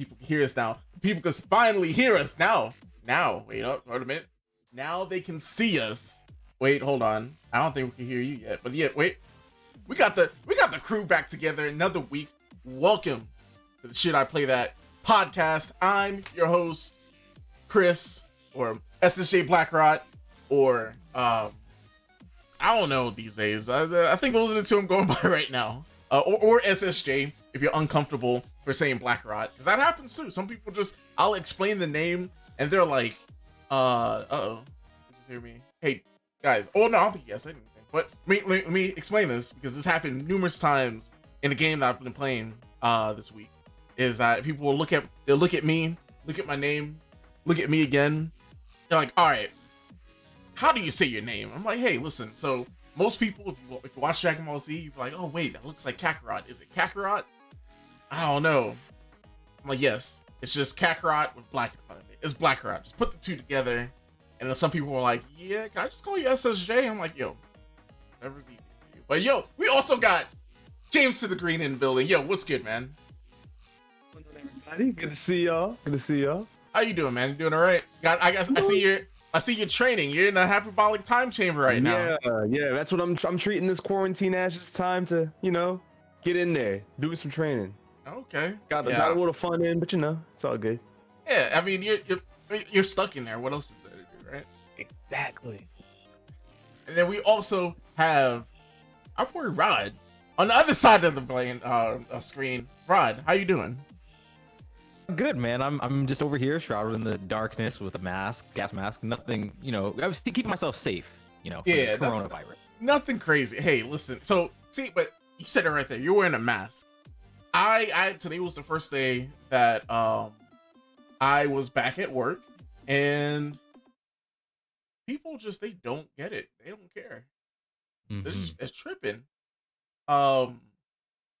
people can hear us now. People can finally hear us now. Now, wait up, wait a minute. Now they can see us. Wait, hold on. I don't think we can hear you yet. But yeah, wait. We got the we got the crew back together another week. Welcome to the shit I play that podcast. I'm your host, Chris, or SSJ Blackrot, or um, I don't know these days. I, I think those are the two I'm going by right now. Uh, or, or SSJ if you're uncomfortable for saying Blackrot, because that happens too. Some people just I'll explain the name and they're like, uh, oh, hear me? Hey guys, oh no, I don't think guys said anything. But let me, let me explain this because this happened numerous times in a game that I've been playing uh this week. Is that people will look at they'll look at me, look at my name, look at me again. They're like, all right, how do you say your name? I'm like, hey, listen. So most people, if you, if you watch Dragon Ball Z, you're like, oh wait, that looks like Kakarot. Is it Kakarot? I don't know. I'm like, yes, it's just Kakarot with black in front of it. It's Blackrot. Just put the two together. And then some people were like, yeah, can I just call you SSJ? I'm like, yo, whatever's easy for you. But yo, we also got James to the Green in the building. Yo, what's good, man? Good to see y'all. Good to see y'all. How you doing, man? You doing all right? Got I guess I see you're I see you training. You're in a hyperbolic time chamber right now. Yeah, yeah. That's what I'm. I'm treating this quarantine as just time to, you know, get in there, do some training. Okay. Got, yeah. got a little fun in, but you know, it's all good. Yeah, I mean, you're you're, you're stuck in there. What else is there to do, right? Exactly. And then we also have our boy Rod on the other side of the blame, uh, screen. Rod, how you doing? Good man. I'm I'm just over here, shrouded in the darkness with a mask, gas mask. Nothing, you know. I was keeping myself safe, you know, yeah, coronavirus. Nothing, nothing crazy. Hey, listen. So see, but you said it right there. You're wearing a mask. I I today was the first day that um I was back at work and people just they don't get it. They don't care. Mm-hmm. They're just it's tripping. Um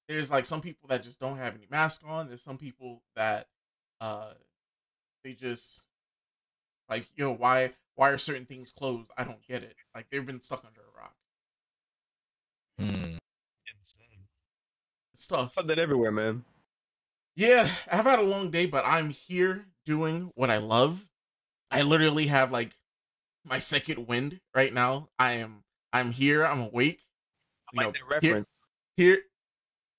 there's like some people that just don't have any mask on. There's some people that uh they just like you know why why are certain things closed? I don't get it. Like they've been stuck under a rock. Hmm. Tough. Something everywhere, man. Yeah, I've had a long day, but I'm here doing what I love. I literally have like my second wind right now. I am I'm here, I'm awake. You like know, reference. Here, here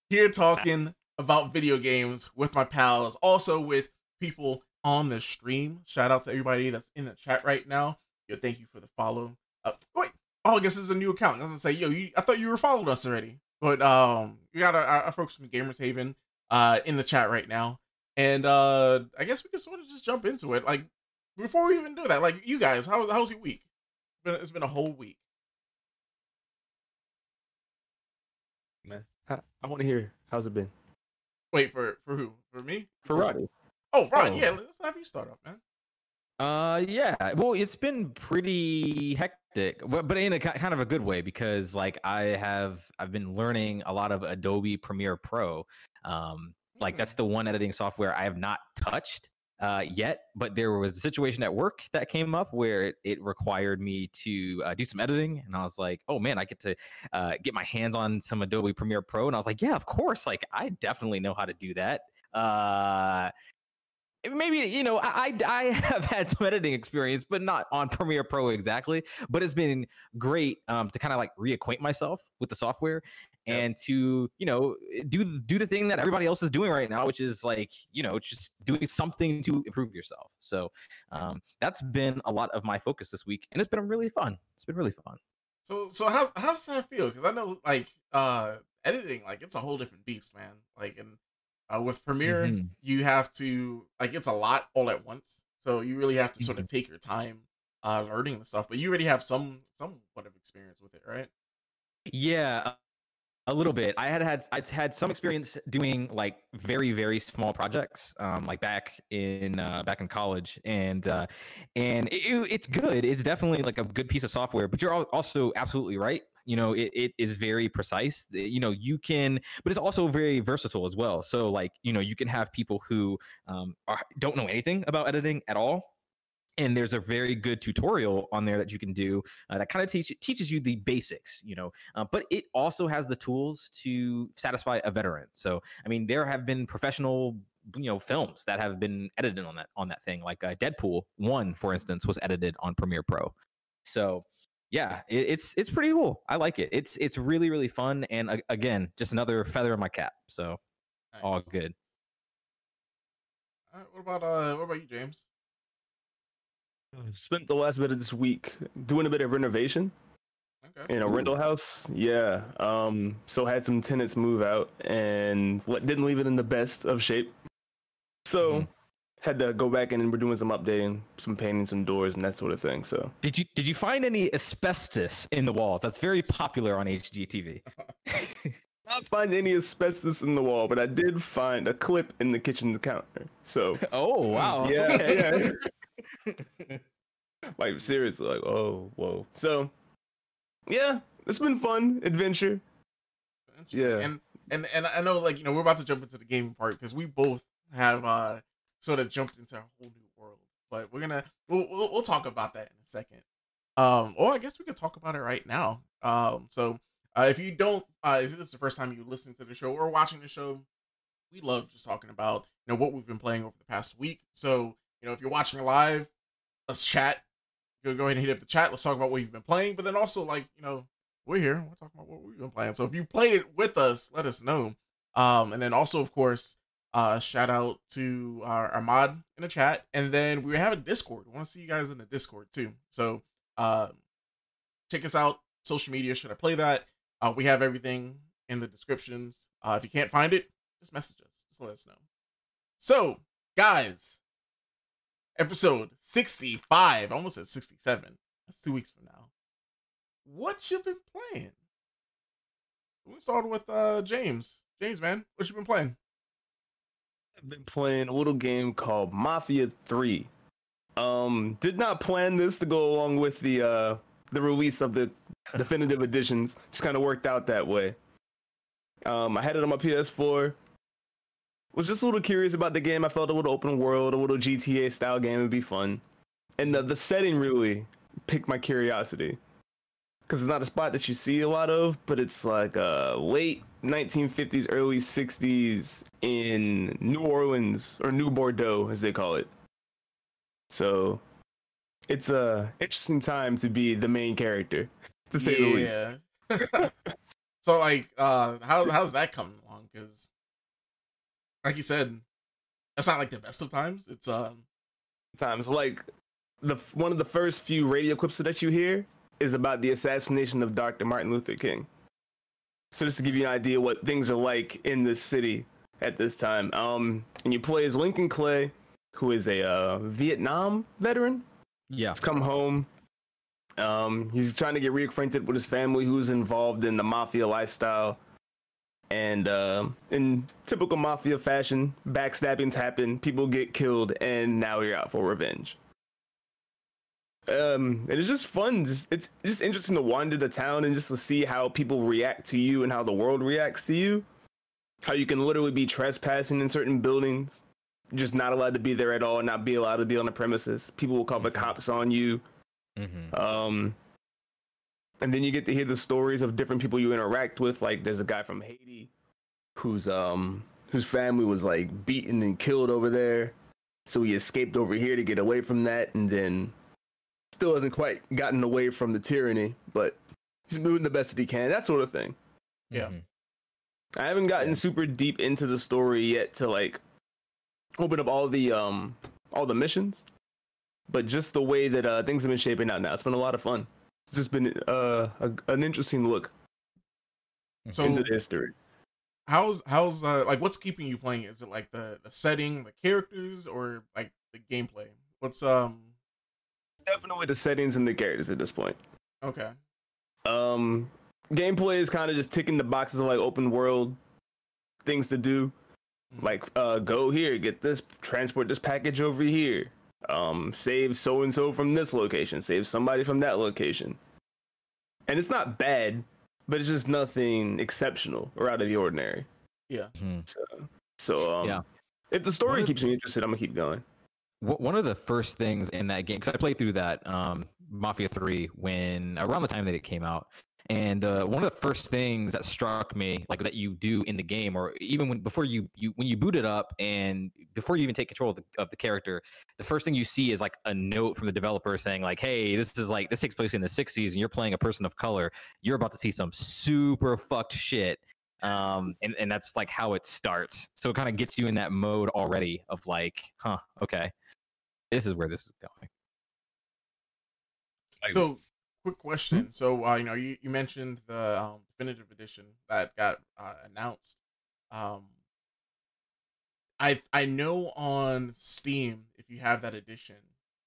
here talking about video games with my pals, also with people on the stream. Shout out to everybody that's in the chat right now. Yo, thank you for the follow. Uh, wait, oh, I guess it's a new account. Doesn't say, yo, you, I thought you were followed us already. But um, we got our, our folks from Gamers Haven uh in the chat right now, and uh, I guess we can sort of just jump into it. Like before we even do that, like you guys, how's how's your week? It's been, it's been a whole week. Man, I, I want to hear how's it been. Wait for for who? For me? For Roddy. Oh, Rod. Oh. Yeah, let's have you start off, man. Uh, yeah. Well, it's been pretty hectic, but in a kind of a good way because like I have I've been learning a lot of Adobe Premiere Pro. Um, like that's hmm. the one editing software I have not touched uh, yet, but there was a situation at work that came up where it, it required me to uh, do some editing, and I was like, "Oh man, I get to uh, get my hands on some Adobe Premiere Pro," and I was like, "Yeah, of course! Like, I definitely know how to do that." Uh, maybe you know I I have had some editing experience, but not on Premiere Pro exactly. But it's been great um, to kind of like reacquaint myself with the software and to you know do do the thing that everybody else is doing right now, which is like you know just doing something to improve yourself. So um, that's been a lot of my focus this week, and it's been really fun. It's been really fun. So so how how's that feel? Because I know like uh editing like it's a whole different beast, man. Like and uh, with Premiere, mm-hmm. you have to like it's a lot all at once, so you really have to sort of mm-hmm. take your time uh, learning the stuff. But you already have some somewhat of experience with it, right? Yeah, a little bit. I had had I had some experience doing like very very small projects, um, like back in uh, back in college, and uh, and it, it's good. It's definitely like a good piece of software. But you're also absolutely right you know it, it is very precise you know you can but it's also very versatile as well so like you know you can have people who um, are, don't know anything about editing at all and there's a very good tutorial on there that you can do uh, that kind of teach, teaches you the basics you know uh, but it also has the tools to satisfy a veteran so i mean there have been professional you know films that have been edited on that on that thing. Like uh, Deadpool one, for instance, was edited on Premiere Pro. So yeah, it, it's it's pretty cool. I like it. It's it's really really fun, and uh, again, just another feather in my cap. So all good. All right, what about uh what about you, James? i Spent the last bit of this week doing a bit of renovation Okay. in a Ooh. rental house. Yeah. Um. So had some tenants move out and what didn't leave it in the best of shape. So Mhm. Had to go back in and we're doing some updating, some painting, some doors and that sort of thing. So Did you did you find any asbestos in the walls? That's very popular on HGTV. not find any asbestos in the wall, but I did find a clip in the kitchen counter. So oh wow. yeah, yeah. like seriously, like oh whoa. So yeah, it's been fun adventure. Yeah. And and and I know like you know we're about to jump into the gaming part because we both have uh sort of jumped into a whole new world. But we're gonna we'll, we'll we'll talk about that in a second. Um, or I guess we could talk about it right now. Um, so uh, if you don't, uh, if this is the first time you listen to the show or watching the show, we love just talking about you know what we've been playing over the past week. So you know if you're watching live, let's chat. Go go ahead and hit up the chat. Let's talk about what you've been playing. But then also like you know we're here. We're talking about what we've been playing. So if you played it with us, let us know. Um, and then also, of course, uh, shout out to our, mod in the chat. And then we have a Discord. We want to see you guys in the Discord too. So uh, check us out. Social media. Should I play that? Uh, we have everything in the descriptions. Uh, if you can't find it, just message us. Just let us know. So, guys, episode 65. Almost at 67. That's two weeks from now what you been playing? We started with uh James. James, man, what you been playing? I've been playing a little game called Mafia 3. Um, did not plan this to go along with the uh the release of the definitive editions. Just kind of worked out that way. Um, I had it on my PS4. Was just a little curious about the game. I felt a little open world, a little GTA style game would be fun, and the the setting really piqued my curiosity. Cause it's not a spot that you see a lot of, but it's like uh late 1950s, early 60s in New Orleans or New Bordeaux, as they call it. So it's a interesting time to be the main character, to say the least. Yeah. so like uh how how's that coming along? Because like you said, that's not like the best of times. It's um Times like the one of the first few radio clips that you hear is about the assassination of Dr. Martin Luther King. So just to give you an idea what things are like in this city at this time. Um, and you play as Lincoln Clay, who is a uh, Vietnam veteran. Yeah. He's come home. Um, he's trying to get reacquainted with his family, who's involved in the mafia lifestyle. And uh, in typical mafia fashion, backstabbings happen, people get killed, and now you're out for revenge. Um, and it's just fun. Just, it's just interesting to wander the town and just to see how people react to you and how the world reacts to you. How you can literally be trespassing in certain buildings, just not allowed to be there at all, not be allowed to be on the premises. People will call the Mhm. cops on you. Mm-hmm. Um, and then you get to hear the stories of different people you interact with. Like there's a guy from Haiti whose um whose family was like beaten and killed over there, so he escaped over here to get away from that, and then still hasn't quite gotten away from the tyranny, but he's doing the best that he can. That sort of thing. Yeah. Mm-hmm. I haven't gotten Yeah. super deep into the story yet to like open up all the um all the missions, but just the way that uh, things have been shaping out now, it's been a lot of fun. It's just been uh, a, an interesting look so into the history. how's how's uh like what's keeping you playing? Is it like the the setting, the characters, or like the gameplay? What's um Definitely the settings and the characters at this point. okay. Um, gameplay is kind of just ticking the boxes of like open world things to do. Mhm. Like, uh, go here, get this, transport this package over here. Um, save so and so from this location, save somebody from that location. And it's not bad, but it's just nothing exceptional or out of the ordinary. Mhm. So, so um, Yeah. if the story One keeps me interested, I'm gonna keep going. One of the first things in that game, because I played through that um, Mafia 3 when around the time that it came out, And uh, one of the first things that struck me, like that you do in the game, or even when before you you when you boot it up and before you even take control of the, of the character, the first thing you see is like a note from the developer saying like, "Hey, this is like this takes place in the '60s, and you're playing a person of color. You're about to see some super fucked shit." Um, and and that's like how it starts. So it kind of gets you in that mode already of like, huh, okay, this is where this is going. So, quick question. So, uh, you know, you, you mentioned the um, definitive edition that got uh, announced. Um, I I know on Steam, if you have that edition,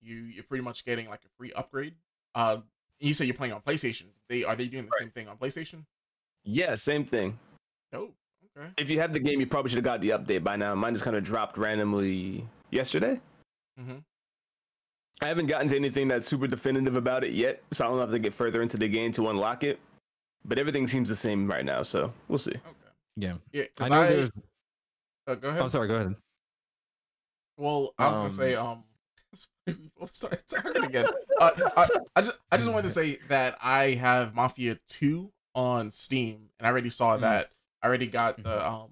you you're pretty much getting like a free upgrade. Uh, you say you're playing on PlayStation. They are they doing the Right. same thing on PlayStation? Yeah, same thing. No. Okay. If you have the game, you probably should have got the update by now. Mine just kind of dropped randomly yesterday. Mhm. I haven't gotten to anything that's super definitive about it yet, so I don't have to get further into the game to unlock it. But everything seems the same right now, so we'll see. Okay. Yeah, Yeah. I know I, there's. uh, go ahead. I'm sorry. Go ahead. Well, I was gonna say, um, I'm sorry, talking again. Uh, I, I just, I just wanted to say that I have Mafia Two on Steam, and I already saw Mm. that. I already got the um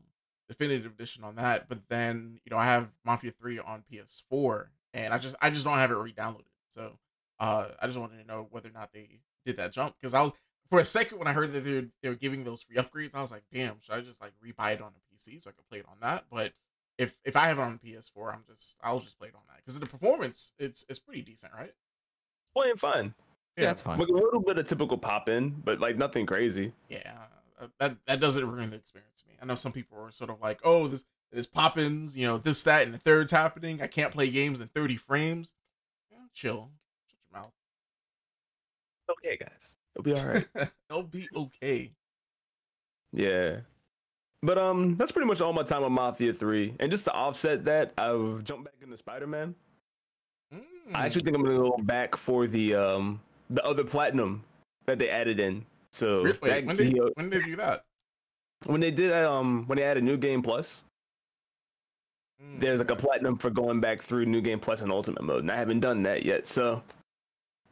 definitive edition on that, but then you know I have Mafia Three on PS4, and I just, I just don't have it re-downloaded. So, uh, I just wanted to know whether or not they did that jump because I was for a second when I heard that they're they were giving those free upgrades, I was like, damn, should I just like re-buy it on a PC so I could play it on that? But if if I have it on PS4, I'm just I'll just play it on that because the performance it's it's pretty decent, right? Playing fine. Yeah, that's fine. With a little bit of typical pop in, but like nothing crazy. Yeah, uh, that that doesn't ruin the experience to me. I know some people are sort of like, oh, this this pop-ins, you know, this that and the third's happening. I can't play games in 30 frames. Yeah, chill, shut your mouth. Okay, guys. It'll be all right. It'll be okay. yeah. But um, that's pretty much all my time on Mafia 3. And just to offset that, I've jumped back into Spider-Man. I Mm, actually think I'm gonna go back for the um the other platinum that they added in. So Re- wait, that- when did the, uh, when did they do that? when they did um when they added New Game Plus, Mm, there's like a platinum for going back through New Game Plus and Ultimate mode, and I haven't done that yet. So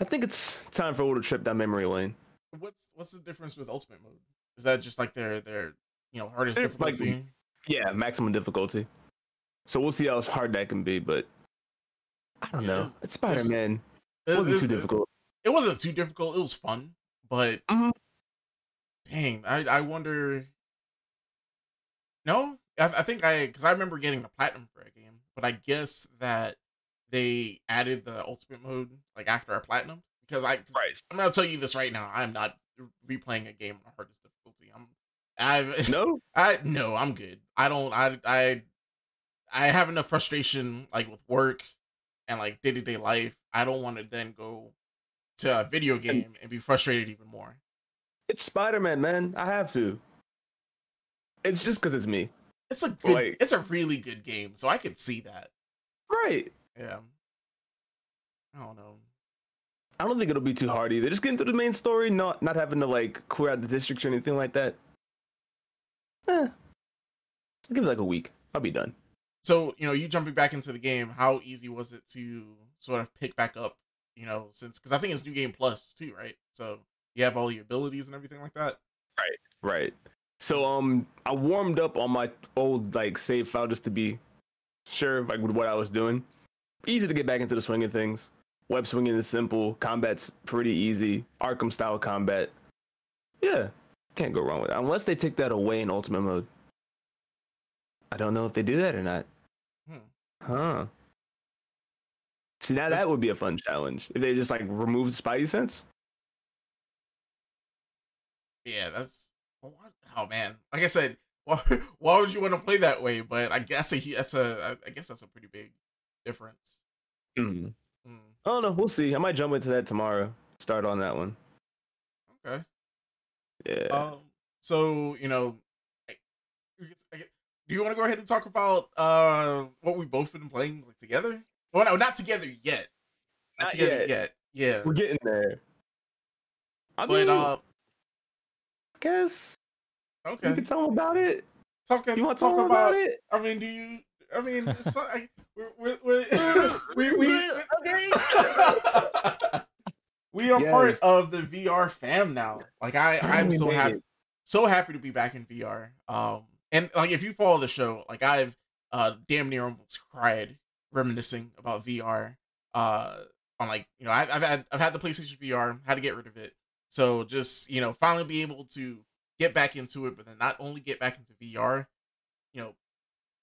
I think it's time for a little trip down memory lane. What's what's the difference with ultimate mode? Is that just like their their you know hardest They're, like, difficulty? Yeah, maximum difficulty. So we'll see how hard that can be, but I don't Yeah, know. it's- It's Spider Man. It wasn't it's- too it's- difficult. It wasn't too difficult. It was fun, but Mhm. dang, I I wonder. No, I, I think I because I remember getting the platinum for a game, but I guess that they added the ultimate mode like after our platinum because I Right. I'm gonna tell you this right now. I'm not replaying a game on the hardest difficulty. I'm I've No? I no, I'm good. I don't. I I I have enough frustration like with work and like day to day life. I don't want to then go to a video game and be frustrated even more. It's Spider Man, man. I have to. It's just because it's me. It's a good. Like- it's a really good game, so I can see that. Right. Yeah. I don't know. I don't think it'll be too hard either. Just getting through the main story, not not having to like clear out the districts or anything like that. Eh. I'll give it like a week. I'll be done. So you know, you jumping back into the game. How easy was it to sort of pick back up? You know, since because I think it's new game plus too, right? So you have all your abilities and everything like that. Right, right. So um I warmed up on my old like save file just to be sure like with what I was doing. Easy to get back into the swing of things. Web swinging is simple. Combat's pretty easy. Arkham style combat. Yeah. Can't go wrong with it. Unless they take that away in ultimate mode. I don't know if they do that or not. Hmm. Huh. See now That's- that would be a fun challenge. If they just like remove the Spidey sense. Yeah, that's oh man. Like I said, why, why would you want to play that way? But I guess a, that's a I guess that's a pretty big difference. Mm. Hmm, I don't know. We'll see. I might jump into that tomorrow. Start on that one. okay. Yeah. Um. So you know, I- I guess- I guess- do you want to go ahead and talk about uh what we've both been playing like together? Well, no, not together yet. Not, Not together yet. yet. Yeah. We're getting there. I But mean, uh, guess Okay. you can tell them about it. Talk, You want to talk talk about. about it? I mean, do you? I mean, it's like, we're, we're, we're, we we. okay. we are part of the VR fam now. Like I, I'm so happy, it. so happy to be back in VR. Um, and like if you follow the show, like I've uh damn near almost cried reminiscing about VR. Uh, on like you know I, I've had I've had the PlayStation VR, had to get rid of it. So just you know finally be able to get back into it, but then not only get back into VR, you know,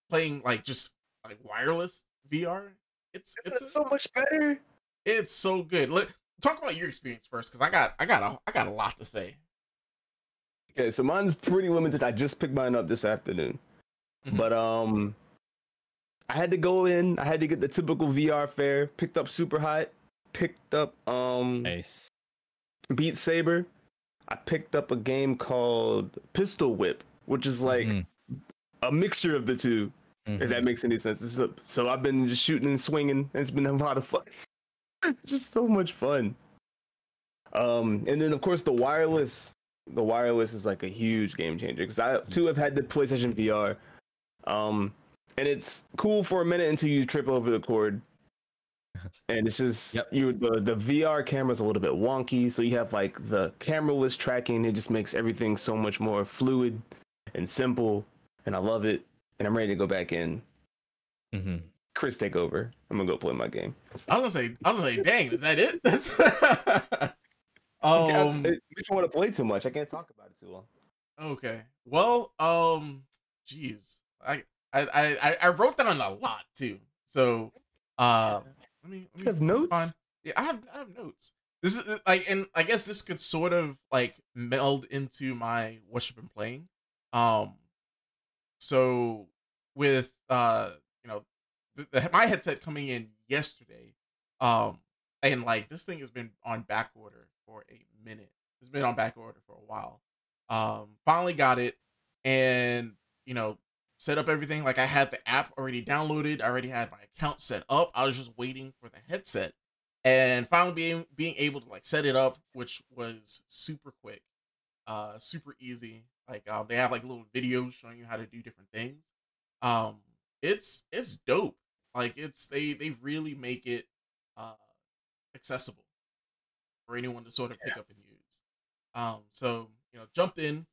playing like just like wireless VR. It's it's It's so much better. it's so good. Let talk about your experience first, because I got I got a I got a lot to say. Okay, so mine's pretty limited. I just picked mine up this afternoon. Mhm. But um I had to go in, I had to get the typical VR fare, picked up Super Hot, picked up um Nice. Beat Saber. I picked up a game called Pistol Whip, which is like Mhm. a mixture of the 2 if Mhm. that makes any sense. A- so I've been just shooting and swinging, and it's been a lot of fun. just so much fun. Um, and then of course the wireless, the wireless is like a huge game changer because I too have had the PlayStation VR, um, and it's cool for a minute until you trip over the cord. And it's just Yep. you the the VR camera's a little bit wonky, so you have like the cameraless tracking. It just makes everything so much more fluid and simple, and I love it. And I'm ready to go back in. Mm-hmm. Chris, take over. I'm gonna go play my game. I was gonna say I was gonna say, dang, is that it? That's Yeah, um it makes me want to play too much. I can't talk about it too long. okay. Well, um jeez. I I I I wrote down a lot too. So uh let me let me have notes? find- Yeah, I have I have notes. This is like and I guess this could sort of like meld into my what you've been playing. Um so with uh you know the, the, my headset coming in yesterday um and like this thing has been on back order for a minute it's been on back order for a while um finally got it and you know set up everything. Like i had the app already downloaded. I already had my account set up. I was just waiting for the headset and finally being being able to like set it up which was super quick uh super easy. Like um, they have like little videos showing you how to do different things. Um it's it's dope. Like it's they they really make it uh accessible for anyone to sort of pick up and use. Um so you know jumped in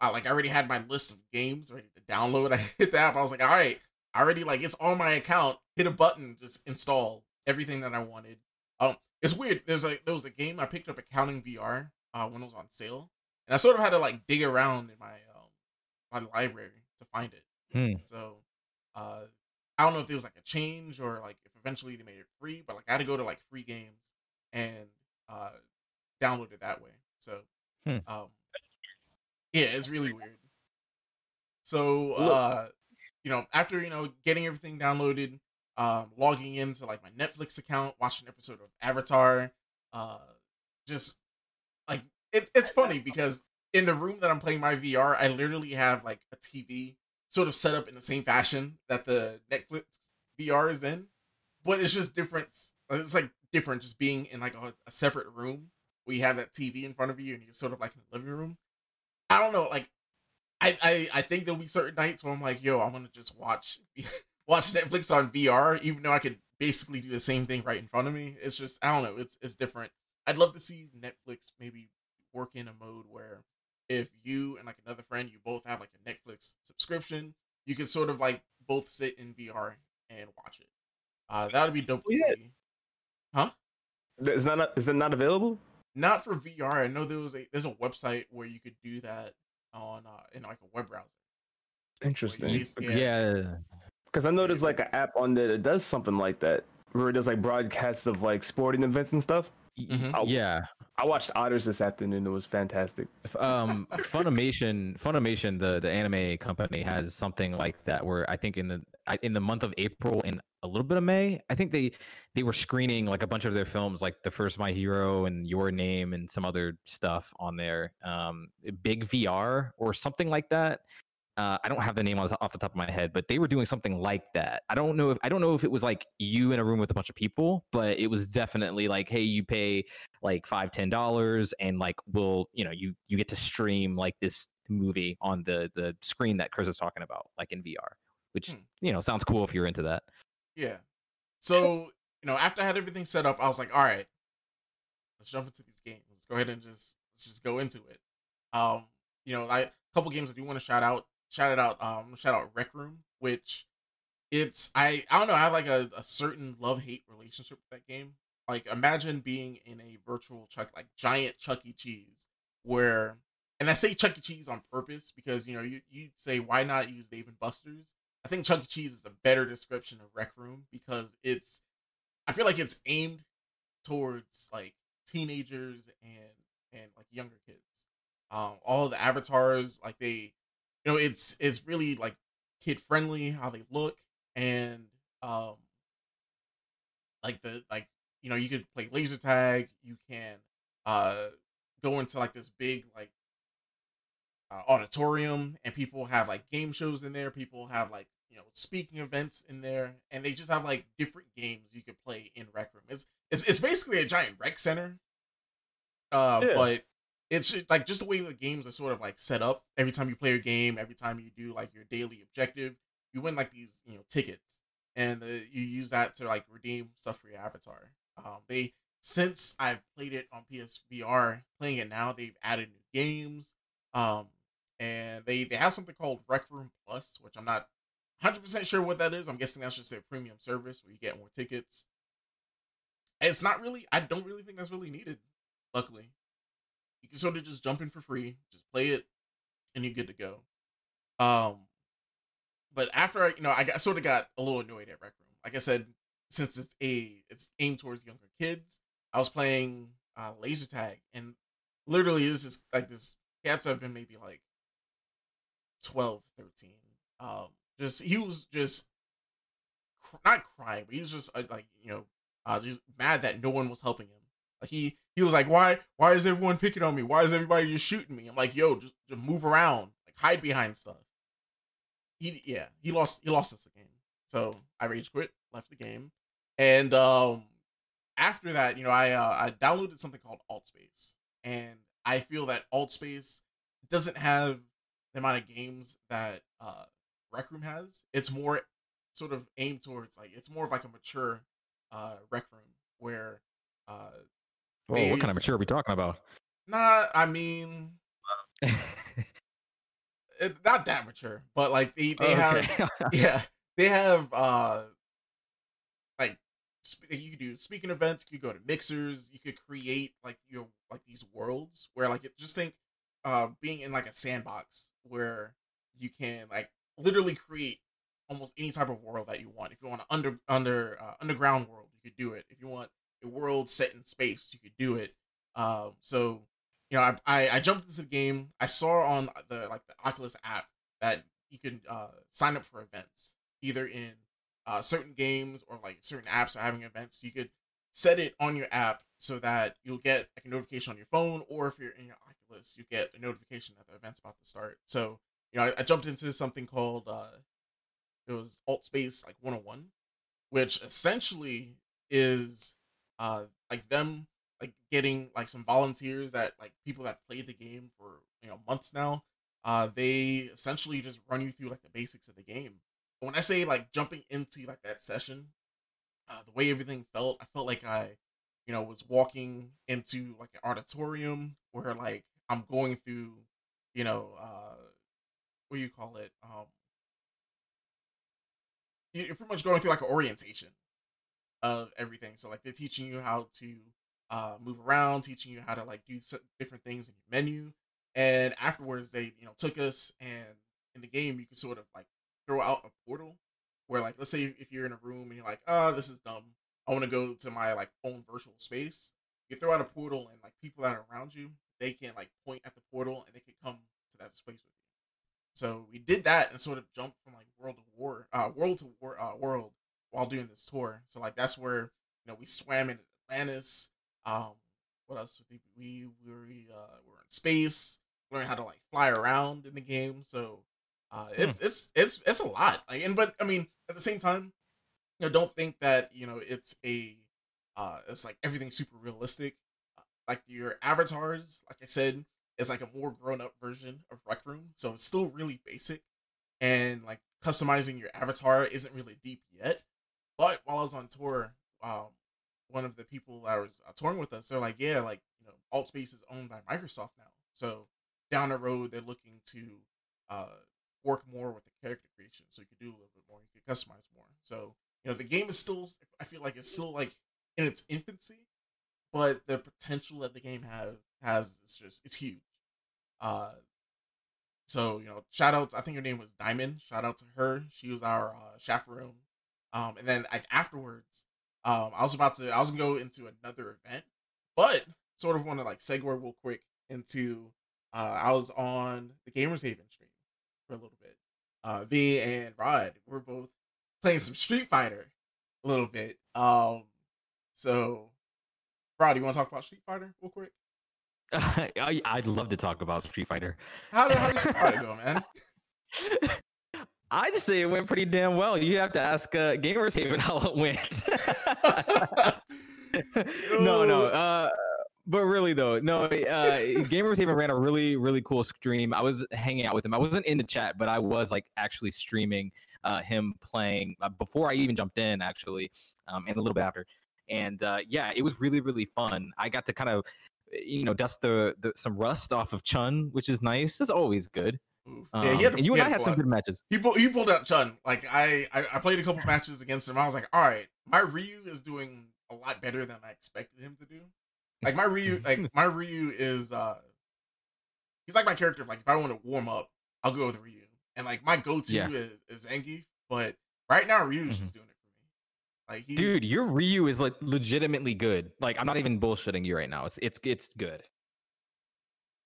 I like I already had my list of games ready to download I hit the app I was like all right I already like it's on my account hit a button just install everything that I wanted um it's weird there's a there was a game I picked up accounting VR uh when it was on sale and I sort of had to like dig around in my um my library to find it Hmm. so uh I don't know if there was like a change or like if eventually they made it free, but like I had to go to like free games and uh download it that way. So Hmm. um yeah, it's really weird. So uh you know, after you know getting everything downloaded, um logging into like my Netflix account, watching an episode of Avatar, uh just like it, it's funny because in the room that I'm playing my VR, I literally have like a TV sort of set up in the same fashion that the Netflix VR is in, but it's just different. It's like different just being in like a, a separate room where you have that TV in front of you and you're sort of like in the living room. I don't know, like I I, I think there'll be certain nights where I'm like, yo, I'm gonna just watch watch Netflix on VR, even though I could basically do the same thing right in front of me. It's just I don't know, it's it's different. I'd love to see Netflix maybe work in a mode where if you and like another friend, you both have like a Netflix subscription, you could sort of like both sit in VR and watch it. Uh, that would be dope to Yeah. see. Is that not, is that not available? Not for VR. I know there was a there's a website where you could do that on uh, in like a web browser. Interesting. bas- Yeah. Yeah. Because I know there's like an app on there that does something like that, where it does like broadcasts of like sporting events and stuff. Y- Mhm. I'll- Yeah. I watched Otters this afternoon. It was fantastic. Um funimation funimation the the anime company has something like that where i think in the in the month of april and a little bit of may i think they they were screening like a bunch of their films like the first my hero and your name and some other stuff on there um big vr or something like that uh, I don't have the name off the top of my head, but they were doing something like that. I don't know if I don't know if it was like you in a room with a bunch of people, but it was definitely like, hey, you pay like five ten dollars and like we'll you know you you get to stream like this movie on the the screen that chris is talking about like in vr which Hmm. you know sounds cool if you're into that Yeah. So, you know, after I had everything set up, I was like, all right, let's jump into these games. Let's go ahead and just let's just go into it. Um, you know, like a couple games I do want to shout out. Shout it out. Um, shout out Rec Room, which it's I I don't know. I have like a, a certain love hate relationship with that game. Like imagine being in a virtual Chuck like giant Chuck E. Cheese where and I say Chuck E. Cheese on purpose because you know you you say why not use Dave and Buster's. I think Chuck E. Cheese is a better description of Rec Room because it's I feel like it's aimed towards like teenagers and and like younger kids. Um, all the avatars like they, you know, it's it's really like kid friendly how they look and um like the like you know you could play laser tag you can uh go into like this big like uh, auditorium and people have like game shows in there people have like you know speaking events in there and they just have like different games you could play in rec room. It's it's, it's basically a giant rec center. Uh Yeah. but it's just, like just the way the games are sort of like set up. Every time you play a game every time you do like your daily objective you win like these you know tickets. And uh, you use that to like redeem stuff for your avatar. Um they since i've played it on psvr playing it now they've added new games um and they they have something called rec room plus which i'm not 100% sure what that is. I'm guessing that's just their premium service where you get more tickets. It's not really i don't really think that's really needed luckily. You can sort of just jump in for free just play it and you're good to go. Um but after I, you know, I got sort of got a little annoyed at Rec Room. Like I said, since it's a it's aimed towards younger kids, I was playing uh, laser tag, and literally this is like this cats have been maybe like 12, 13. Um, just he was just cr- not crying, but he was just uh, like you know, uh, just mad that no one was helping him. Like he he was like, why why is everyone picking on me? Why is everybody just shooting me? I'm like, yo, just, just move around, like hide behind stuff he yeah he lost he lost us the game so i rage quit left the game and um after that you know i uh, i downloaded something called altspace and i feel that Alt Space doesn't have the amount of games that uh rec room has it's more sort of aimed towards like it's more of like a mature uh rec room where uh Whoa, what kind of mature are we talking about? nah i mean it, not that mature but like they, they have Okay. yeah they have uh you could do speaking events you could go to mixers you could create like your like these worlds where like just think uh being in like a sandbox where you can like literally create almost any type of world that you want. If you want an under under uh, underground world you could do it. If you want a world set in space you could do it. Um so you know I, I i jumped into the game. I saw on the like the oculus app that you can uh sign up for events either in uh certain games or like certain apps are having events you could set it on your app so that you'll get like a notification on your phone or if you're in your oculus you get a notification that the event's about to start. So you know i, I jumped into something called uh it was alt space like 101 which essentially is uh like them like getting like some volunteers that like people that played the game for you know months now uh they essentially just run you through like the basics of the game When i say like jumping into like that session uh the way everything felt i felt like i you know was walking into like an auditorium where like i'm going through you know uh what do you call it? Um you- you're pretty much going through like an orientation of everything. So like they're teaching you how to uh move around teaching you how to like do different things in your menu. And afterwards they you know took us and in the game you can sort of like throw out a portal where like let's say if you're in a room and you're like oh this is dumb. I want to go to my like own virtual space. You throw out a portal and like people that are around you they can like point at the portal and they can come to that space with you. So we did that and sort of jumped from like world to war uh world to war uh, world while doing this tour. So like that's where you know we swam in atlantis um what else we we uh we were in space learn how to like fly around in the game. So uh it's it's it's it's a lot. Like and but i mean at the same time you know don't think that you know it's a uh it's like everything super realistic. Uh, like your avatars like i said is like a more grown up version of rec room so it's still really basic. And like customizing your avatar isn't really deep yet. But while i was on tour um one of the people that was uh, touring with us, they're like, yeah, like you know, Altspace is owned by Microsoft now, so down the road they're looking to uh work more with the character creation, so you could do a little bit more, you could customize more. So you know, the game is still, I feel like it's still like in its infancy, but the potential that the game has has is just it's huge. Uh, so you know, shout out. I think her name was Diamond. Shout out to her. She was our uh, chaperone. Um, and then like afterwards, um, I was about to I was gonna go into another event, but sort of want to like segue real quick into uh, I was on the Gamers Haven stream for a little bit. Uh, V and Rod we're both playing some Street Fighter a little bit. Um, so Rod, you want to talk about Street Fighter real quick? I, I'd love to talk about Street Fighter. How did, how did Street Fighter go, man? I just say it went pretty damn well. You have to ask uh, Gamers Haven how it went. no, no. Uh, but really though, no. Uh, Gamers Haven ran a really, really cool stream. I was hanging out with him. I wasn't in the chat, but I was like actually streaming uh, him playing uh, before I even jumped in, actually, um, and a little bit after. And uh, yeah, it was really, really fun. I got to kind of, you know, dust the, the some rust off of Chun, which is nice. It's always good. Um, yeah, he had and you he and I had had some pull good matches. He pulled, he pulled out Chun. Like I, I, I played a couple matches against him. I was like, all right, my Ryu is doing a lot better than I expected him to do. Like my Ryu, like my Ryu is, uh he's like my character. Like if I want to warm up, I'll go with Ryu. And like my go-to Yeah. is, is Zangief, but right now Ryu's Mhm. just doing it for me. Like he, Dude, your Ryu is like legitimately good. Like I'm not even bullshitting you right now. It's it's it's good.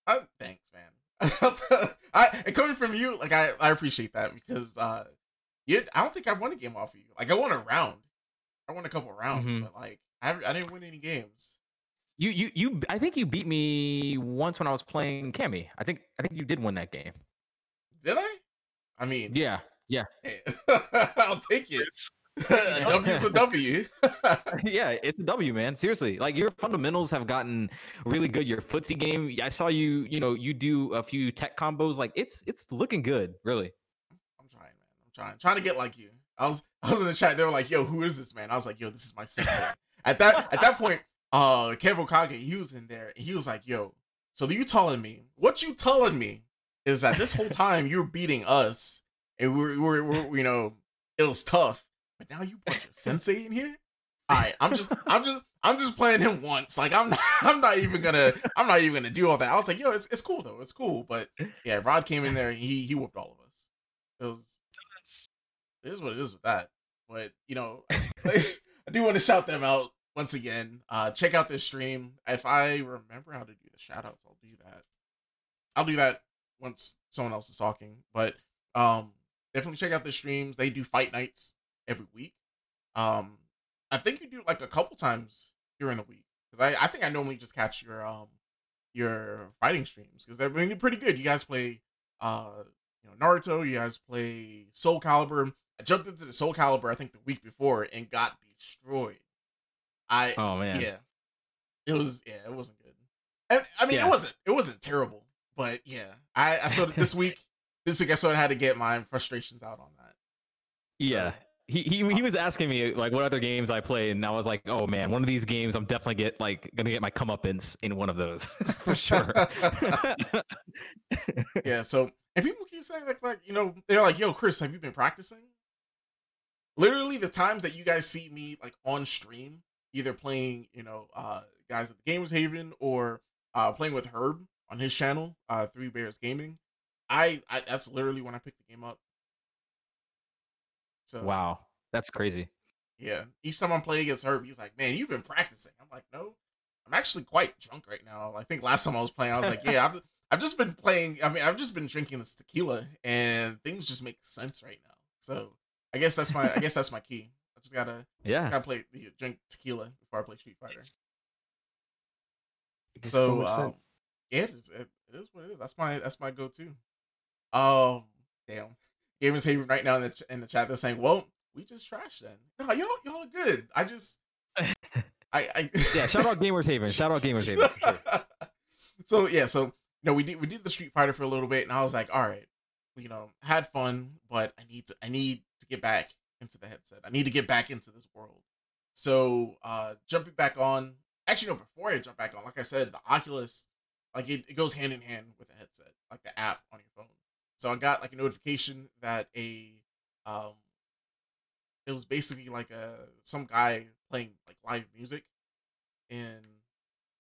Uh, thanks, man. I and coming from you, like I, I appreciate that because uh, you, I don't think I won a game off of you. Like I won a round, I won a couple rounds, Mhm. but like I, I didn't win any games. You you you. I think you beat me once when I was playing Cammy. I think I think you did win that game. Did I? I mean, Yeah. yeah. I'll take it. a W's a W. yeah, it's a W, man. Seriously, like your fundamentals have gotten really good. Your footsie game, I saw you. You know, you do a few tech combos. Like it's it's looking good, really. I'm trying, man. I'm trying, trying to get like you. I was, I was in the chat. They were like, "Yo, who is this man?" I was like, "Yo, this is my sensei." at that, at that point, uh, Kev Okage, he was in there, and he was like, "Yo, so you telling me what you telling me is that this whole time you're beating us, and we're, we're, we're you know, it was tough, but now you brought your sensei in here. All right, I'm just, I'm just, I'm just playing him once. Like I'm, not, I'm not even gonna, I'm not even gonna do all that. I was like, yo, it's, it's cool though, it's cool. But yeah, Rod came in there, and he, he whooped all of us. It was, it is what it is with that. But you know, I do want to shout them out once again. Uh, check out this stream. If I remember how to do the shout outs, I'll do that. I'll do that once someone else is talking. But um, definitely check out the streams. They do fight nights every week. Um, I think you do like a couple times during the week because I, I think I normally just catch your um your fighting streams because they're really pretty good. You guys play uh you know Naruto. You guys play Soul Calibur. I jumped into the Soul Calibur I think the week before and got destroyed. I Oh man. yeah, it was yeah it wasn't good. And I mean Yeah. it wasn't it wasn't terrible, but yeah I I sort of this week this week I sort of had to get my frustrations out on that. Yeah. He, he he uh, was asking me like what other games I played, and I was like, oh man, one of these games I'm definitely get like gonna get my comeuppance in one of those for sure. yeah so and people keep saying like like you know they're like yo chris have you been practicing literally the times that you guys see me like on stream either playing you know uh guys at the gamers haven or uh playing with herb on his channel uh three bears gaming. I, I that's literally when i picked the game up. So wow, that's crazy. yeah. Each time i'm playing against herb he's like man you've been practicing. I'm like no. I'm actually quite drunk right now. I think last time i was playing i was like yeah i've, I've just been playing i mean i've just been drinking this tequila and things just make sense right now. So i guess that's my i guess that's my key i just gotta Yeah. gotta play drink tequila before i play street fighter Makes so much um, yeah it is, it, it is what it is that's my that's my go-to um damn gamers haven right now in the, ch- in the chat they're saying well we just trashed then no y'all y'all are good i just i i Yeah. Shout out Gamers Haven. Shout out Gamers Haven. For sure. so yeah so you know we did we did the street fighter for a little bit and i was like all right you know had fun but i need to i need to get back into the headset i need to get back into this world So uh jumping back on, actually no, before I jump back on, like I said, the Oculus, like it, it goes hand in hand with the headset, like the app on your phone. So I got like a notification that a um it was basically like a some guy playing like live music in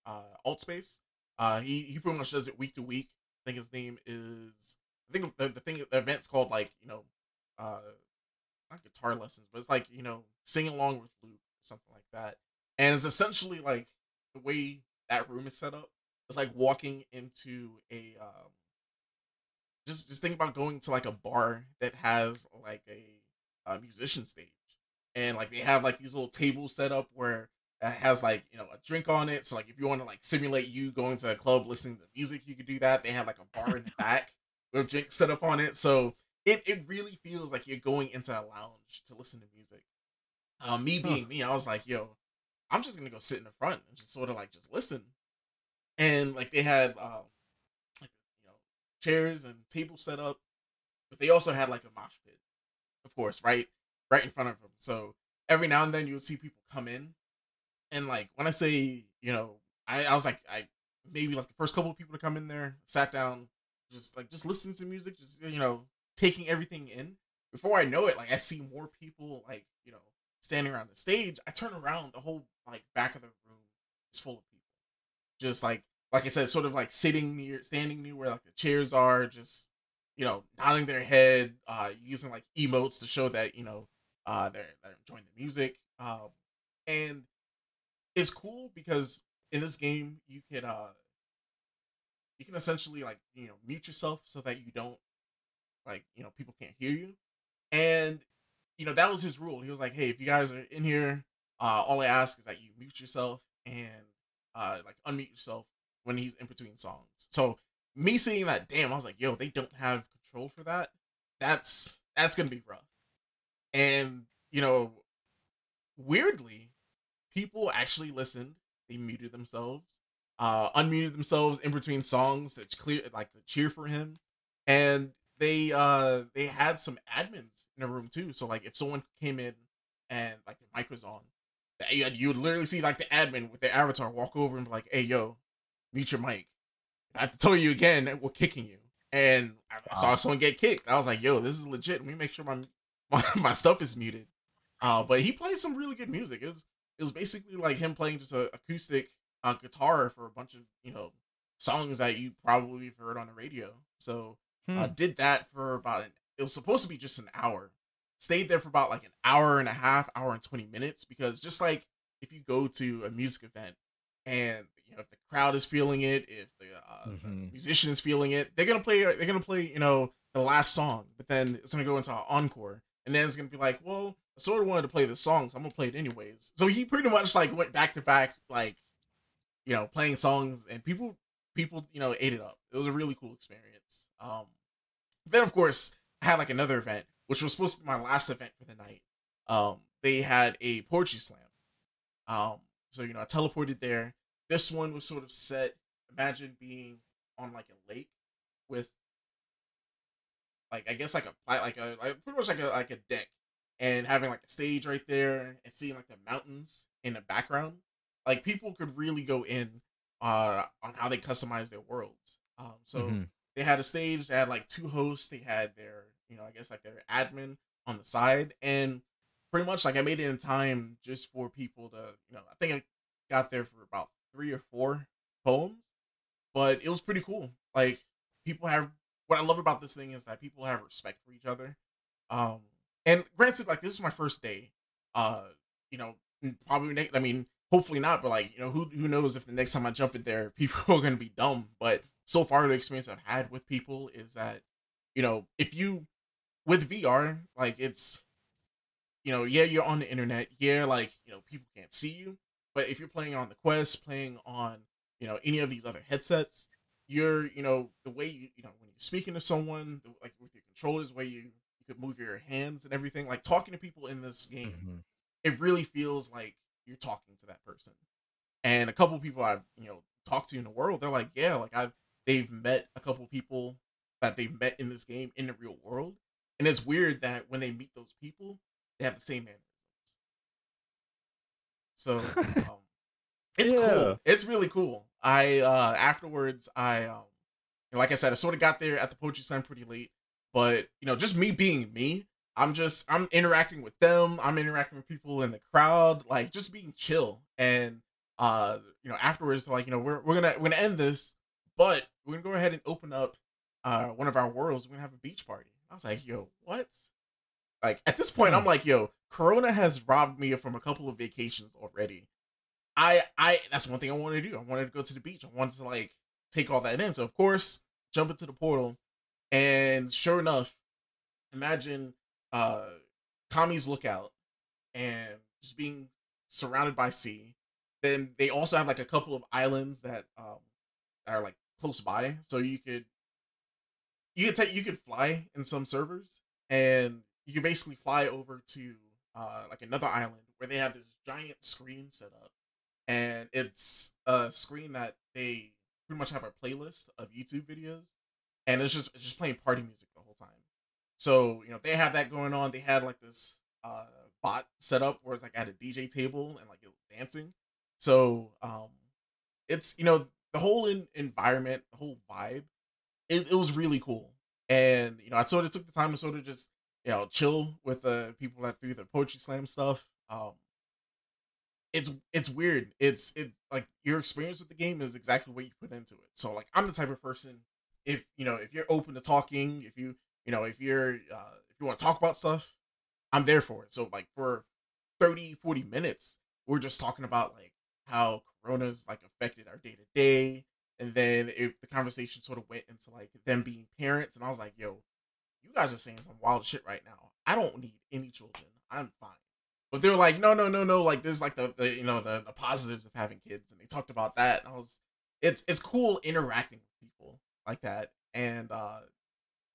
uh alt space. Uh he he pretty much does it week to week. I think his name is I think the, the thing the event's called like, you know, uh not guitar lessons, but it's like, you know, sing along with Luke or something like that. And it's essentially like the way that room is set up. It's like walking into a um just just think about going to like a bar that has like a, a musician stage and like they have like these little tables set up where it has like you know a drink on it so like if you want to like simulate you going to a club listening to music you could do that they have like a bar in the back with drinks set up on it so it, it really feels like you're going into a lounge to listen to music um me being huh. me i was like yo i'm just gonna go sit in the front and just sort of like just listen and like they had um chairs and tables set up, but they also had like a mosh pit, of course, right, right in front of them. So every now and then you'll see people come in, and like when I say, you know, I, I was like, I maybe like the first couple of people to come in there, sat down, just like just listening to music, just you know, taking everything in. Before I know it, like I see more people like you know standing around the stage. I turn around, the whole like back of the room is full of people, just like like I said, sort of like sitting near, standing near where like the chairs are, just you know, nodding their head, uh, using like emotes to show that you know, uh, they're they're enjoying the music. Um, and it's cool because in this game you can uh, you can essentially like you know mute yourself so that you don't like you know people can't hear you, and you know that was his rule. He was like, hey, if you guys are in here, uh, all I ask is that you mute yourself and uh, like unmute yourself when he's in between songs. So me seeing that, damn, I was like, yo, they don't have control for that. That's that's gonna be rough. And you know, weirdly, people actually listened. They muted themselves, uh, unmuted themselves in between songs to clear, like to cheer for him, and they uh they had some admins in the room too. So like if someone came in and like the mic was on, you you would literally see like the admin with the avatar walk over and be like, "Hey, yo, mute your mic. I have to tell you again we're kicking you. And I saw someone get kicked. I was like, yo, this is legit. Let me make sure my my, my stuff is muted. Uh, but he played some really good music. It was it was basically like him playing just a acoustic uh, guitar for a bunch of you know songs that you probably have heard on the radio. So hmm. uh, did that for about an. It was supposed to be just an hour. Stayed there for about like an hour and a half, hour and twenty minutes because just like if you go to a music event and you know if the crowd is feeling it, if the, uh, mm-hmm. the musician is feeling it, they're gonna play. They're gonna play. You know the last song, but then it's gonna go into an encore, and then it's gonna be like, well, I sort of wanted to play the song, so I'm gonna play it anyways. So he pretty much like went back to back, like you know, playing songs, and people people you know ate it up. It was a really cool experience. Um, then of course I had like another event, which was supposed to be my last event for the night. Um, they had a poetry slam. Um, so you know I teleported there this one was sort of set. Imagine being on like a lake with like I guess like a like a like pretty much like a like a deck and having like a stage right there and seeing like the mountains in the background. Like people could really go in uh on how they customize their worlds. Um so mm-hmm. They had a stage, they had like two hosts, they had their, you know, I guess like their admin on the side and pretty much like I made it in time just for people to, you know, I think I got there for about three or four poems, but it was pretty cool. Like people have what I love about this thing is that people have respect for each other. Um, and granted, like this is my first day. Uh, you know, probably next. I mean, hopefully not, but like you know, who who knows if the next time I jump in there, people are gonna be dumb. But so far, the experience I've had with people is that you know, if you with VR, like it's you know, yeah, you're on the internet, yeah, like you know, people can't see you, but if you're playing on the Quest, playing on you know any of these other headsets, you're you know the way you you know when you're speaking to someone, the, like with your controllers, the way you you could move your hands and everything, like talking to people in this game, mm-hmm. it really feels like you're talking to that person. And a couple people I've you know talked to in the world, they're like, yeah, like I've they've met a couple people that they've met in this game in the real world, and it's weird that when they meet those people, they have the same manner So um, it's Yeah. cool. It's really cool. I uh afterwards I um like I said, I sort of got there at the poetry slam pretty late, but you know, just me being me, I'm just I'm interacting with them. I'm interacting with people in the crowd, like just being chill. And uh, you know, afterwards, like you know, we're we're gonna we're gonna end this, but we're gonna go ahead and open up uh one of our worlds. We're gonna have a beach party. I was like, yo, what? Like at this point, I'm like, yo, Corona has robbed me from a couple of vacations already. I I that's one thing I wanted to do. I wanted to go to the beach. I wanted to like take all that in. So of course, jump into the portal, and sure enough, imagine uh Kami's lookout and just being surrounded by sea. Then they also have like a couple of islands that um are like close by, so you could you could take you could fly in some servers, and you can basically fly over to uh like another island where they have this giant screen set up, and it's a screen that they pretty much have a playlist of YouTube videos, and it's just it's just playing party music the whole time. So you know they have that going on. They had like this uh bot set up where it's like at a DJ table and like it was dancing. So um, it's you know the whole in- environment, the whole vibe, it, it was really cool. And you know I sort of took the time to sort of just you know chill with the people that threw the poetry slam stuff. Um, it's it's weird. It's it like your experience with the game is exactly what you put into it. So like I'm the type of person if you know if you're open to talking, if you you know if you're uh, if you want to talk about stuff, I'm there for it. So like for 30 40 minutes, we're just talking about like how corona's like affected our day to day and then it, the conversation sort of went into like them being parents and I was like, "Yo, you guys are saying some wild shit right now. I don't need any children. I'm fine." But they were like, no, no, no, no. Like this, is like the, the you know the the positives of having kids, and they talked about that. And I was, it's it's cool interacting with people like that, and uh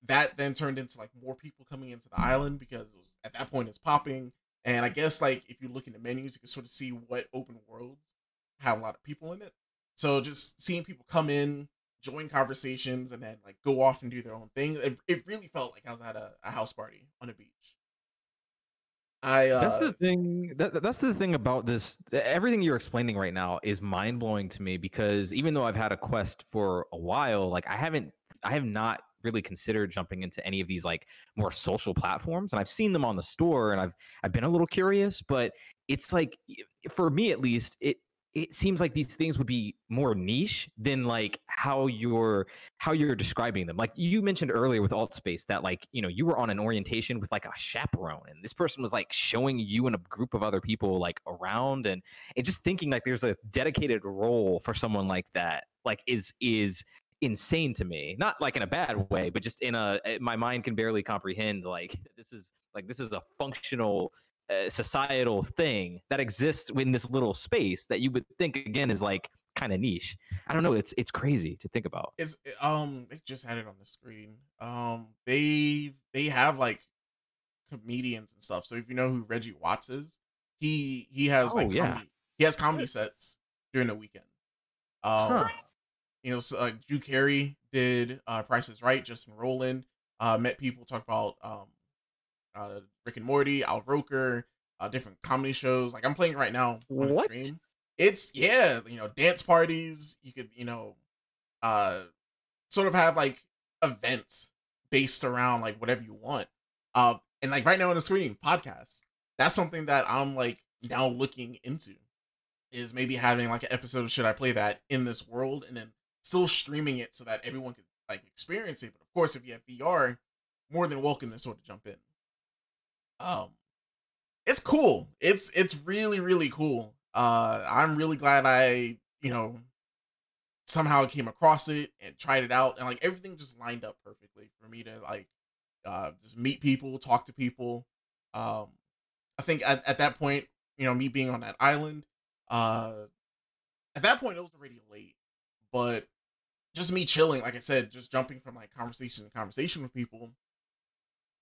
that then turned into like more people coming into the island because was at that point it's popping. And I guess like if you look in the menus, you can sort of see what open worlds have a lot of people in it. So just seeing people come in, join conversations, and then like go off and do their own thing, it, it really felt like I was at a, a house party on a beach. I uh, That's the thing. That, that's the thing about this. Everything you're explaining right now is mind blowing to me because even though I've had a quest for a while, like I haven't, I have not really considered jumping into any of these like more social platforms. And I've seen them on the store, and I've I've been a little curious, but it's like for me at least, it it seems like these things would be more niche than like how you're how you're describing them. Like you mentioned earlier with alt space that like, you know, you were on an orientation with like a chaperone and this person was like showing you and a group of other people like around and and just thinking like there's a dedicated role for someone like that like is is insane to me. Not like in a bad way, but just in a eh, my mind can barely comprehend like this is like this is a functional uh, societal thing that exists in this little space that you would think again is like kind of niche. I don't know. It's it's crazy to think about. it's um they just had it on the screen. Um they they have like comedians and stuff. So if you know who Reggie Watts is, he he has Oh, like yeah. comedy, he has comedy sets during the weekend. Um Huh. you know, so, like Drew Carey did uh Price is Right, Justin Roiland, uh met people talk about um uh Rick and Morty, Al Roker, uh different comedy shows. Like I'm playing right now on What? stream. It's yeah, you know, dance parties, you could, you know, uh sort of have like events based around like whatever you want. Uh and like right now on the screen, podcasts. That's something that I'm like now looking into is maybe having like an episode of Should I Play That in this world and then still streaming it so that everyone could like experience it. But of course, if you have VR, more than welcome to sort of jump in. Um, it's cool. It's it's really really cool. Uh, I'm really glad I you know somehow came across it and tried it out and like everything just lined up perfectly for me to like uh just meet people, talk to people. Um, I think at, at that point, you know, me being on that island, uh, at that point it was already late, but just me chilling, like I said, just jumping from like conversation to conversation with people.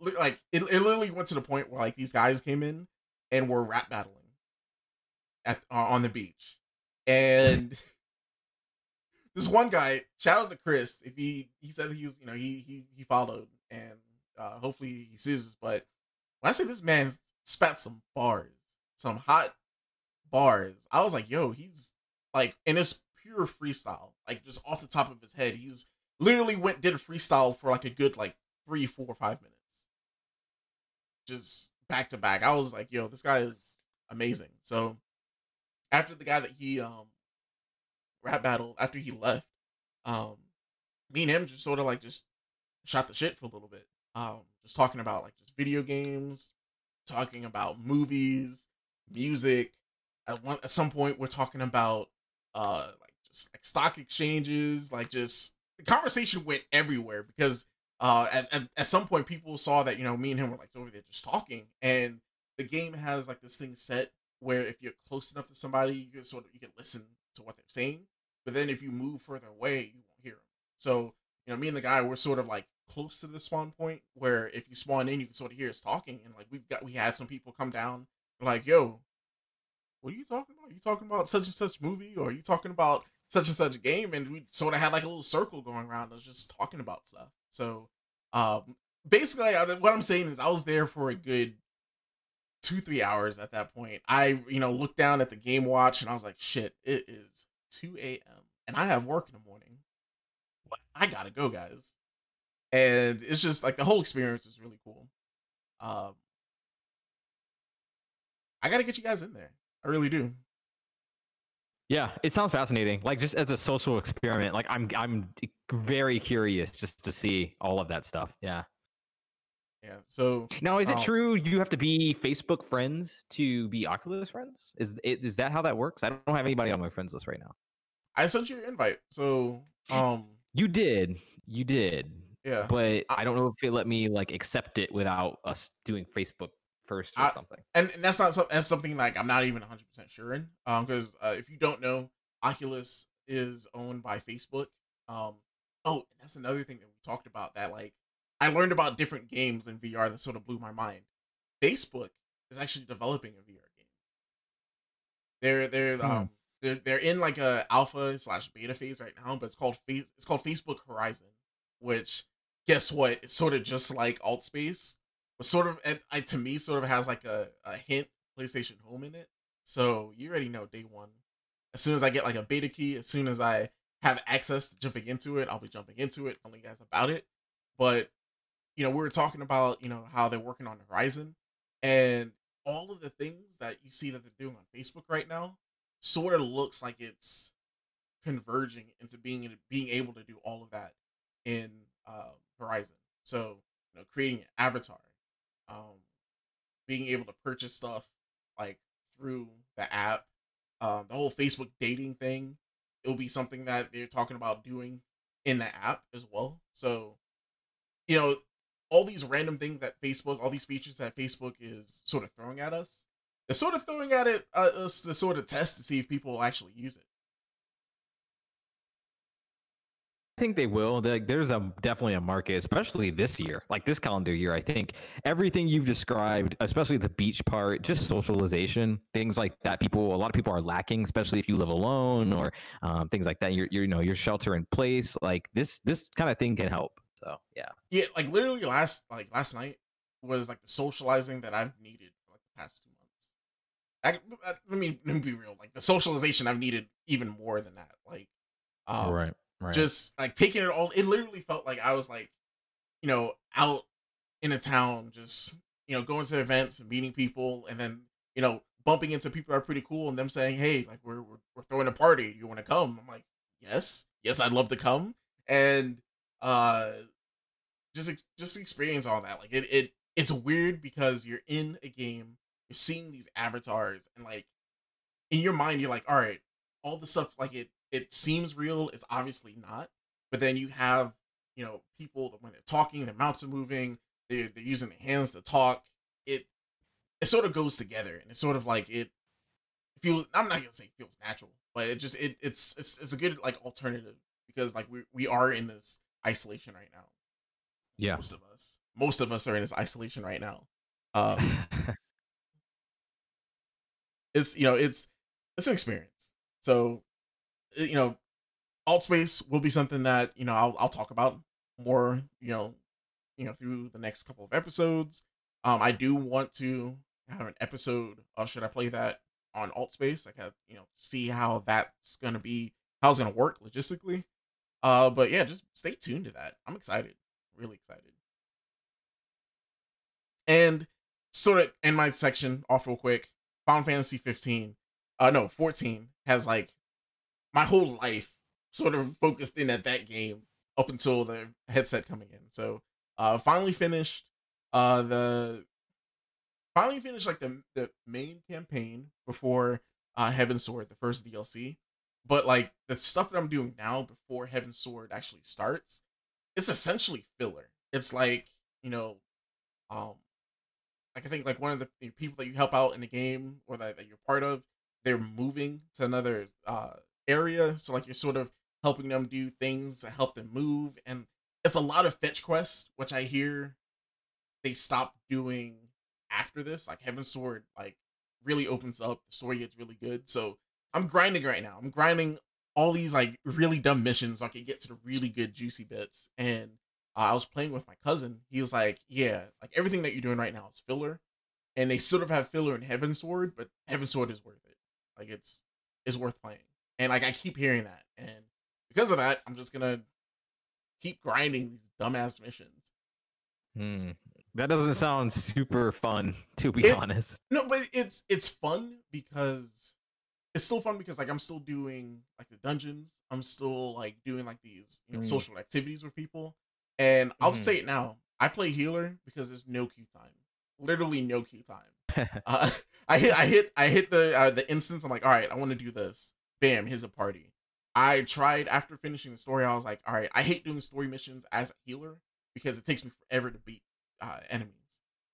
Li- Like it, it literally went to the point where like these guys came in and were rap battling at uh, on the beach, and this one guy, shout out to Chris, if he he said he was, you know, he he he followed and uh hopefully he sees this, but when I say this man spat some bars, some hot bars. I was like, yo, he's like, and it's pure freestyle, like just off the top of his head. He's literally went did a freestyle for like a good like three, four, five minutes, just back to back. I was like, yo, this guy is amazing. So after the guy that he um rap battled, after he left, um, me and him just sort of like just shot the shit for a little bit. Um, just talking about like just video games, talking about movies, music. At one at some point, we're talking about uh like just like stock exchanges, like just the conversation went everywhere because uh at, at, at some point people saw that you know me and him were like over there just talking and the game has like this thing set where if you're close enough to somebody you can sort of you can listen to what they're saying but then if you move further away you won't hear them so you know me and the guy we're sort of like close to the spawn point where if you spawn in you can sort of hear us talking and like we've got we had some people come down like yo what are you talking about? Are you talking about such and such movie or are you talking about such and such game? And we sort of had like a little circle going around us just talking about stuff so um basically what i'm saying is i was there for a good two three hours at that point. I you know looked down at the game watch and i was like shit it is 2 a.m and i have work in the morning. I gotta go guys. And it's just like the whole experience is really cool. Um i gotta get you guys in there. I really do yeah, it sounds fascinating. Like just as a social experiment, like I'm I'm very curious just to see all of that stuff. Yeah. Yeah. So now, is it um, true you have to be Facebook friends to be Oculus friends? Is is that how that works? I don't have anybody on my friends list right now. I sent you an invite. So um, you did, you did. Yeah. But I don't know if it let me like accept it without us doing Facebook first or I, something. And, and that's not so, that's something like I'm not even 100 percent sure in. Um, because uh, if you don't know, Oculus is owned by Facebook. Um, oh, that's another thing that we talked about that like I learned about different games in VR that sort of blew my mind. Facebook is actually developing a VR game. They're they're hmm. um they're they're in like a alpha slash beta phase right now, but it's called face it's called Facebook Horizon, which guess what? It's sort of just like Sort of and I, to me sort of has like a, a hint PlayStation Home in it. So you already know day one. As soon as I get like a beta key, as soon as I have access to jumping into it, I'll be jumping into it, telling you guys about it. But you know, we were talking about, you know, how they're working on Horizon and all of the things that you see that they're doing on Facebook right now sort of looks like it's converging into being being able to do all of that in uh, Horizon. So, you know, creating an avatar, um, being able to purchase stuff like through the app, um, the whole Facebook dating thing. It'll be something that they're talking about doing in the app as well. So, you know, all these random things that Facebook, all these features that Facebook is sort of throwing at us, they're sort of throwing at it uh, us to sort of test to see if people actually use it. Think they will. There's a definitely a market, especially this year, like this calendar year. I think everything you've described, especially the beach part, just socialization, things like that. People, a lot of people are lacking, especially if you live alone or um, things like that. You're, you're, you know, your shelter in place. Like this, this kind of thing can help. So yeah, yeah. Like literally last, like last night was like the socializing that I've needed for like the past two months. I, let me let me be real. Like the socialization I've needed even more than that. Like, um, right Right. Just like taking it all. It literally felt like I was like, you know, out in a town, just you know, going to events and meeting people, and then you know, bumping into people that are pretty cool, and them saying, "Hey, like we're we're, we're throwing a party. You want to come?" I'm like, "Yes, yes, I'd love to come." And uh, just just experience all that. Like it it it's weird because you're in a game, you're seeing these avatars, and like in your mind, you're like, "All right, all the stuff like it it seems real. It's obviously not. But then you have, you know, people when they're talking, their mouths are moving, they're, they're using their hands to talk. It it sort of goes together, and it's sort of like it feels. I'm not gonna say it feels natural, but it just it it's it's it's a good like alternative because like we we are in this isolation right now. Yeah, most of us, most of us are in this isolation right now. Um, it's you know it's it's an experience. So you know, alt space will be something that you know I'll I'll talk about more. You know, you know through the next couple of episodes. Um, I do want to have an episode of should I play that on alt space. I gotta you know see how that's gonna be, how it's gonna work logistically. Uh, but yeah, just stay tuned to that. I'm excited, really excited. And sort of in my section, off real quick, Final Fantasy 15, uh, no 14 has like my whole life sort of focused in at that game up until the headset coming in. So uh finally finished uh the finally finished like the the main campaign before uh Heavensward, the first DLC. But like the stuff that I'm doing now before Heavensward actually starts, it's essentially filler. It's like, you know, um like I think like one of the people that you help out in the game or that, that you're part of, they're moving to another uh area. So like you're sort of helping them do things help them move. And it's a lot of fetch quests, which I hear they stopped doing after this. Like Heavensward, like really opens up. The story gets really good. So I'm grinding right now. I'm grinding all these like really dumb missions so I can get to the really good juicy bits. And uh, I was playing with my cousin. He was like, "Yeah, like everything that you're doing right now is filler." And they sort of have filler in Heavensward, but Heavensward is worth it. Like it's it's worth playing. And like I keep hearing that, and because of that, I'm just gonna keep grinding these dumbass missions. Hmm. That doesn't sound super fun, to be It's- honest. No, but it's it's fun because it's still fun because like I'm still doing like the dungeons. I'm still like doing like these you know Mm. social activities with people. And I'll say it now. I play healer because there's no queue time. Literally no queue time. Uh, I hit I hit I hit the uh, the instance. I'm like, all right, I want to do this. Bam, here's a party. I tried after finishing the story. I was like, all right, I hate doing story missions as a healer because it takes me forever to beat uh, enemies.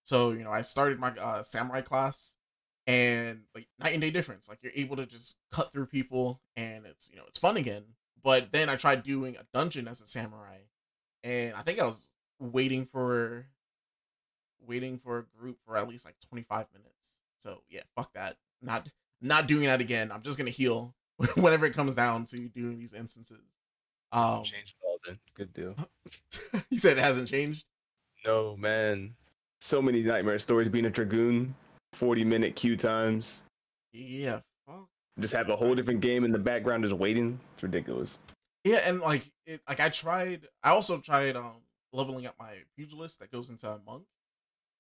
So you know, I started my uh, samurai class, and like night and day difference. Like you're able to just cut through people, and it's you know it's fun again. But then I tried doing a dungeon as a samurai, and I think I was waiting for waiting for a group for at least like 25 minutes. So yeah, fuck that. Not not doing that again. I'm just gonna heal whenever it comes down to doing these instances. Um, Change it all then. Good deal. you said it hasn't changed. No man, so many nightmare stories. Being a dragoon, forty minute queue times. Yeah, fuck. Just have a whole different game in the background just waiting. It's ridiculous. Yeah, and like it, like I tried. I also tried um leveling up my pugilist that goes into a monk,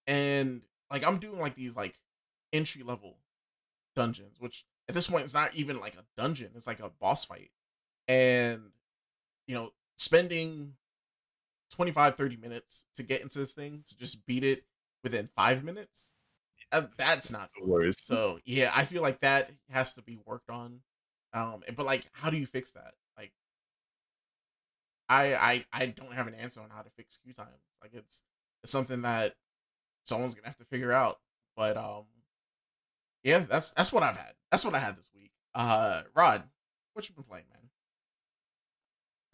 and like I'm doing like these like entry level dungeons, which at this point it's not even like a dungeon. It's like a boss fight, and you know spending 25 30 minutes to get into this thing to just beat it within five minutes uh, that's not The worst. so yeah, I feel like that has to be worked on. Um, but like, how do you fix that? Like, I I I don't have an answer on how to fix queue times. Like, it's it's something that someone's gonna have to figure out. But um, yeah, that's that's what I've had. That's what I had this week. Uh, Rod, what you been playing, man?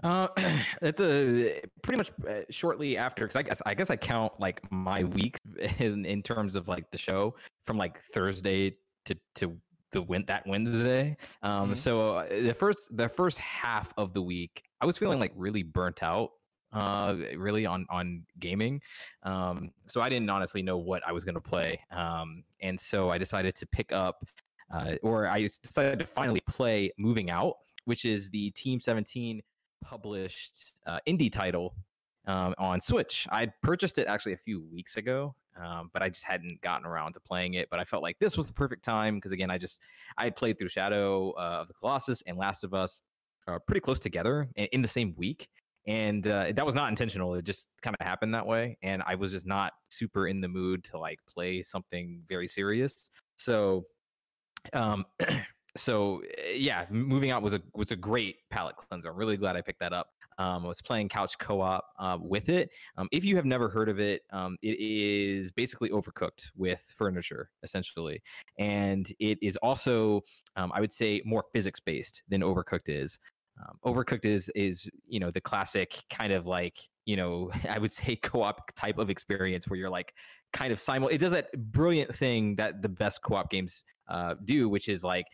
Uh, at the pretty much uh, shortly after, because I guess I guess I count like my weeks in in terms of like the show from like Thursday to to the win that Wednesday. Um, Mhm. so uh, the first the first half of the week, I was feeling like really burnt out. Uh, really on on gaming. Um, so I didn't honestly know what I was gonna play. Um, and so I decided to pick up, uh, or I decided to finally play Moving Out, which is the Team 17 published uh, indie title um, on Switch. I purchased it actually a few weeks ago, um, but I just hadn't gotten around to playing it. But I felt like this was the perfect time because again, I just I played through Shadow uh, of the Colossus and Last of Us uh, pretty close together in the same week. And uh, that was not intentional. It just kind of happened that way. And I was just not super in the mood to like play something very serious. So um so uh, yeah moving out was a was a great palate cleanser i'm really glad i picked that up um, I was playing couch co-op uh, with it. Um, if you have never heard of it, um, it is basically overcooked with furniture, essentially, and it is also, um, I would say, more physics-based than Overcooked is. Um, Overcooked is is you know the classic kind of like you know I would say co-op type of experience where you're like kind of simul. It does that brilliant thing that the best co-op games uh, do, which is like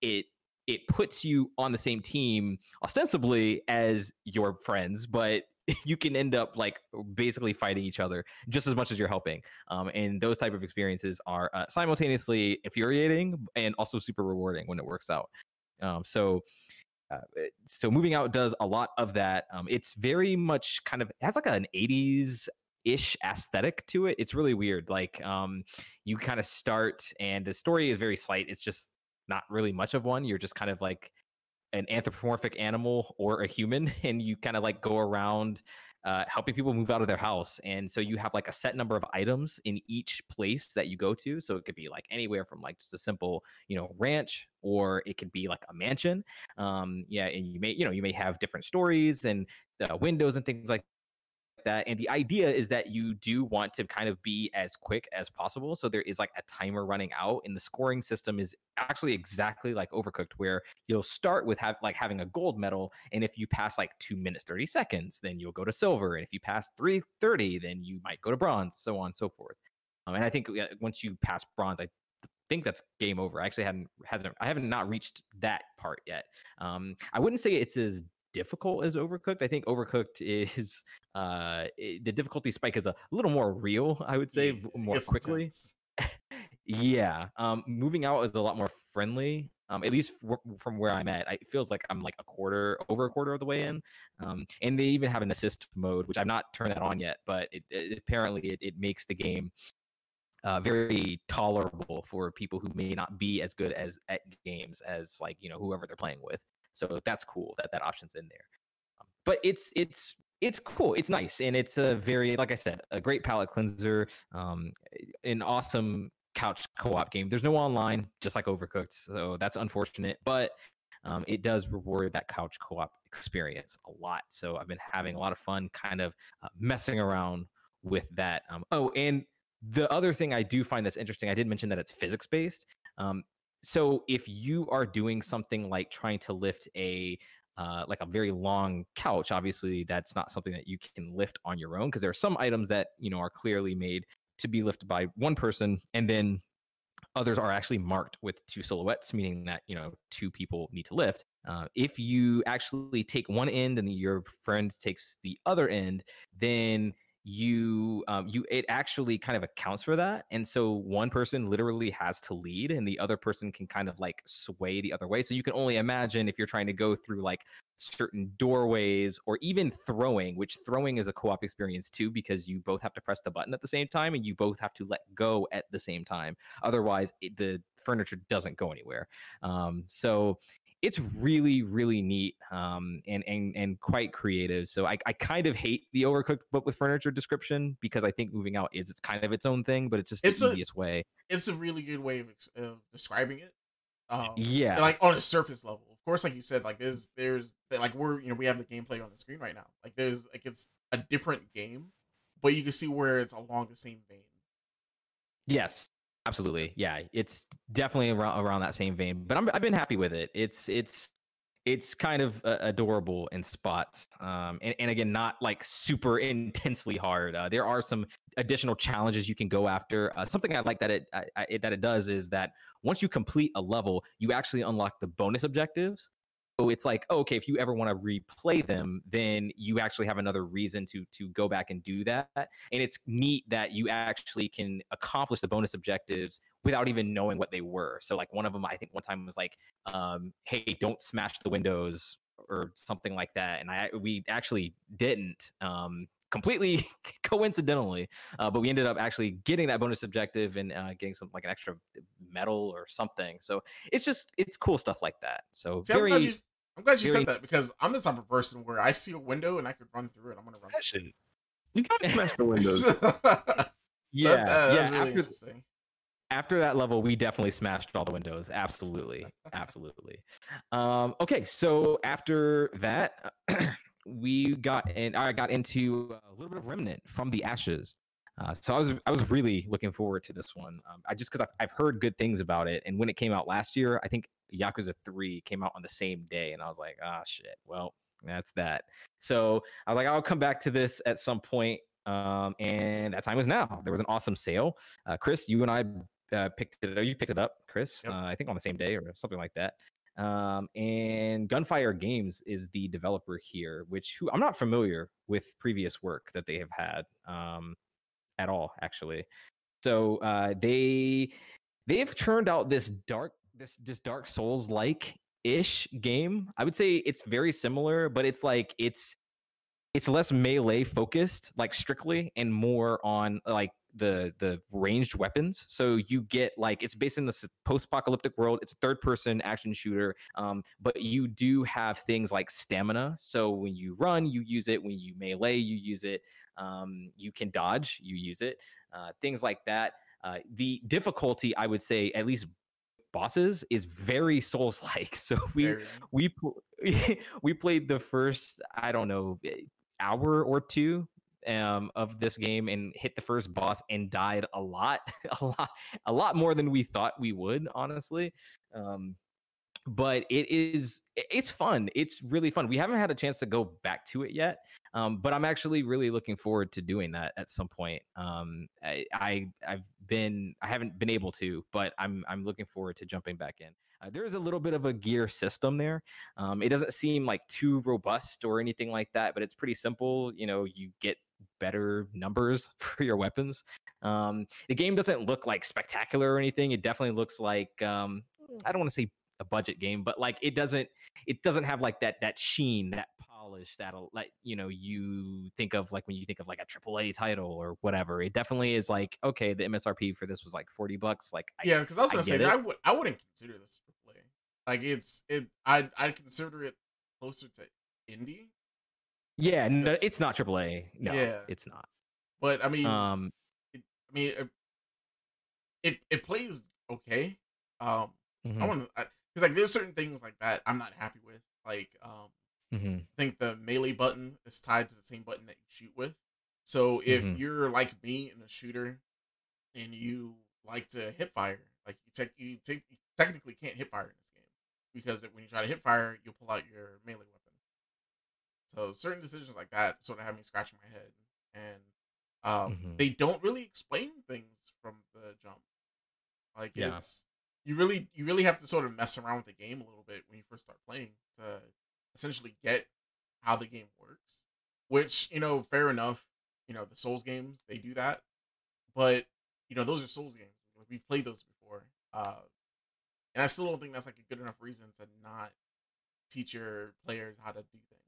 it it puts you on the same team ostensibly as your friends, but you can end up like basically fighting each other just as much as you're helping. Um, and those type of experiences are uh, simultaneously infuriating and also super rewarding when it works out. Um, so. Uh, so moving out does a lot of that. Um, it's very much kind of has like an 80s ish aesthetic to it. It's really weird. Like um, you kind of start and the story is very slight. It's just not really much of one. You're just kind of like an anthropomorphic animal or a human, and you kind of like go around uh, helping people move out of their house. And so you have like a set number of items in each place that you go to. So it could be like anywhere from like just a simple, you know, ranch, or it could be like a mansion. Um, yeah, and you may, you know, you may have different stories and uh, windows and things like that. And the idea is that you do want to kind of be as quick as possible. So there is like a timer running out, and the scoring system is actually exactly like Overcooked, where you'll start with have like having a gold medal, and if you pass like two minutes thirty seconds, then you'll go to silver, and if you pass three thirty, then you might go to bronze, so on and so forth. Um, and I think once you pass bronze, I think that's game over. I actually hadn't hasn't I haven't not reached that part yet. Um, I wouldn't say it's as difficult as Overcooked. I think Overcooked is uh it, the difficulty spike is a little more real. I would say Yeah, more quickly. Yeah. Um, moving out is a lot more friendly. Um, at least w- from where I'm at, it feels like I'm like a quarter, over a quarter of the way in. Um, and they even have an assist mode, which I've not turned that on yet, but it, it apparently it, it makes the game uh, very tolerable for people who may not be as good as at games as like you know whoever they're playing with. So that's cool that that option's in there. Um, but it's it's it's cool. It's nice, and it's a very like I said, a great palate cleanser. Um, an awesome couch co-op game. There's no online, just like Overcooked, so that's unfortunate. But um, it does reward that couch co-op experience a lot. So I've been having a lot of fun, kind of uh, messing around with that. Um, oh, and the other thing I do find that's interesting, I did mention that it's physics based. Um, so if you are doing something like trying to lift a uh, like a very long couch, obviously that's not something that you can lift on your own because there are some items that you know are clearly made to be lifted by one person, and then others are actually marked with two silhouettes, meaning that you know two people need to lift. Uh, if you actually take one end and your friend takes the other end, then you um, you it actually kind of accounts for that and so one person literally has to lead and the other person can kind of like sway the other way so you can only imagine if you're trying to go through like certain doorways or even throwing which throwing is a co-op experience too because you both have to press the button at the same time and you both have to let go at the same time otherwise it, the furniture doesn't go anywhere. Um, so it's really really neat um, and and and quite creative. So I, I kind of hate the overcooked but with furniture description because I think moving out is it's kind of its own thing, but it's just It's the a- easiest way. It's a really good way of, of describing it. Um, Yeah, like on a surface level. Of course, like you said, like there's there's like we're you know we have the gameplay on the screen right now. Like there's like it's a different game, but you can see where it's along the same vein. yes, absolutely. Yeah, it's definitely around, around that same vein. But I'm, I've been happy with it. It's it's it's kind of uh, adorable in spots, um, and, and again, not like super intensely hard. Uh, there are some additional challenges you can go after. Uh, something I like that it, I, I, that it does is that once you complete a level, you actually unlock the bonus objectives. So it's like, oh, okay, if you ever want to replay them, then you actually have another reason to to go back and do that. And it's neat that you actually can accomplish the bonus objectives without even knowing what they were. So like one of them, I think one time was like, um, hey, don't smash the windows or something like that. And I we actually didn't. Um, completely coincidentally uh, but we ended up actually getting that bonus objective and uh, getting some like an extra medal or something so it's just it's cool stuff like that so See, I'm very glad you, I'm glad you very- said that because I'm the type of person where I see a window and I could run through it. I'm gonna run. Smash it. You gotta smash the windows. through it. that's, yeah uh, that's yeah really after interesting. after that level we definitely smashed all the windows absolutely absolutely um okay so after that we got and i got into a little bit of remnant from the ashes uh, so I was I was really looking forward to this one. Um, I just because I've, I've heard good things about it, and when it came out last year, I think Yakuza Three came out on the same day, and I was like, ah, shit. Well, that's that. So I was like, I'll come back to this at some point. Um, and that time is now. There was an awesome sale. Uh, Chris, you and I uh, picked it. You picked it up, Chris. Yep. Uh, I think on the same day or something like that. Um, and Gunfire Games is the developer here, which who I'm not familiar with previous work that they have had um, at all, actually. So uh, they they've turned out this dark this this Dark Souls like ish game. I would say it's very similar, but it's like it's it's less melee focused, like strictly, and more on like the the ranged weapons. So you get like it's based in this post apocalyptic world. It's third person action shooter, um, but you do have things like stamina. So when you run, you use it. When you melee, you use it. Um, you can dodge, you use it. Uh, things like that. Uh, the difficulty, I would say, at least bosses is very souls like so we Very. we we played the first i don't know eh, hour or two um, of this game and hit the first boss and died a lot a lot a lot more than we thought we would honestly. Um, but it is it's fun. It's really fun. We haven't had a chance to go back to it yet um, but i'm actually really looking forward to doing that at some point. Um, I, I i've been i haven't been able to but i'm i'm looking forward to jumping back in. Uh, there is a little bit of a gear system there. Um, it doesn't seem like too robust or anything like that but it's pretty simple. You know you get better numbers for your weapons um, the game doesn't look like spectacular or anything it definitely looks like um, i don't want to say a budget game but like it doesn't it doesn't have like that that sheen that polish that'll like you know you think of like when you think of like a AAA title or whatever it definitely is like okay the msrp for this was like 40 bucks like Yeah, because I was gonna say that I would I wouldn't consider this AAA. Like it's it I I consider it closer to indie. Yeah no, it's not AAA no Yeah. it's not But I mean, um I mean, it, it it plays okay. Um, I mhm, want to because like there's certain things like that I'm not happy with. Like, um, mhm, I think the melee button is tied to the same button that you shoot with. So if Mhm. you're like me in a shooter, and you like to hip fire, like you take you, te- you technically can't hip fire in this game because when you try to hip fire, you'll pull out your melee weapon. So certain decisions like that sort of have me scratching my head, and um, Mhm. they don't really explain things from the jump. Like Yeah. it's you really you really have to sort of mess around with the game a little bit when you first start playing to essentially get how the game works. Which you know, fair enough. You know, the Souls games they do that, but you know those are Souls games. Like, we've played those before, uh, and I still don't think that's like a good enough reason to not teach your players how to do things.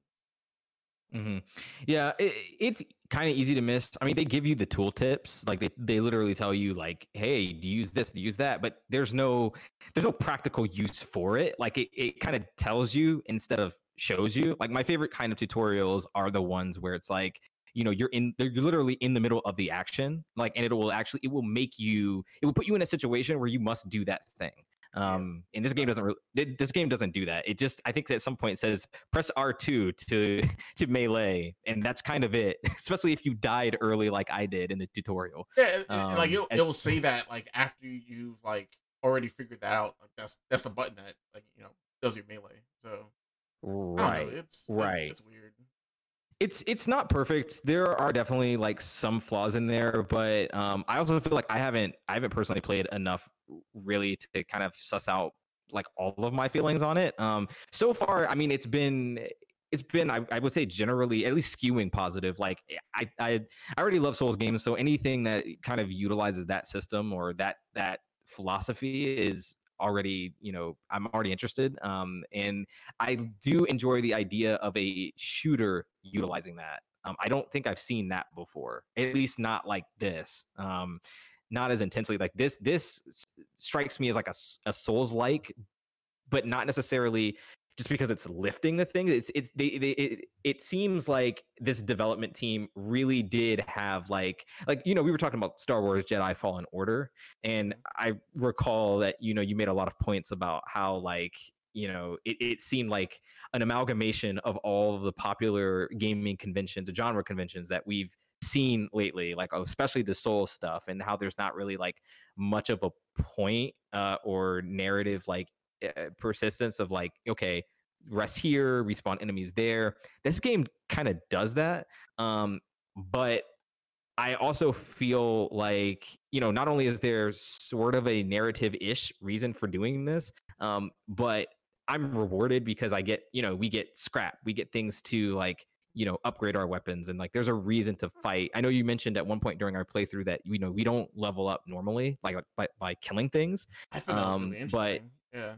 Hmm Yeah, it, it's kind of easy to miss. I mean, they give you the tool tips, like they, they literally tell you, like, "Hey, do use this, do use that," but there's no there's no practical use for it. Like it, it kind of tells you instead of shows you. Like my favorite kind of tutorials are the ones where it's like, you know, you're in you're literally in the middle of the action, like, and it will actually it will make you it will put you in a situation where you must do that thing. Um, and this game doesn't really, this game doesn't do that. It just, I think at some point it says press R2 to to melee, and that's kind of it. Especially if you died early, like I did in the tutorial. Yeah, and, and, like Um, it'll, it'll say that like after you've like already figured that out. Like that's that's the button that like you know does your melee. So Right. it's it's- right. It's, weird. It's it's not perfect. There are definitely like some flaws in there, but um, I also feel like I haven't I haven't personally played enough really to kind of suss out like all of my feelings on it. Um, so far, I mean, it's been it's been I, I would say generally at least skewing positive. Like I I I already love Souls games, so anything that kind of utilizes that system or that that philosophy is already you know I'm already interested. Um, and I do enjoy the idea of a shooter utilizing that. Um, I don't think I've seen that before, at least not like this. Um, not as intensely like this. This strikes me as like a Souls like, but not necessarily just because it's lifting the thing. It's it's they, they it, it seems like this development team really did have like like you know we were talking about Star Wars Jedi Fallen Order, and mm-hmm. I recall that you know you made a lot of points about how like you know it, it seemed like an amalgamation of all of the popular gaming conventions and genre conventions that we've seen lately like especially the soul stuff and how there's not really like much of a point uh, or narrative like uh, persistence of like okay rest here respawn enemies there. This game kind of does that um but I also feel like, you know, not only is there sort of a narrative ish reason for doing this, um, but I'm rewarded because I get, you know, we get scrap, we get things to like, you know, upgrade our weapons and like there's a reason to fight. I know you mentioned at one point during our playthrough that you know we don't level up normally, like by, by killing things. I think that was Um, really but- interesting. yeah,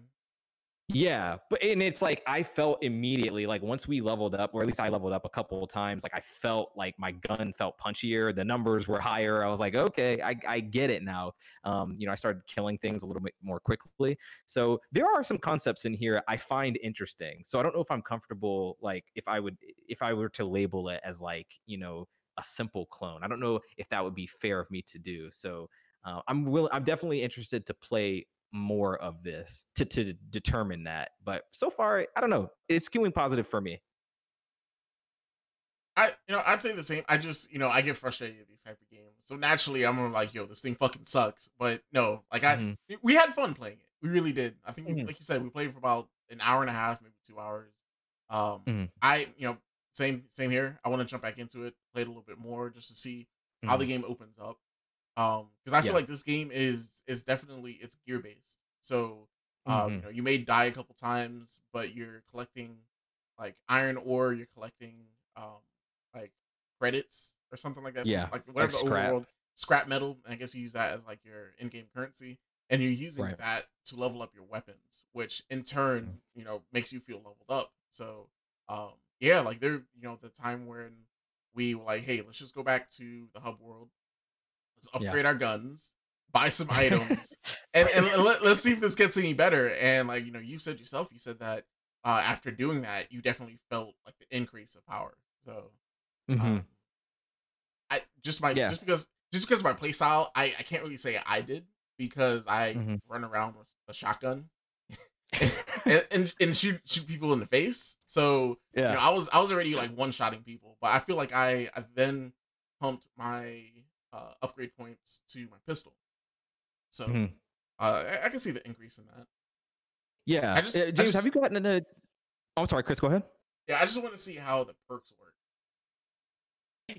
Yeah, but and it's like I felt immediately like once we leveled up, or at least I leveled up a couple of times, like I felt like my gun felt punchier, the numbers were higher. I was like, okay, I, I get it now. Um, you know, I started killing things a little bit more quickly. So there are some concepts in here I find interesting. So I don't know if I'm comfortable, like if I would if I were to label it as like, you know, a simple clone. I don't know if that would be fair of me to do. So uh, I'm will I'm definitely interested to play more of this to to determine that. But so far, I don't know. It's skewing positive for me. I you know I'd say the same. I just you know I get frustrated at these type of games, so naturally I'm like, yo, this thing fucking sucks. But no, like I Mhm. we had fun playing it. We really did. I think, we- Mhm. like you said, we played for about an hour and a half, maybe two hours. Um, Mhm. I you know same same here. I want to jump back into it, play it a little bit more, just to see how the game opens up. Um, because I feel like this game is is definitely it's gear based. So, um, you Mhm. know, you may die a couple times, but you're collecting like iron ore. You're collecting um like credits or something like that. so, Yeah, like whatever the scrap. overworld scrap metal. I guess you use that as like your in-game currency, and you're using Right. that to level up your weapons, which in turn, you know, makes you feel leveled up. So, um, yeah, like there, you know, the time when we were like, hey, let's just go back to the hub world, let's Yeah. upgrade our guns, buy some items, and and let, let's see if this gets any better. And like you know, you said yourself, you said that uh, after doing that, you definitely felt like the increase of power. So, Mhm. um, I just my Yeah. just because just because of my play style, I I can't really say I did because I Mhm. run around with a shotgun and, and and shoot shoot people in the face. So Yeah. you know, I was I was already like one shotting people, but I feel like I I then pumped my uh, upgrade points to my pistol. So Mhm. uh, I, I can see the increase in that. yeah, I just- Uh, I James, just- have you gotten into? Oh, I'm sorry, Chris. Go ahead. Yeah, I just want to see how the perks work.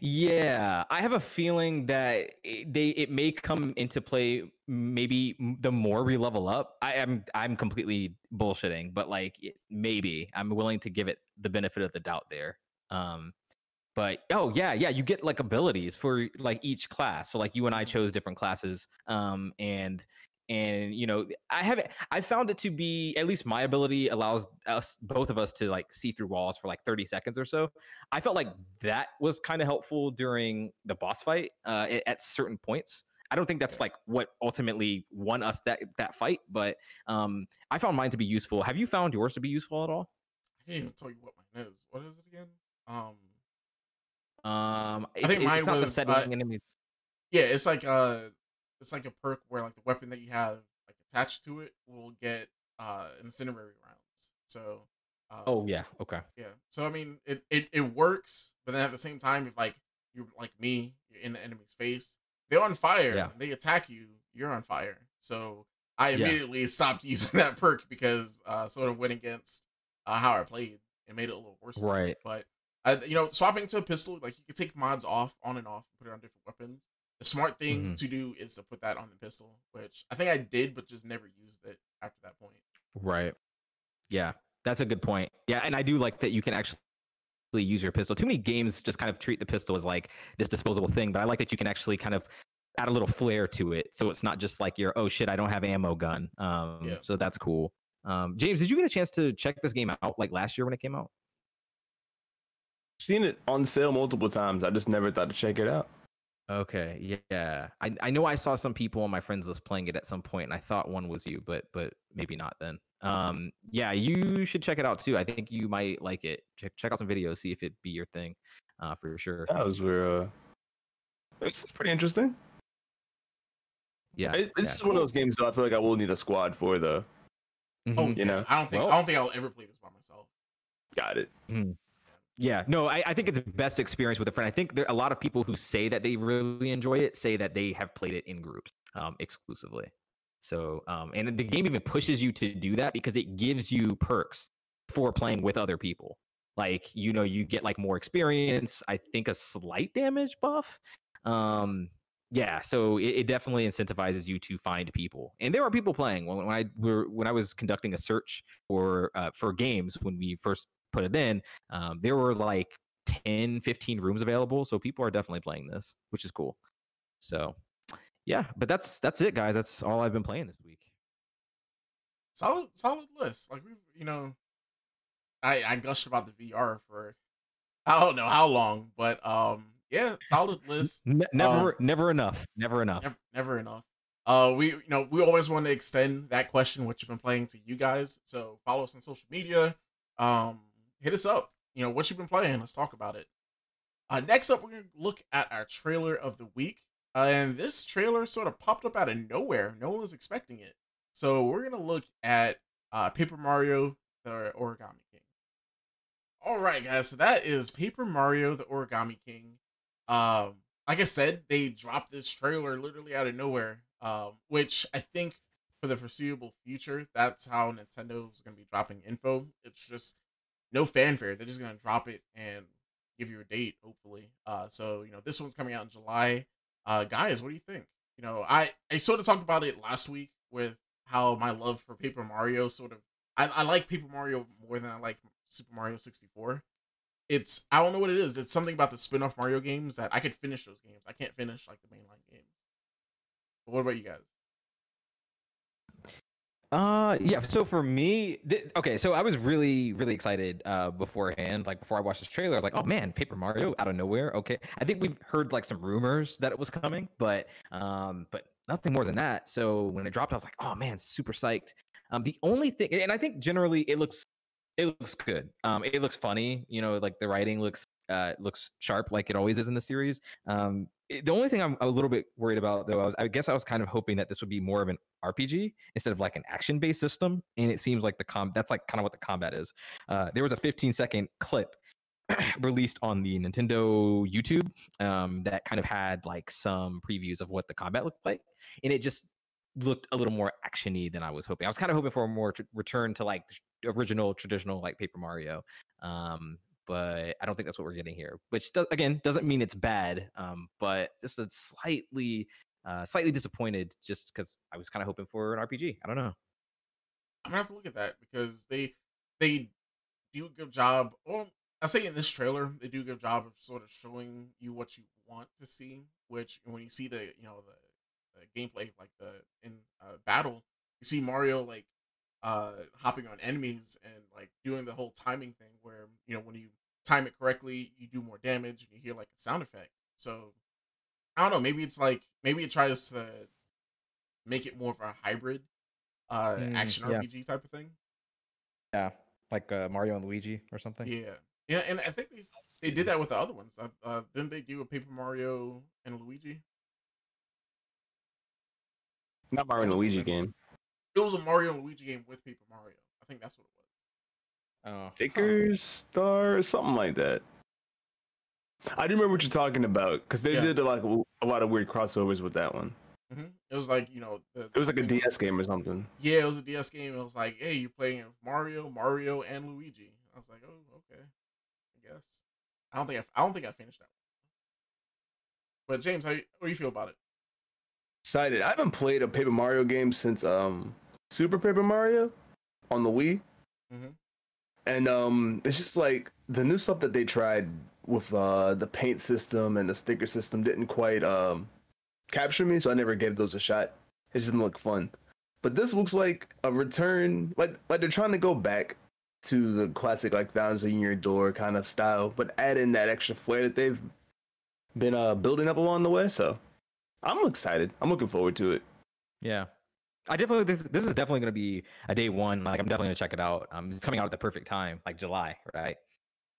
Yeah, I have a feeling that it, they it may come into play maybe the more we level up. I am I'm completely bullshitting, but like maybe I'm willing to give it the benefit of the doubt there. Um, but oh yeah, yeah, you get like abilities for like each class. So like you and I chose different classes, um, and and you know I haven't I found it to be at least my ability allows us both of us to like see through walls for like 30 seconds or so. I felt like that was kind of helpful during the boss fight uh, at, certain points. I don't think that's like what ultimately won us that that fight, but um, I found mine to be useful. Have you found yours to be useful at all? I can't even tell you what mine is. What is it again? Um, Um, it's, think it's mine was, setting uh, enemies. yeah, it's like uh, it's like a perk where like the weapon that you have like attached to it will get uh incendiary rounds. So. Uh, Oh yeah, okay. Yeah. So I mean, it, it it works, but then at the same time, if like you're like me, you're in the enemy's face, they're on fire. Yeah. They attack you, you're on fire. So I Yeah. immediately stopped using that perk because uh sort of went against uh, how I played. and made it a little worse. Right. But uh, you know, swapping to a pistol, like you can take mods off, on and off, and put it on different weapons. The smart thing Mhm. to do is to put that on the pistol, which I think I did, but just never used it after that point. Right. Yeah, that's a good point. Yeah, and I do like that you can actually use your pistol. Too many games just kind of treat the pistol as like this disposable thing, but I like that you can actually kind of add a little flair to it, so it's not just like your oh shit, I don't have ammo gun. Um, Yeah. so that's cool. Um, James, did you get a chance to check this game out like last year when it came out? Seen it on sale multiple times. I just never thought to check it out. Okay, yeah, I I know I saw some people on my friends list playing it at some point, and I thought one was you, but but maybe not then. Um, yeah, you should check it out too. I think you might like it. Check check out some videos, see if it be your thing, uh, for sure. That was where uh, it's pretty interesting. Yeah, It, this yeah, is one of those games though. I feel like I will need a squad for the. Mhm. Oh, You know. I don't think Well- I don't think I'll ever play this by myself. Got it. Yeah, no, I, I think it's best experience with a friend. I think there a lot of people who say that they really enjoy it say that they have played it in groups um, exclusively. So, um, and the game even pushes you to do that because it gives you perks for playing with other people. Like, you know, you get like more experience. I think a slight damage buff. Um, yeah, so it, it, definitely incentivizes you to find people, and there are people playing. When, when I were when I was conducting a search for uh, for games when we first put it in, um, there were like 10, 15 rooms available. So people are definitely playing this, which is cool. So yeah, but that's that's it, guys. That's all I've been playing this week. Solid, solid list. Like we, you know, I I gushed about the VR for I don't know how long, but um, yeah, solid list. N- never, um, never enough. Never enough. Never, never enough. Uh, we you know we always want to extend that question, what you've been playing, to you guys. So follow us on social media. Um, hit us up. You know what you've been playing. Let's talk about it. Uh, next up, we're gonna look at our trailer of the week, uh, and this trailer sort of popped up out of nowhere. No one was expecting it. So we're gonna look at uh, Paper Mario: The Origami King. All right, guys. So that is Paper Mario: The Origami King. Um, like I said, they dropped this trailer literally out of nowhere. Um, which I think for the foreseeable future, that's how Nintendo is gonna be dropping info. It's just no fanfare. They're just gonna drop it and give you a date, hopefully. Uh, so you know, this one's coming out in July. Uh, guys, what do you think? You know, I I sort of talked about it last week with how my love for Paper Mario sort of I, I like Paper Mario more than I like Super Mario 64. It's I don't know what it is. It's something about the spin-off Mario games that I could finish those games. I can't finish like the mainline games. But what about you guys? Uh yeah, so for me, th- okay, so I was really really excited uh beforehand, like before I watched this trailer, I was like, "Oh man, Paper Mario out of nowhere." Okay. I think we've heard like some rumors that it was coming, but um but nothing more than that. So when it dropped, I was like, "Oh man, super psyched." Um the only thing and I think generally it looks it looks good. Um it looks funny, you know, like the writing looks uh, looks sharp like it always is in the series. Um, it, the only thing I'm a little bit worried about though, I, was, I guess I was kind of hoping that this would be more of an RPG instead of like an action based system. And it seems like the com that's like kind of what the combat is. Uh, there was a 15 second clip released on the Nintendo YouTube um, that kind of had like some previews of what the combat looked like, and it just looked a little more actiony than I was hoping. I was kind of hoping for a more tr- return to like original traditional like Paper Mario. Um, but I don't think that's what we're getting here. Which does, again doesn't mean it's bad, um, but just a slightly, uh, slightly disappointed just because I was kind of hoping for an RPG. I don't know. I'm gonna have to look at that because they they do a good job. Well, I say in this trailer they do a good job of sort of showing you what you want to see. Which when you see the you know the, the gameplay like the in uh, battle, you see Mario like uh hopping on enemies and like doing the whole timing thing where you know when you time it correctly, you do more damage and you hear like a sound effect. So I don't know, maybe it's like maybe it tries to make it more of a hybrid uh mm, action yeah. RPG type of thing. Yeah. Like uh, Mario and Luigi or something. Yeah. Yeah, and I think they they did that with the other ones. Uh, uh, didn't they do a Paper Mario and Luigi? Not Mario and Luigi game. It was a Mario and Luigi game with Paper Mario. I think that's what it was. Oh, Stickers, Star, something like that. I do remember what you're talking about because they yeah. did like a lot of weird crossovers with that one. Mm-hmm. It was like you know, the, it was like a DS game or something. Yeah, it was a DS game. It was like, hey, you're playing Mario, Mario, and Luigi. I was like, oh, okay, I guess. I don't think I, I don't think I finished that. One. But James, how, how do you feel about it? Excited. I haven't played a Paper Mario game since um Super Paper Mario on the Wii. Mm-hmm and um, it's just like the new stuff that they tried with uh, the paint system and the sticker system didn't quite um, capture me, so I never gave those a shot. It just didn't look fun. But this looks like a return, like like they're trying to go back to the classic like thousand year door kind of style, but add in that extra flair that they've been uh, building up along the way. So I'm excited. I'm looking forward to it. Yeah, I definitely this this is definitely going to be a day one. Like I'm definitely going to check it out. Um, it's coming out at the perfect time, like July, right?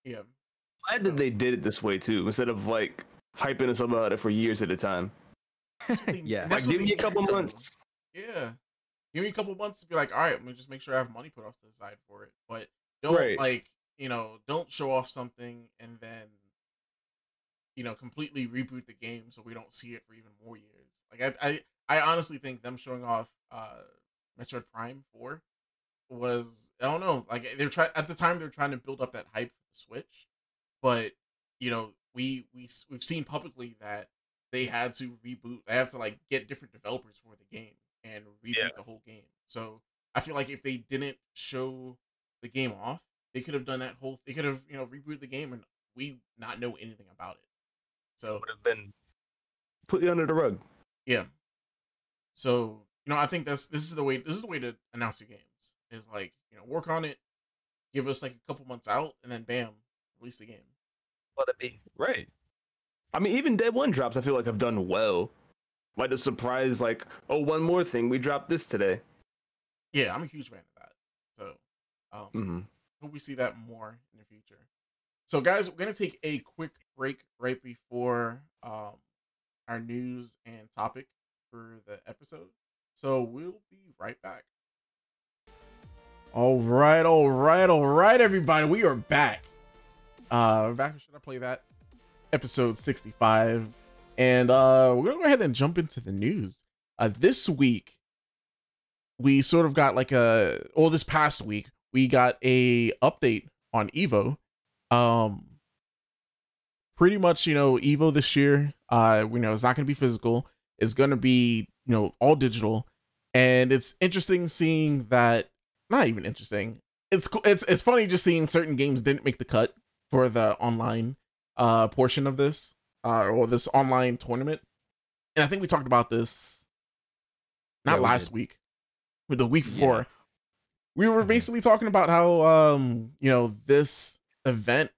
Yeah. Glad that they did it this way too, instead of like hyping us about it for years at a time. yeah. Like, give me a couple months. Yeah. Give me a couple months to be like, all right, I'm gonna just make sure I have money put off to the side for it. But don't right. like, you know, don't show off something and then, you know, completely reboot the game so we don't see it for even more years. Like I, I, I honestly think them showing off uh Metroid Prime 4 was I don't know, like they're trying at the time they're trying to build up that hype for the Switch, but you know, we we we've seen publicly that they had to reboot. They have to like get different developers for the game and reboot Yeah. the whole game. So I feel like if they didn't show the game off, they could have done that whole. They could have you know rebooted the game and we not know anything about it. So it Would have been put you under the rug. yeah. So you know, I think that's this is the way. This is the way to announce your games. Is like you know work on it, give us like a couple months out, and then bam, release the game. Let it be. Right. I mean, even Dead One drops, I feel like have done well. Like the surprise, like, oh, one more thing, we dropped this today. Yeah, I'm a huge fan of that. So um, hmm hope we see that more in the future. So, guys, we're gonna take a quick break right before um, our news and topic for the episode. So we'll be right back. All right, all right, all right, everybody, we are back. Uh, back. Should I play that? Episode sixty-five, and uh, we're gonna go ahead and jump into the news. Uh, this week we sort of got like a, or this past week we got a update on Evo. Um, pretty much, you know, Evo this year, uh, we know it's not going to be physical. It's going to be, you know, all digital, and it's interesting seeing that. Not even interesting. It's it's it's funny just seeing certain games didn't make the cut for the online uh portion of this uh or this online tournament. And I think we talked about this not Yeah, we last did. week, but the week Yeah. before. We were Mhm. basically talking about how um you know this event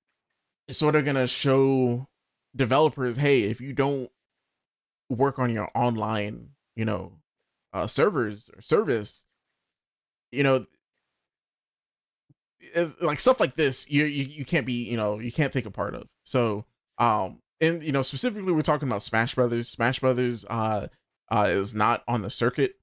is sort of gonna show developers, hey, if you don't work on your online, you know, uh servers or service, you know, like stuff like this you, you you can't be you know you can't take a part of. So um and you know specifically we're talking about smash brothers. Smash brothers uh uh is not on the circuit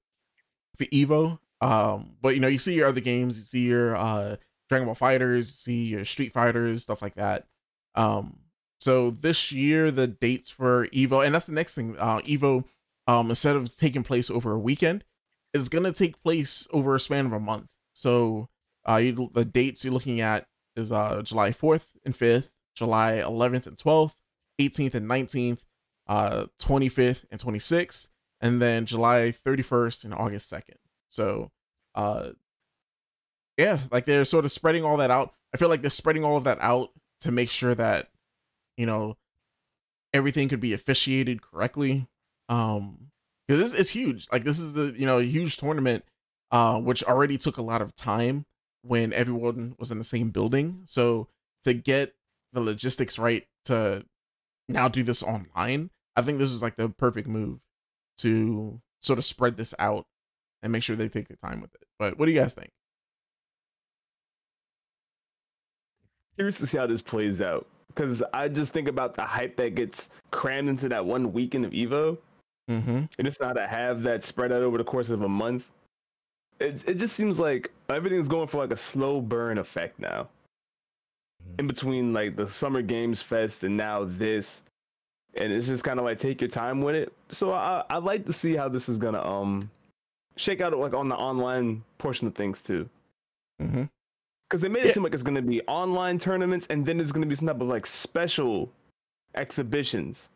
for evo. Um but you know you see your other games you see your uh dragon ball FighterZ see your street fighters stuff like that. Um so this year the dates for evo and that's the next thing uh evo um instead of taking place over a weekend it's gonna take place over a span of a month so uh, you, the dates you're looking at is uh July 4th and 5th, July 11th and 12th, 18th and 19th, uh 25th and 26th, and then July 31st and August 2nd. So, uh, yeah, like they're sort of spreading all that out. I feel like they're spreading all of that out to make sure that you know everything could be officiated correctly. Um, because this is huge. Like this is a you know a huge tournament, uh, which already took a lot of time when everyone was in the same building. So to get the logistics right to now do this online, I think this was like the perfect move to sort of spread this out and make sure they take their time with it. But what do you guys think? Curious to see how this plays out. Because I just think about the hype that gets crammed into that one weekend of Evo, Mm-hmm. and it's not to have that spread out over the course of a month. It, it just seems like everything's going for like a slow burn effect now. In between like the Summer Games Fest and now this, and it's just kind of like take your time with it. So I I like to see how this is gonna um shake out like on the online portion of things too. Mm-hmm. Because they made Yeah. it seem like it's gonna be online tournaments, and then there's gonna be some type of like special exhibitions.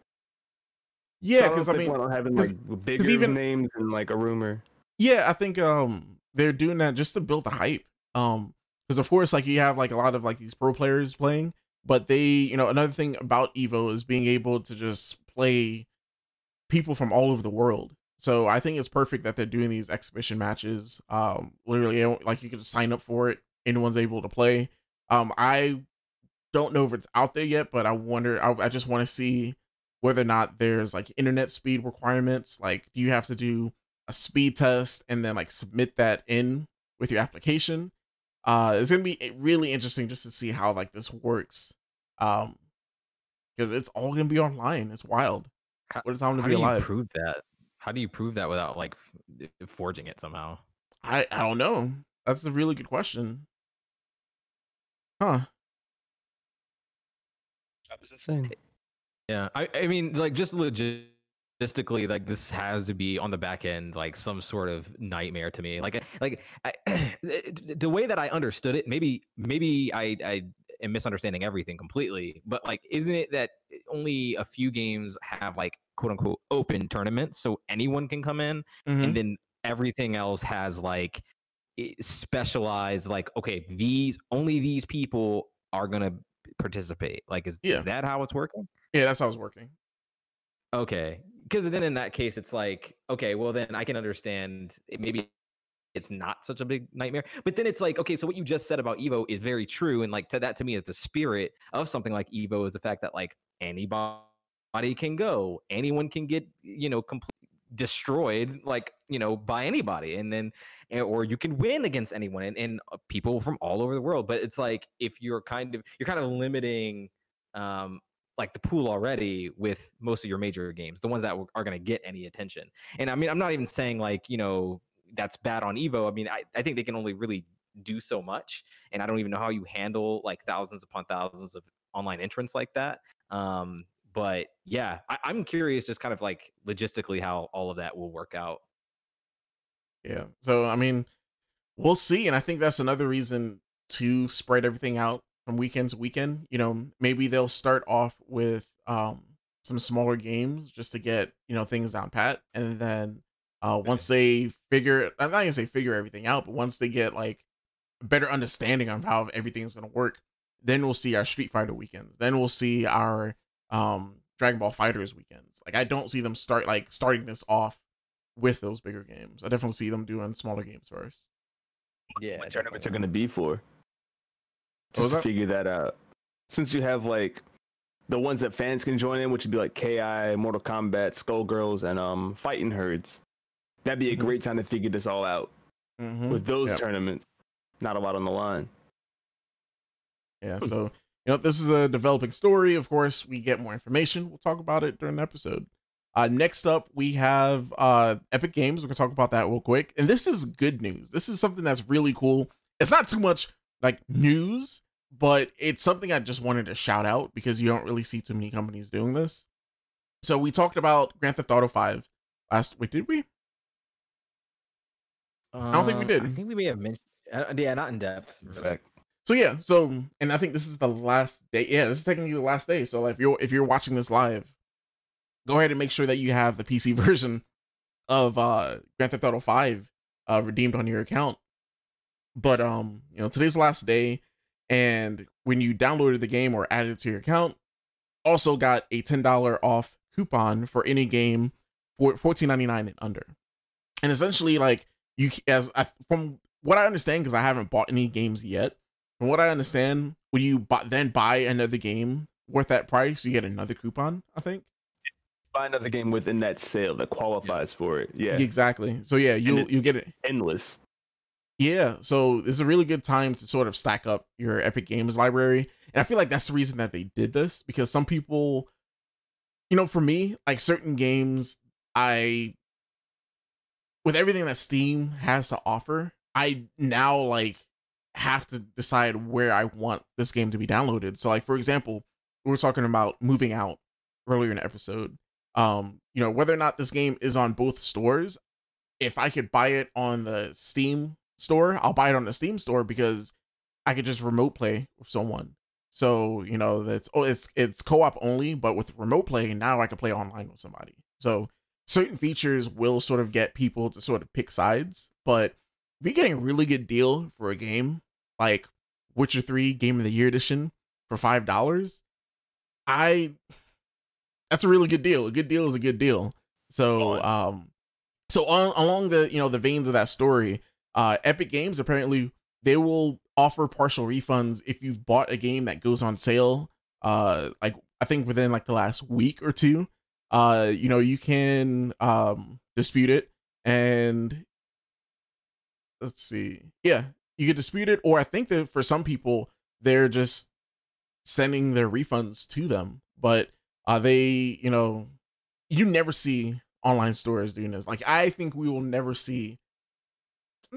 Yeah, So because I mean, we're having like bigger even- names and like a rumor. yeah, I think um they're doing that just to build the hype. Um, because of course, like you have like a lot of like these pro players playing, but they, you know, another thing about Evo is being able to just play people from all over the world. So I think it's perfect that they're doing these exhibition matches. Um, literally, like you can just sign up for it. Anyone's able to play. Um, I don't know if it's out there yet, but I wonder. I, I just want to see whether or not there's like internet speed requirements. Like, do you have to do a speed test and then like submit that in with your application? Uh, it's gonna be really interesting just to see how like this works. Um, because it's all gonna be online. It's wild. How- What a time to How be do you prove that? How do you prove that without like f- forging it somehow? I I don't know. That's a really good question. Huh. That was the thing. Yeah, I, I mean, like just logistically, like this has to be on the back end, like some sort of nightmare to me. Like, like I, the way that I understood it, maybe, maybe I, I am misunderstanding everything completely. But like, isn't it that only a few games have like quote unquote open tournaments, so anyone can come in, Mhm. and then everything else has like specialized like okay these only these people are gonna participate like is, Yeah. is that how it's working yeah, that's how it's working. okay because then in that case it's like okay well then i can understand it- maybe it's not such a big nightmare but then it's like okay so what you just said about evo is very true and like to that to me is the spirit of something like evo is the fact that like anybody can go anyone can get you know complete destroyed like you know by anybody and then eh, or you can win against anyone and, and uh, people from all over the world but it's like if you're kind of you're kind of limiting um like the pool already with most of your major games the ones that are going to get any attention and i mean i'm not even saying like you know that's bad on evo i mean I, I think they can only really do so much and i don't even know how you handle like thousands upon thousands of online entrants like that um but yeah I, i'm curious just kind of like logistically how all of that will work out Yeah. So I mean, we'll see, and I think that's another reason to spread everything out from weekend to weekend. You know, maybe they'll start off with um some smaller games just to get you know things down pat, and then uh once they figure, I'm not gonna say figure everything out, but once they get like a better understanding of how everything's gonna work, then we'll see our Street Fighter weekends. Then we'll see our um Dragon Ball FighterZ weekends. Like I don't see them start like starting this off with those bigger games. I definitely see them doing smaller games first. yeah what tournaments are going to be for. Just to figure that out. Since you have like the ones that fans can join in, which would be like KI, Mortal Kombat, Skullgirls, and um Fighting Herds. That'd be a Mhm. great time to figure this all out. Mm-hmm. With those Yep. tournaments, not a lot on the line. Yeah, so you know, this is a developing story. Of course, we get more information. We'll talk about it during the episode. Uh, next up, we have uh, Epic Games. We're gonna talk about that real quick. And this is good news. This is something that's really cool. It's not too much like news, but it's something I just wanted to shout out because you don't really see too many companies doing this. So we talked about Grand Theft Auto Five last week. Did we? I don't think we Um, did. i think we may have mentioned uh, yeah not in depth really. So yeah, so and I think this is the last day. Yeah, this is technically the last day. So like, if you're if you're watching this live, go ahead and make sure that you have the PC version of uh Grand Theft Auto 5 uh redeemed on your account. But um, you know, today's the last day, and when you downloaded the game or added it to your account, also got a ten dollar off coupon for any game for fourteen ninety nine and under. And essentially, like you as I, from what I understand, because I haven't bought any games yet. From what I understand, when you buy, then buy another game worth that price, you get another coupon. I think Buy another game within that sale that qualifies for it. Yeah, exactly. So yeah, you you get it. endless. Yeah, so it's a really good time to sort of stack up your Epic Games library, and I feel like that's the reason that they did this because some people, you know, for me, like certain games, I with everything that Steam has to offer, I now like have to decide where I want this game to be downloaded. So like for example, we were talking about moving out earlier in the episode. Um, you know, whether or not this game is on both stores, if I could buy it on the Steam store, I'll buy it on the Steam store because I could just remote play with someone. So, you know, that's oh it's it's co-op only, but with remote play, now I can play online with somebody. So certain features will sort of get people to sort of pick sides, but if you're getting a really good deal for a game like Witcher 3 Game of the Year Edition for five dollars, I that's a really good deal. A good deal is a good deal. So um so on along the you know the veins of that story, uh Epic Games apparently they will offer partial refunds if you've bought a game that goes on sale uh like I think within like the last week or two. Uh you know, you can um dispute it and let's see. Yeah, you could dispute it or I think that for some people they're just sending their refunds to them, but uh they, you know, you never see online stores doing this. Like I think we will never see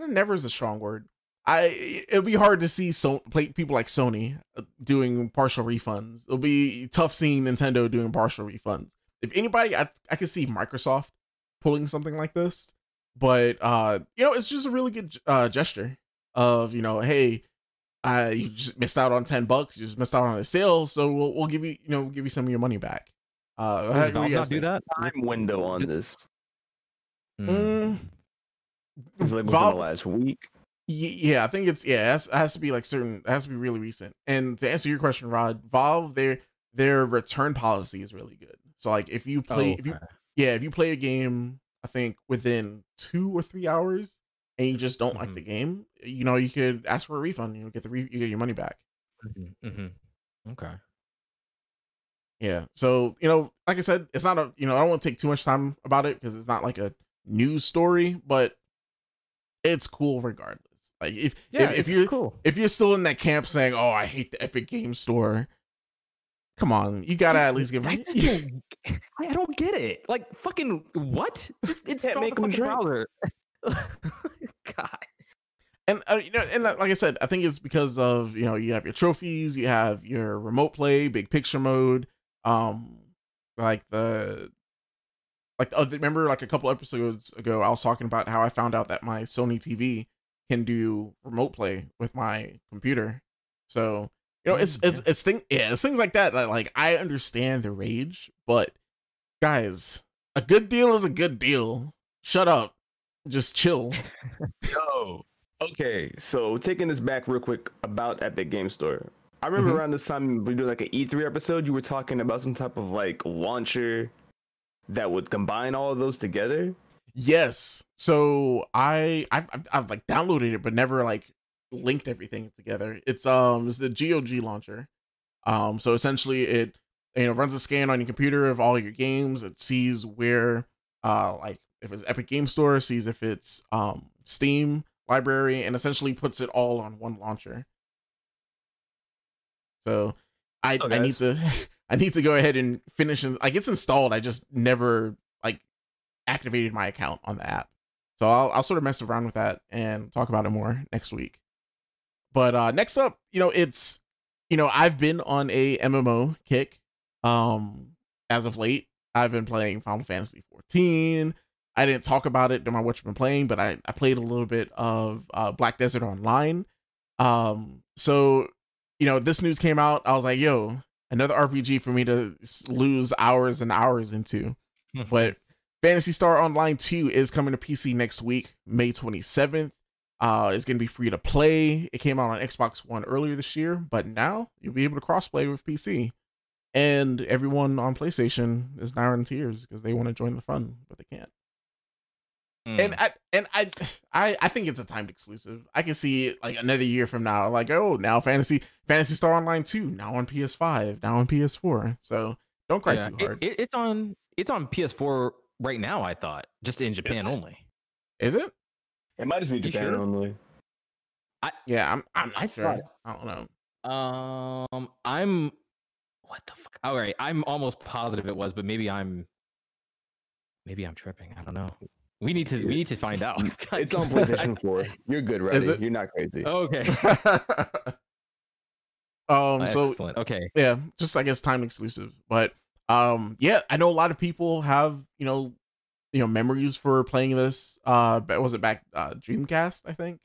never is a strong word. I it'll be hard to see so play, people like Sony uh, doing partial refunds. It'll be tough seeing Nintendo doing partial refunds. If anybody, I I could see Microsoft pulling something like this, but uh, you know, it's just a really good uh gesture of you know, hey, uh, you just missed out on ten bucks, you just missed out on a sale, so we'll we'll give you you know give you some of your money back. Uh, Does what do Valve not do that? Time window on this. Hmm. Mm, It's like within Valve- the last week. Yeah, I think it's yeah, it has, it has to be like certain it has to be really recent. And to answer your question, Rod, Valve their their return policy is really good. So like if you play if you Oh, yeah, if you play a game, I think within 2 or 3 hours and you just don't like Mhm. the game, you know, you could ask for a refund, you know, get the re- you get your money back. Mhm, mhm. Okay. Yeah. So, you know, like I said, it's not a, you know, I don't want to take too much time about it because it's not like a news story, but it's cool regardless. Like if Yeah, if, if you're cool. if you're still in that camp saying, "Oh, I hate the Epic Game Store," come on, you gotta Just- at least give. I don't, I I don't get it. Like fucking what? Just install make the 'em fucking browser. God. and uh, you know, and uh, like I said, I think it's because of you know you have your trophies, you have your remote play, big picture mode, um, like the like uh, remember like a couple episodes ago, I was talking about how I found out that my Sony TV can do remote play with my computer, so you know it's Mm, it's it's thing yeah it's things like that that like I understand the rage, but guys, a good deal is a good deal. Shut up, just chill. Yo. Okay, so taking this back real quick about Epic Game Store. I remember Mhm. around this time we did like an E3 episode. You were talking about some type of like launcher that would combine all of those together. Yes. So I I've, I've, I've like downloaded it, but never like linked everything together. It's um it's the GOG launcher. Um so essentially it you know runs a scan on your computer of all your games. It sees where uh like if it's Epic Game Store, sees if it's um Steam library, and essentially puts it all on one launcher. So I I need to I need to go ahead and finish and like it's installed. I just never like activated my account on the app. So I'll I'll sort of mess around with that and talk about it more next week. But uh next up, you know, it's you know, I've been on a MMO kick um as of late. I've been playing Final Fantasy 14. I didn't talk about it during my what you've been playing, but I, I played a little bit of uh, Black Desert Online. Um, so you know, this news came out. I was like, yo, another RPG for me to lose hours and hours into. But Phantasy Star Online 2 is coming to PC next week, May 27th. Uh, it's gonna be free to play. It came out on Xbox One earlier this year, but now you'll be able to crossplay with PC. And everyone on PlayStation is now in tears because they want to join the fun, but they can't. Mm. And I and I, I I think it's a timed exclusive. I can see it like another year from now, like oh now Phantasy Phantasy Star Online 2, now on PS5, now on PS4. So don't cry Yeah, too hard. it- it's on it's on PS4 right now. I thought just in Japan only. Is it? It might just be You Japan sure? only. I, yeah, I'm I'm not I sure. thought- I don't know. Um, I'm what the fuck? All right, I'm almost positive it was, but maybe I'm maybe I'm tripping. I don't know. We need to we need to find out. It's on PlayStation 4. You're good, right? You're not crazy. okay. um so Excellent. Okay. yeah, just I guess time exclusive. But um yeah, I know a lot of people have, you know, you know, memories for playing this. Uh but was it back uh Dreamcast, I think?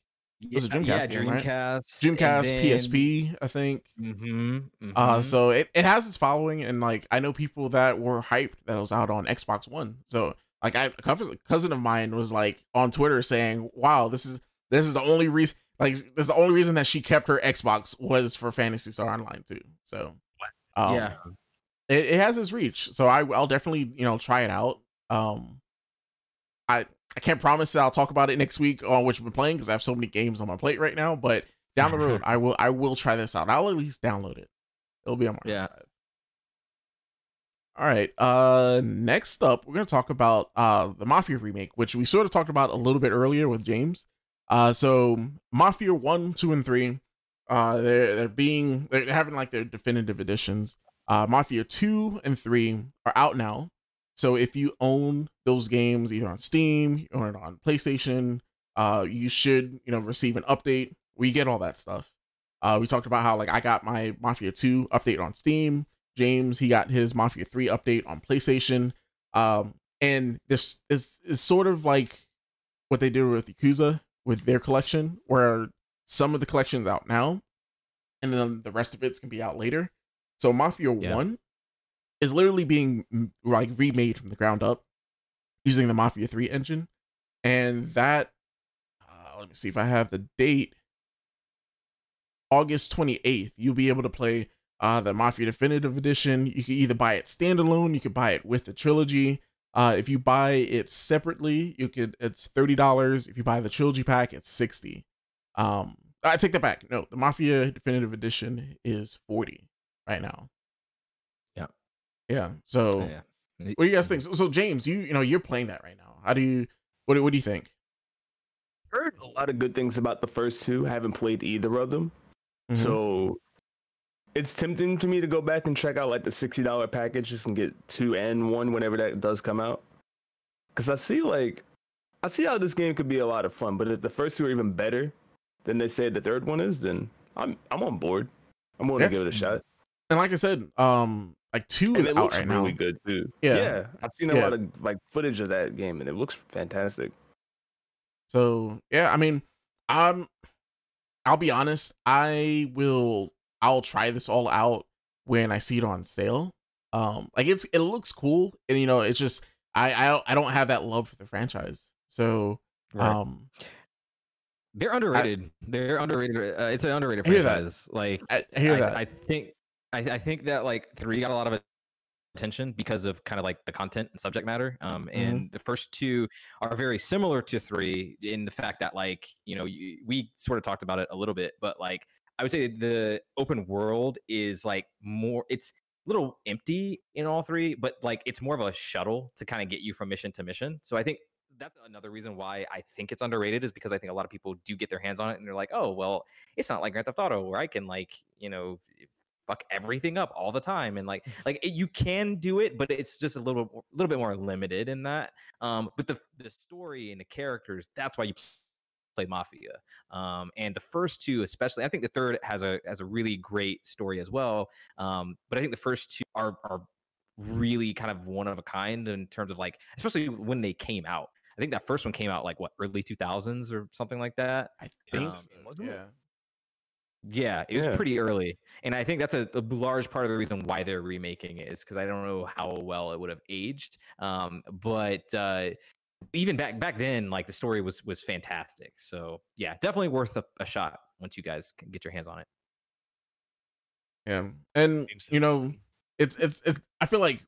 was a Yeah, Dreamcast yeah, game, right? Dreamcast. Dreamcast, PSP, I think. Mm-hmm, Uh so it, it has its following and like I know people that were hyped that it was out on Xbox One. So like I a cousin of mine was like on Twitter saying, Wow, this is this is the only reason like this is the only reason that she kept her Xbox was for Phantasy Star Online 2. So um, yeah. it, it has its reach so I, i'll definitely you know try it out um i i can't promise that i'll talk about it next week on which i've been playing because i have so many games on my plate right now but down the road i will i will try this out i'll at least download it it'll be on my Yeah. drive. All right uh next up we're gonna talk about uh the mafia remake which we sort of talked about a little bit earlier with james. Uh so mafia 1 2 and 3 uh they're they're being they're having like their definitive editions. Uh mafia 2 and 3 are out now. So if you own those games either on steam or on playstation uh you should you know receive an update. We get all that stuff. Uh we talked about how like i got my mafia 2 update on steam james he got his mafia 3 update on playstation um and this is is sort of like what they did with yakuza with their collection where some of the collection's out now and then the rest of it's gonna be out later so mafia Yeah. 1 is literally being like remade from the ground up using the Mafia 3 engine. And that, uh, let me see if I have the date. August 28th, you'll be able to play uh, the Mafia Definitive Edition. You can either buy it standalone, you could buy it with the trilogy. Uh, if you buy it separately, you could it's thirty dollars. If you buy the trilogy pack, it's sixty. Um, I take that back. No, the Mafia Definitive Edition is forty right now. Yeah, yeah. So, Yeah. what do you guys think? So, so, James, you you know you're playing that right now. How do you what do- what do you think? Heard a lot of good things about the first two. Haven't played either of them, Mhm. so it's tempting to me to go back and check out like the sixty dollar package just and get two and one whenever that does come out. Because I see like I see how this game could be a lot of fun, but if the first two are even better than they said the third one is, then I'm I'm on board. I'm willing Yeah. to give it a shot. and like I said, um, like two And is it looks right really now. good too. Yeah. Yeah. I've seen a Yeah. lot of like footage of that game and it looks fantastic. So yeah, I mean, I'm. I'll be honest. I will. I'll try this all out when I see it on sale. Um, like it's it looks cool, and you know, it's just I I don't I don't have that love for the franchise. So Right. um, They're underrated. They're underrated. Uh, it's an underrated I hear that. franchise. Like I, I hear I, that. I think I, I think that like three got a lot of attention because of kind of like the content and subject matter. Um, Mm-hmm. and the first two are very similar to three in the fact that like you know you, we sort of talked about it a little bit, but like I would say the open world is like more. It's a little empty in all three, but like it's more of a shuttle to kind of get you from mission to mission. So I think that's another reason why I think it's underrated is because I think a lot of people do get their hands on it and they're like, oh well, it's not like Grand Theft Auto where I can like you know fuck everything up all the time and like like it, you can do it, but it's just a little a little bit more limited in that. Um, but the the story and the characters that's why you play Mafia. Um, and the first two, especially, I think the third has a has a really great story as well. Um, but I think the first two are are really kind of one of a kind in terms of like, especially when they came out. I think that first one came out like what early two thousands or something like that. I think um, so, yeah. Yeah, it was Yeah. pretty early, and I think that's a, a large part of the reason why they're remaking it is because I don't know how well it would have aged. Um, but uh, even back back then, like the story was was fantastic. So yeah, definitely worth a, a shot once you guys can get your hands on it. Yeah, and you know, it's it's it's. I feel like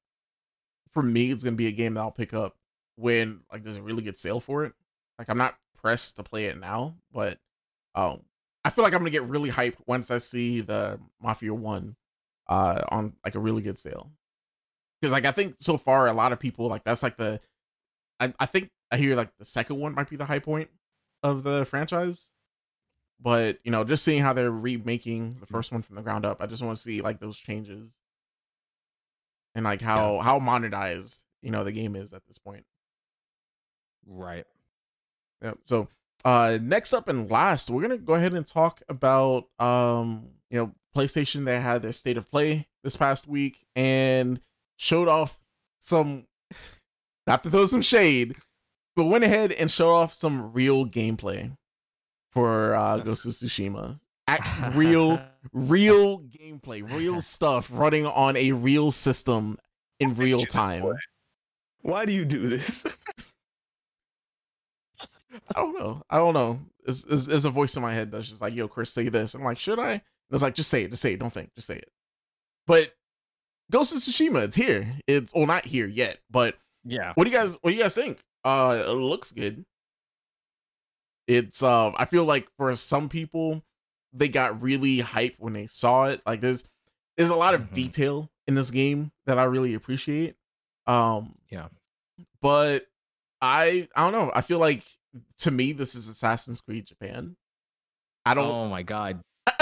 for me, it's gonna be a game that I'll pick up when like there's a really good sale for it. Like I'm not pressed to play it now, but um, I feel like I'm gonna get really hyped once I see the Mafia One uh on like a really good sale. Because like I think so far a lot of people like that's like the I I think I hear like the second one might be the high point of the franchise. But you know just seeing how they're remaking the first one from the ground up i just want to see like those changes. And like how how modernized you know the game is at this point. Right. yeah so uh next up and last we're gonna go ahead and talk about um you know playstation they had their state of play this past week and showed off some not to throw some shade but went ahead and showed off some real gameplay for uh ghost of tsushima Act, real real gameplay real stuff running on a real system in real time Why do you do this? I don't know. I don't know. There's, there's, there's a voice in my head that's just like, "Yo, Chris, say this." I'm like, "Should I?" And it's like, "Just say it. Just say it. Don't think. Just say it." But Ghost of Tsushima, it's here. It's well, not here yet. But Yeah. what do you guys? What do you guys think? Uh, it looks good. It's uh, I feel like for some people, they got really hyped when they saw it. Like there's there's a lot of Mhm. detail in this game that I really appreciate. Um, Yeah. but I I don't know. I feel like to me this is Assassin's Creed Japan. I don't. Oh my god.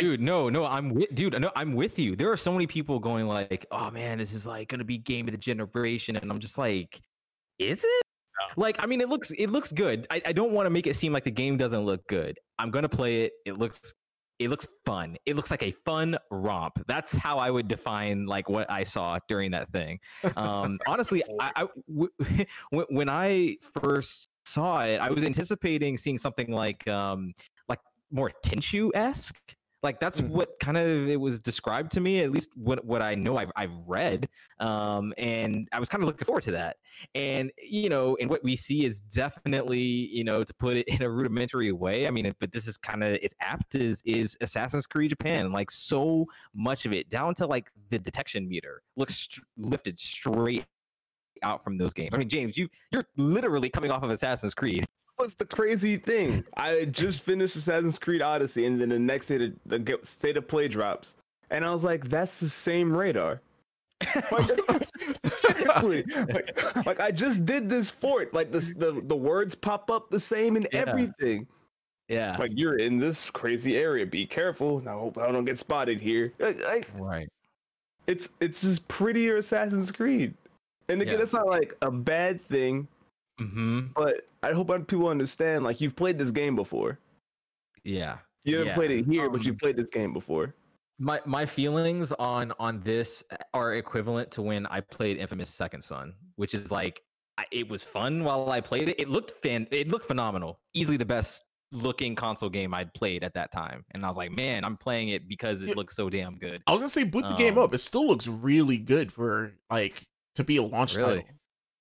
Dude, no, no, I'm with dude, no, I'm with you. There are so many people going like, "Oh man, this is like gonna be game of the generation," and I'm just like, "Is it?" Like, I mean, it looks it looks good. I, I don't want to make it seem like the game doesn't look good. I'm gonna play it. It looks it looks fun. It looks like a fun romp. That's how I would define like what I saw during that thing. Um, honestly, I, I w- when- I first saw it, I was anticipating seeing something like um, like more Tenchu esque. Like that's Mm. what kind of it was described to me, at least what what I know I've I've read. Um, and I was kind of looking forward to that. And you know, and what we see is definitely, you know, to put it in a rudimentary way. I mean, but this is kind of it's apt is is Assassin's Creed Japan. Like so much of it, down to like the detection meter, looks str- lifted straight out from those games. I mean, James, you you're literally coming off of Assassin's Creed. What's the crazy thing? I just finished Assassin's Creed Odyssey, and then the next day the, the state of play drops, and I was like, "That's the same radar." Like, seriously, like, like I just did this fort. Like this, the the words pop up the same and Yeah. everything. Yeah. Like you're in this crazy area. Be careful. I hope I don't get spotted here. Like, like, Right. it's it's just prettier Assassin's Creed. And again, Yeah. it's not like a bad thing, Mm-hmm. but I hope people understand. Like you've played this game before. Yeah. You haven't Yeah, played it here, but um, you played this game before. My my feelings on on this are equivalent to when I played Infamous Second Son, which is like I, it was fun while I played it. It looked fan, it looked phenomenal. Easily the best looking console game I'd played at that time, and I was like, man, I'm playing it because Yeah. it looks so damn good. I was gonna say boot the game Um, up. It still looks really good for like to be a launch Really? title.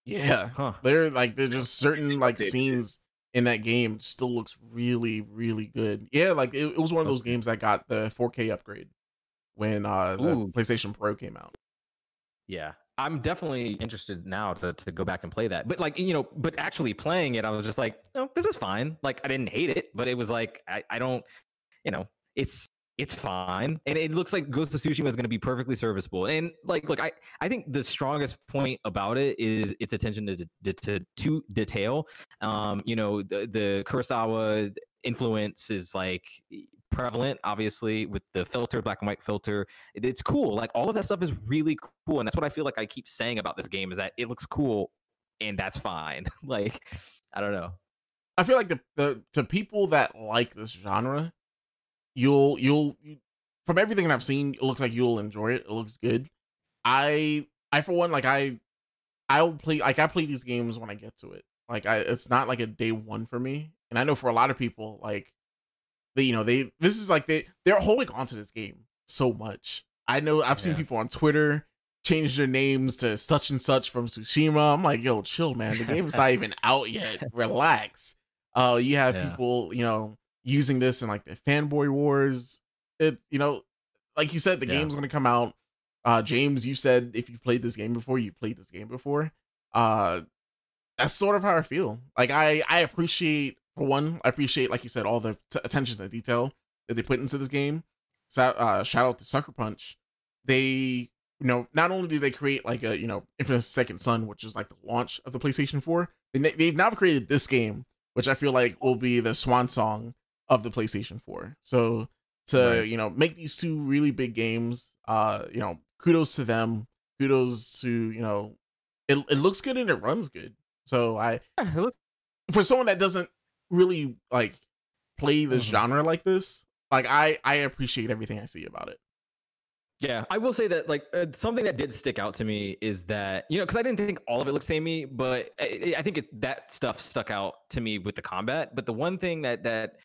Yeah. Huh? There like they're just certain like scenes in that game still looks really, really good. Yeah, like it, it was one of those games that got the 4K upgrade when uh the Ooh. PlayStation Pro came out. Yeah. I'm definitely interested now to, to go back and play that. But like, you know, but actually playing it, I was just like, no, this is fine. Like I didn't hate it, but it was like I, I don't, you know, it's it's fine. And it looks like Ghost of Tsushima is gonna be perfectly serviceable. And like look, I, I think the strongest point about it is its attention to to, to, to detail. Um, you know, the the Kurosawa influence is like prevalent obviously with the filter black and white filter it- it's cool like all of that stuff is really cool and that's what i feel like i keep saying about this game is that it looks cool and that's fine like i don't know I feel like the the to people that like this genre, you'll you'll from everything that I've seen, it looks like you'll enjoy it. It looks good. I I for one like I I'll play like I play these games when I get to it. Like I it's not like a day one for me. And I know for a lot of people like they you know they this is like they they're holding on to this game so much. I know I've seen Yeah. people on Twitter change their names to such and such from Tsushima. I'm like, yo, chill, man. The game's not even out yet. Relax. Uh, you have Yeah. people, you know, using this in like the fanboy wars. It, you know, like you said, the Yeah. game's gonna come out. Uh, James, you said if you played this game before, you played this game before. Uh, that's sort of how I feel. Like I, I appreciate for one, I appreciate like you said all the t- attention to detail that they put into this game. So, uh, shout out to Sucker Punch. They, you know, not only do they create like a, you know, Infamous Second Son, which is like the launch of the PlayStation 4, they, they've now created this game, which I feel like will be the swan song of the PlayStation 4. So to, Right. you know, make these two really big games, uh, you know, kudos to them. Kudos to, you know, it, it looks good and it runs good. So I, for someone that doesn't really like play this Mhm. genre like this, like I I appreciate everything I see about it. Yeah, I will say that like uh, something that did stick out to me is that you know because I didn't think all of it looked samey, but I, I think it, that stuff stuck out to me with the combat. But the one thing that that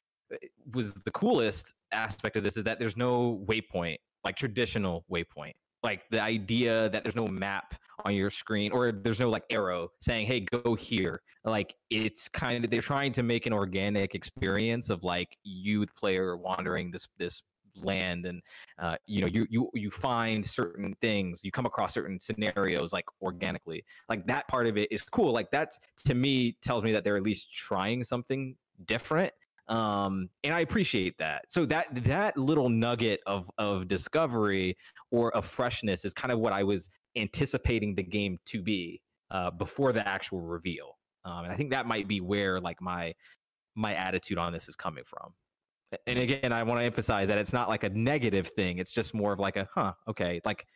was the coolest aspect of this is that there's no waypoint, like traditional waypoint, like the idea that there's no map on your screen or there's no like arrow saying hey go here. Like it's kind of they're trying to make an organic experience of like you the player wandering this this land and uh, you know you you you find certain things you come across certain scenarios like organically. Like that part of it is cool. Like that to me tells me that they're at least trying something different um and i appreciate that. So that that little nugget of of discovery or of freshness is kind of what i was anticipating the game to be uh before the actual reveal. Um and i think that might be where like my my attitude on this is coming from. And again i want to emphasize that it's not like a negative thing it's just more of like a huh okay like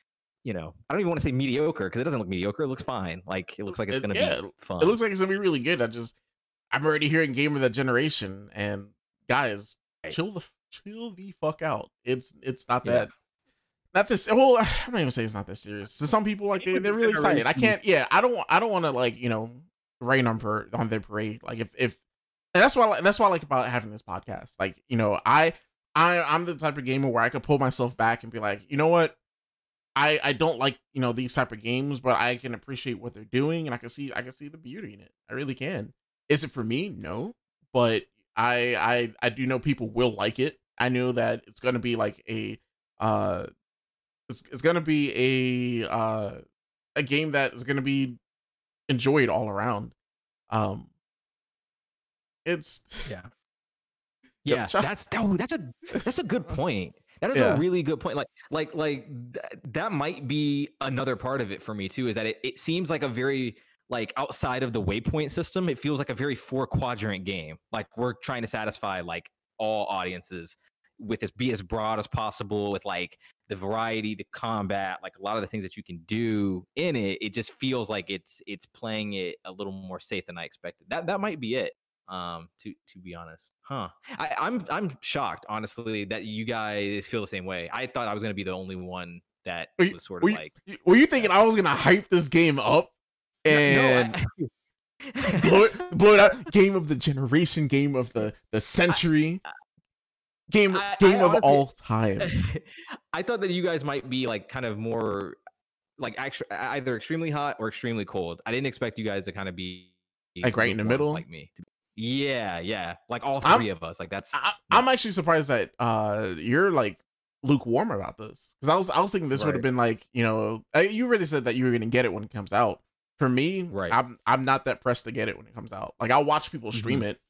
you know i don't even want to say mediocre because it doesn't look mediocre it looks fine. Like it looks like it's gonna yeah, be fun. It looks like it's gonna be really good. I just I'm already hearing game of the generation, and guys, Right. chill the chill the fuck out. It's it's not Yeah. that. Not this. Well, I'm not even saying it's not that serious. To some people, like they, they're really excited. I can't. Yeah, I don't. I don't want to like you know rain on per on their parade. Like if if and that's why that's what I like about having this podcast. Like you know, I I I'm the type of gamer where I could pull myself back and be like, you know what, I I don't like you know these type of games, but I can appreciate what they're doing, and I can see I can see the beauty in it. I really can. Is it for me? No, but I I I do know people will like it. I know that it's gonna be like a uh, it's it's gonna be a uh a game that is gonna be enjoyed all around. Um, it's Yeah. Yeah, that's oh, that's a that's a good point. That is Yeah. a really good point. Like like like th- that might be another part of it for me too. Is that it, it seems like a very like outside of the waypoint system, it feels like a very four quadrant game. Like we're trying to satisfy like all audiences with this be as broad as possible with like the variety, the combat, like a lot of the things that you can do in it. It just feels like it's it's playing it a little more safe than I expected. That that might be it um to to be honest huh I, i'm i'm shocked honestly that you guys feel the same way i thought i was going to be the only one that Were was sort of you- like were you thinking I was gonna hype this game up and no, blow it blow it out? Game of the generation, game of the the century, game I- I game of honestly- all time. I, thought that you guys might be like kind of more like actually either extremely hot or extremely cold i didn't expect you guys to kind of be Like right in the middle? like me yeah yeah like all I'm- 3 of us like that's I, I'm actually surprised that uh you're like lukewarm about this because I was I was thinking this would have been like you know you already said that you were gonna get it when it comes out. For me, Right. I'm I'm not that pressed to get it when it comes out. Like I'll watch people stream Mm-hmm. it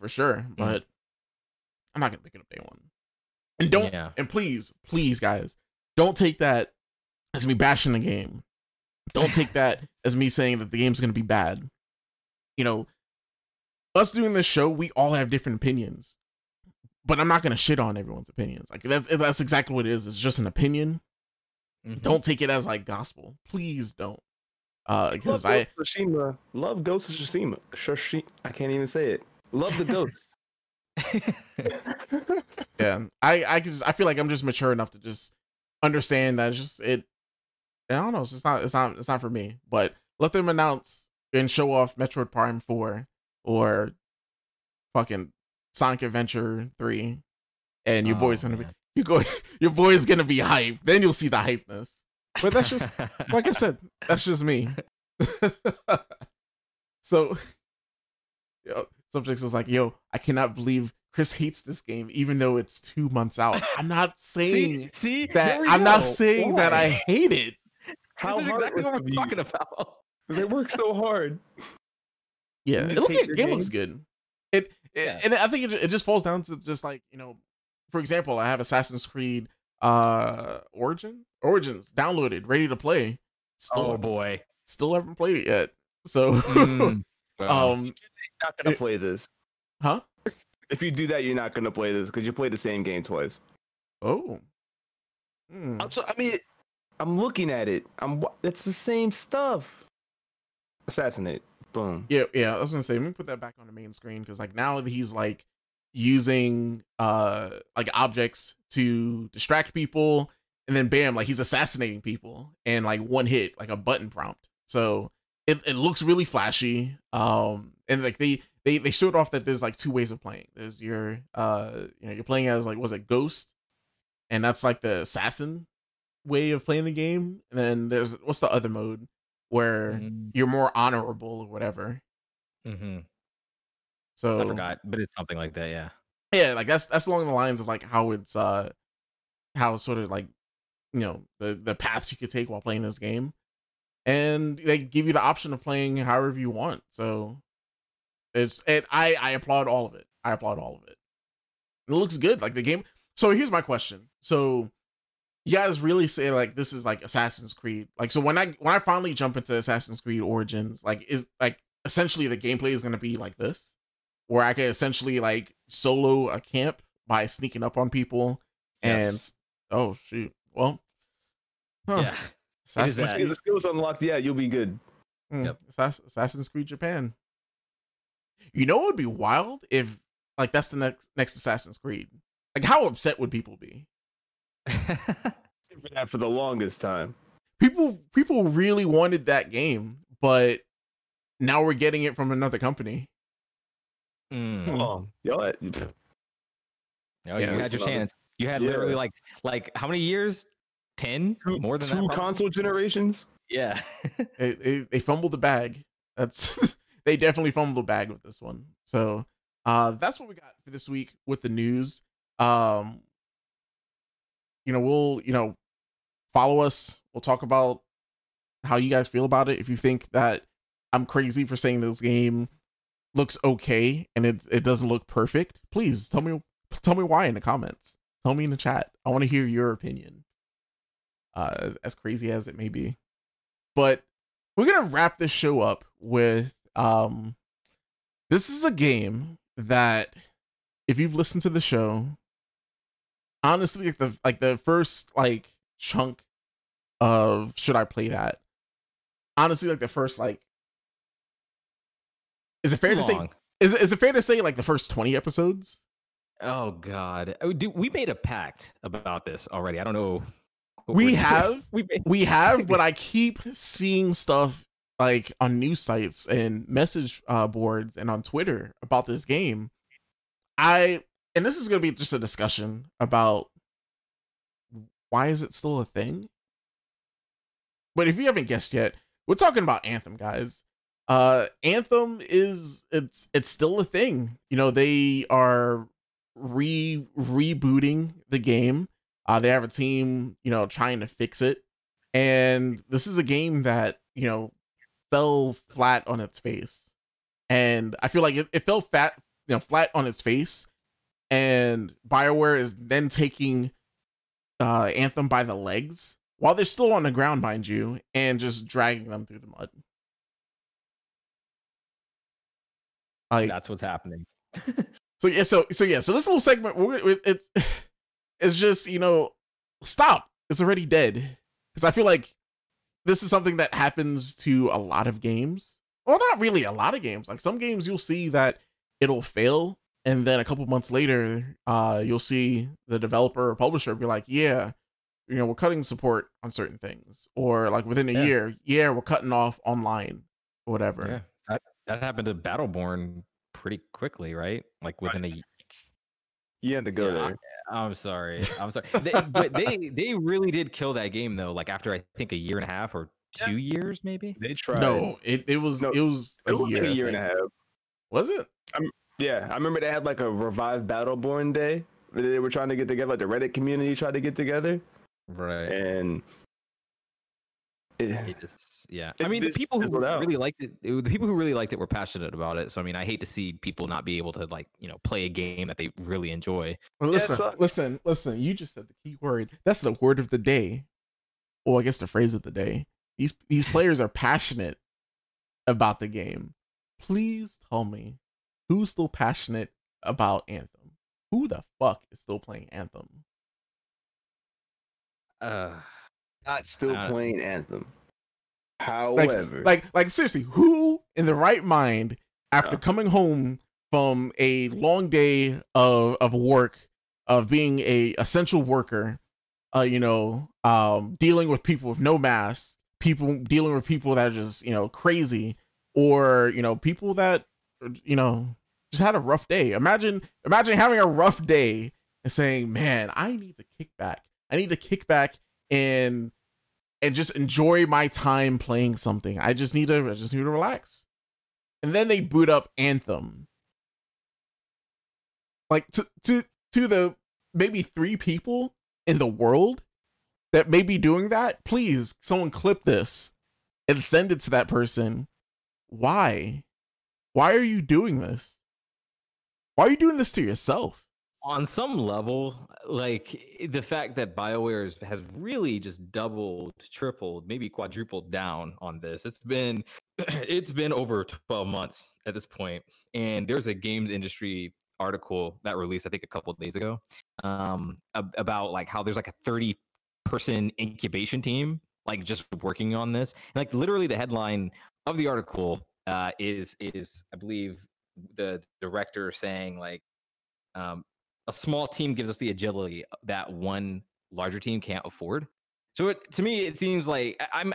for sure, but I'm not gonna pick it up day one. And don't yeah and please, please, guys, don't take that as me bashing the game. Don't take that as me saying that the game's gonna be bad. You know, us doing this show, we all have different opinions. But I'm not gonna shit on everyone's opinions. Like that's that's exactly what it is. It's just an opinion. Mhm. Don't take it as like gospel. Please don't. Uh Love because Ghost I of Tsushima. Love Ghost of Tsushima. Shashi- I can't even say it. Love the ghost. yeah i i can just i feel like i'm just mature enough to just understand that it's just it i don't know it's just not it's not it's not for me but let them announce and show off metroid prime 4 or fucking sonic adventure 3 and your boy's Oh, gonna be you go your boy's gonna be hyped then you'll see the hypeness but that's just like i said that's just me. So yo, subjects was like yo i cannot believe chris hates this game even though it's two months out. I'm not saying see, see that i'm not go. saying that i hate it. How this is exactly what it we're talking about. They work so hard. yeah it look, hate the your game. looks good. It, it Yeah. and i think it, it just falls down to just like you know for example i have assassin's creed uh origin origins downloaded ready to play still, oh boy still haven't played it yet so Mm, well, um not gonna It- play this. huh If you do that, you're not gonna play this because you played the same game twice. oh Hmm. I'm so, I mean, I'm looking at it. I'm. wa- It's the same stuff. Assassinate. Boom. Yeah, yeah. I was gonna say, let me put that back on the main screen because like now he's like using uh like objects to distract people, and then bam, like he's assassinating people and like one hit, like a button prompt. So it, it looks really flashy. Um, and like they they they showed off that there's like two ways of playing. There's your uh you know you're playing as like was it Ghost, and that's like the assassin way of playing the game. And then there's what's the other mode where mm, you're more honorable or whatever. mhm. So I forgot, but it's something like that. Yeah. yeah, like that's that's along the lines of like how it's uh how sort of like you know the the paths you could take while playing this game, and they give you the option of playing however you want. So it's and I I applaud all of it. I applaud all of it. It looks good. Like the game. So here's my question. So you guys really say like this is like Assassin's Creed? Like so when I when I finally jump into Assassin's Creed Origins, like is like essentially the gameplay is gonna be like this, where I can essentially like solo a camp by sneaking up on people and oh shoot, well, huh. Yeah. Assassin's, that. The skills unlocked, yeah, you'll be good. mm, Yep. Assass- Assassin's Creed Japan. You know what would be wild if like that's the next next Assassin's Creed. Like how upset would people be? For that for the longest time. People people really wanted that game, but now we're getting it from another company. Mm. Y'all. Oh, Yeah, you had your still have it. chance. You had Yeah. literally like like how many years? Ten? Two, More than two that? console generations. Yeah. They, they, they fumbled the bag. That's they definitely fumbled the bag with this one. So uh that's what we got for this week with the news. Um you know, we'll, you know, follow us. We'll talk about how you guys feel about it. If you think that I'm crazy for saying this game looks okay and it it doesn't look perfect, please tell me tell me why in the comments. Tell me in the chat. I want to hear your opinion. Uh as, crazy as it may be. But we're gonna wrap this show up with um this is a game that if you've listened to the show honestly like the like the first like chunk of should i play that honestly like the first like is it fair to say Long. is, it fair to say like the first 20 episodes Oh God. Oh, dude, we made a pact about this already. I don't know. We have? We made, we have but i keep seeing stuff like on news sites and message uh, boards and on twitter about this game i and this is going to be just a discussion about why is it still a thing but if you haven't guessed yet we're talking about anthem guys uh anthem is it's it's still a thing. You know they are re rebooting the game. Uh they have a team you know trying to fix it. And this is a game that you know fell flat on its face. And i feel like it, it fell fat you know flat on its face. And bioware is then taking uh anthem by the legs while they're still on the ground mind you and just dragging them through the mud like That's what's happening. so yeah, so so yeah, so this little segment, it's it's just you know, stop. It's already dead because I feel like this is something that happens to a lot of games. Well, not really a lot of games. Like some games, you'll see that it'll fail, and then a couple months later, uh, you'll see the developer or publisher be like, "Yeah, you know, we're cutting support on certain things," or like within a Yeah. year, "Yeah, we're cutting off online, or whatever." Yeah. That, that happened to Battleborn pretty quickly, right? Like within a, You had to go Yeah, there. I'm sorry. I'm sorry. They, but they they really did kill that game though. Like after I think a year and a half or two years, maybe. They tried. No, it, it was No, it was a it was year, like a I year and a half. Was it? Yeah, I remember they had like a revived Battleborn day. They were trying to get together, like the Reddit community tried to get together, Right. and it, It just yeah. It I mean, the people who fizzled out. really liked it, it- the people who really liked it were passionate about it. So I mean, I hate to see people not be able to like you know play a game that they really enjoy. Well, listen, sucks. listen, listen. You just said the key word. That's the word of the day. Well, I guess the phrase of the day. These these players are passionate about the game. Please tell me who's still passionate about Anthem. Who the fuck is still playing Anthem? Uh, not still Uh, playing Anthem. Like, However, like, like seriously, who in the right mind after Yeah. coming home from a long day of of work, of being a essential worker, uh, you know, um, dealing with people with no masks, people dealing with people that are just you know crazy, or you know people that you know just had a rough day. Imagine, imagine having a rough day and saying, "Man, I need to kick back. I need to kick back and and just enjoy my time playing something. I just need to I just need to relax." And then they boot up Anthem. Like to to to the maybe three people in the world that may be doing that, please someone clip this and send it to that person. Why? Why are you doing this? Why are you doing this to yourself? On some level, like the fact that BioWare has really just doubled, tripled, maybe quadrupled down on this. It's been it's been over 12 months at this point, and there's a games industry article that released I think a couple days ago um ab- about like how there's like a 30 person incubation team like just working on this. And, like literally the headline of the article uh is is I believe the director saying like um a small team gives us the agility that one larger team can't afford. So it, to me, it seems like I'm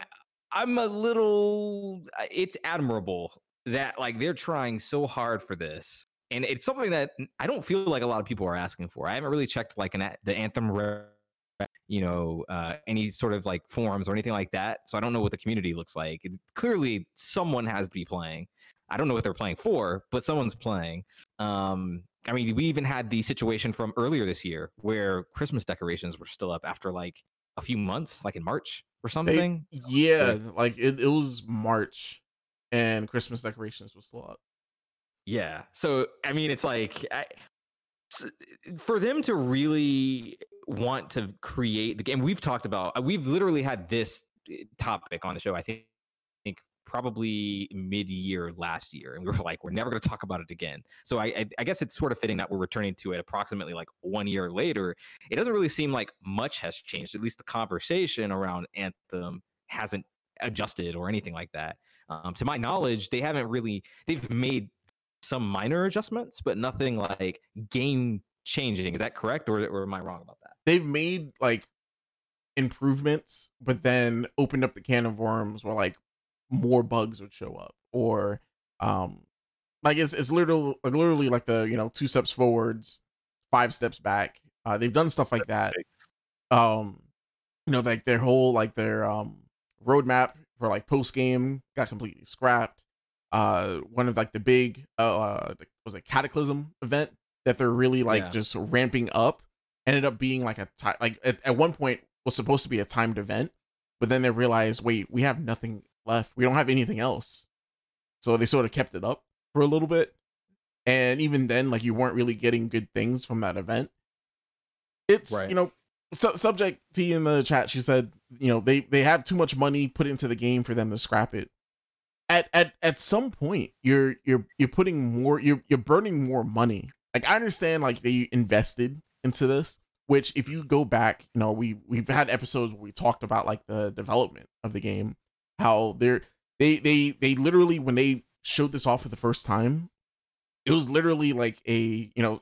I'm a little. It's admirable that like they're trying so hard for this, and it's something that I don't feel like a lot of people are asking for. I haven't really checked like an the anthem you know uh, any sort of like forums or anything like that so i don't know what the community looks like it's clearly someone has to be playing i don't know what they're playing for but someone's playing um i mean we even had the situation from earlier this year where christmas decorations were still up after like a few months like in march or something They- yeah, like it, it was March and Christmas decorations was still up. Yeah. So I mean, it's like I, s- for them to really want to create the game. We've talked about. uh, We've literally had this topic on the show. I think, think probably mid-year last year, and we were like, we're never going to talk about it again. So I, I, I guess it's sort of fitting that we're returning to it approximately like one year later. It doesn't really seem like much has changed. At least the conversation around Anthem hasn't adjusted or anything like that. Um, to my knowledge, they haven't really. They've made some minor adjustments, but nothing like game changing. Is that correct, or, or am I wrong about that? They've made like improvements, but then opened up the can of worms where like more bugs would show up, or um, like it's it's literally literally like the you know two steps forwards, five steps back. Uh, they've done stuff like that. um you know like their whole like their um roadmap for like post game got completely scrapped uh one of like the big uh was a cataclysm event that they're really like Yeah. just ramping up ended up being like a ti- like at, at one point was supposed to be a timed event but then they realized wait we have nothing left. We don't have anything else. So they sort of kept it up for a little bit. And even then like you weren't really getting good things from that event. It's Right. you know su- subject T in the chat she said you know they they have too much money put into the game for them to scrap it. At at at some point you're you're you're putting more you're you're burning more money. Like i understand like they invested into this which if you go back you know we we've had episodes where we talked about like the development of the game how they're they they they literally when they showed this off for the first time it was literally like a you know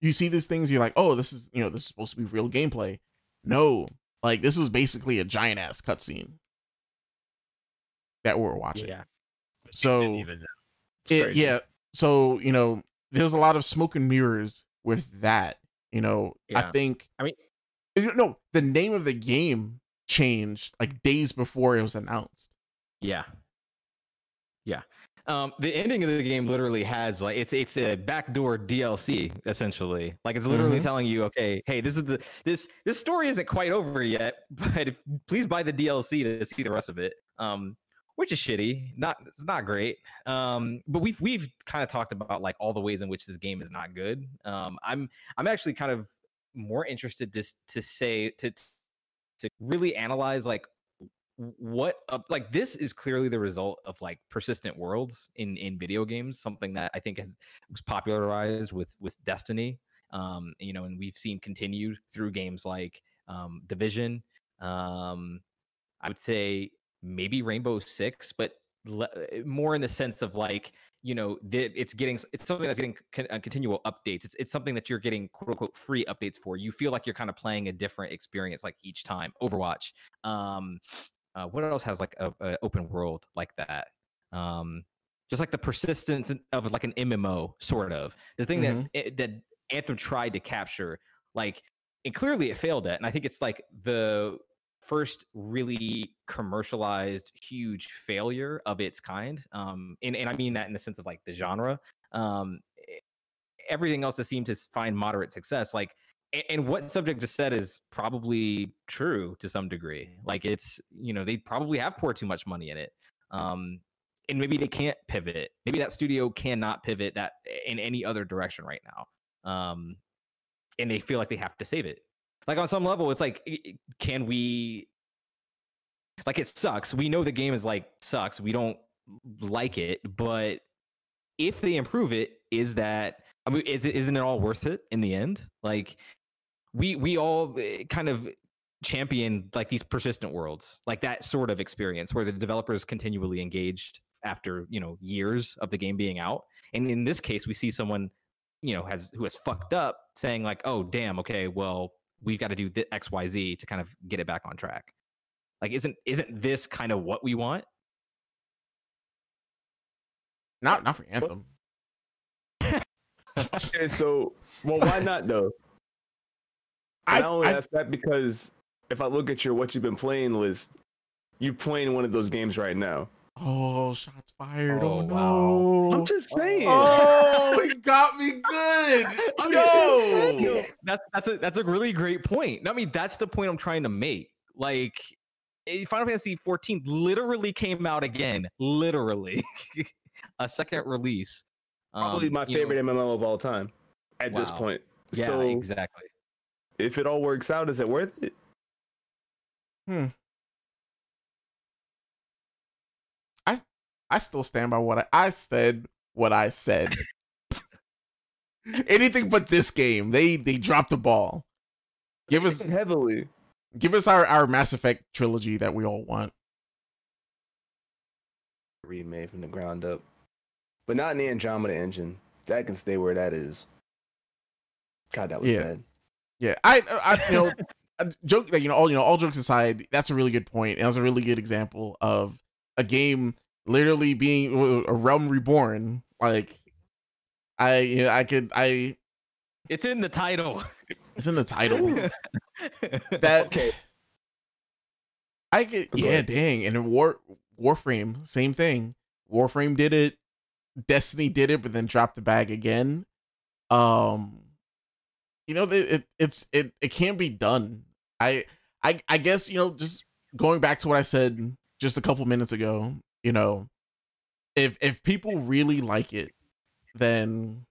you see these things you're like oh this is you know this is supposed to be real gameplay no like this was basically a giant ass cutscene that we're watching Yeah. So, even know. It's it, yeah so you know there's a lot of smoke and mirrors with that you know yeah. i think I mean- no the name of the game changed like days before it was announced Yeah. Yeah. Um, the ending of the game literally has like it's it's a backdoor DLC essentially. Like it's literally Mhm. telling you, okay, hey, this is the this this story isn't quite over yet, but if, please buy the DLC to see the rest of it. Um, which is shitty. Not it's not great. Um, but we've we've kind of talked about like all the ways in which this game is not good. Um, I'm I'm actually kind of more interested to to say to to really analyze like what uh, like this is clearly the result of like persistent worlds in in video games something that i think has was popularized with with destiny um you know and we've seen continued through games like um division um i would say maybe rainbow six but le- uh, more in the sense of like you know that it's getting it's something that's getting con- uh, continual updates. It's, it's something that you're getting quote unquote free updates for. You feel like you're kind of playing a different experience like each time. Overwatch um uh, what else has like a, a open world like that? Um just like the persistence of like an mmo sort of. The thing Mhm. that that anthem tried to capture like and clearly it failed at and i think it's like the first really commercialized huge failure of its kind um and, and i mean that in the sense of like the genre um everything else that seemed to find moderate success like and what subject just said is probably true to some degree like it's you know they probably have poured too much money in it um and maybe they can't pivot maybe that studio cannot pivot that in any other direction right now um and they feel like they have to save it like on some level it's like can we like it sucks. We know the game is like sucks. We don't like it but if they improve it is that i mean is it isn't it all worth it in the end? Like we we all eh, kind of champion like these persistent worlds like that sort of experience where the developers continually engaged after you know years of the game being out. And in this case we see someone you know has who has fucked up saying like oh damn okay well we've got to do the xyz to kind of get it back on track like isn't isn't this kind of what we want not not for anthem Okay, so well, why not though? I, I, I only I- ask that because if I look at your what you've been playing list, you're playing one of those games right now. Oh, shots fired. Oh, Oh, no. wow. I'm just saying. Oh, he got me good. I'm Yo. just saying. that's that's a that's a really great point. I mean, that's the point I'm trying to make. Like, eh, Final Fantasy 14 literally came out again, literally a second release. Probably Um, my you know, favorite MMO of all time at this Wow. point. yeah, so exactly. if it all works out, is it worth it? I still stand by what I, I said. What I said. Anything but this game. They they dropped the ball. Give us heavily. give us our our Mass Effect trilogy that we all want. remade from the ground up, but not in the Andromeda engine. That can stay where that is. God, that was Yeah. bad. Yeah, I, I you know, a joke. You know, all you know, all jokes aside, that's a really good point. And that's a really good example of a game literally being a realm reborn. Like, I, you know, I could, I, It's in the title. it's in the title. that Okay, I could, Go yeah, ahead. dang. And War Warframe, same thing. Warframe did it. Destiny did it, but then dropped the bag again. Um, you know, it, it it's it it can't be done. I I I guess you know, just going back to what I said just a couple minutes ago. You know, if if people really like it, then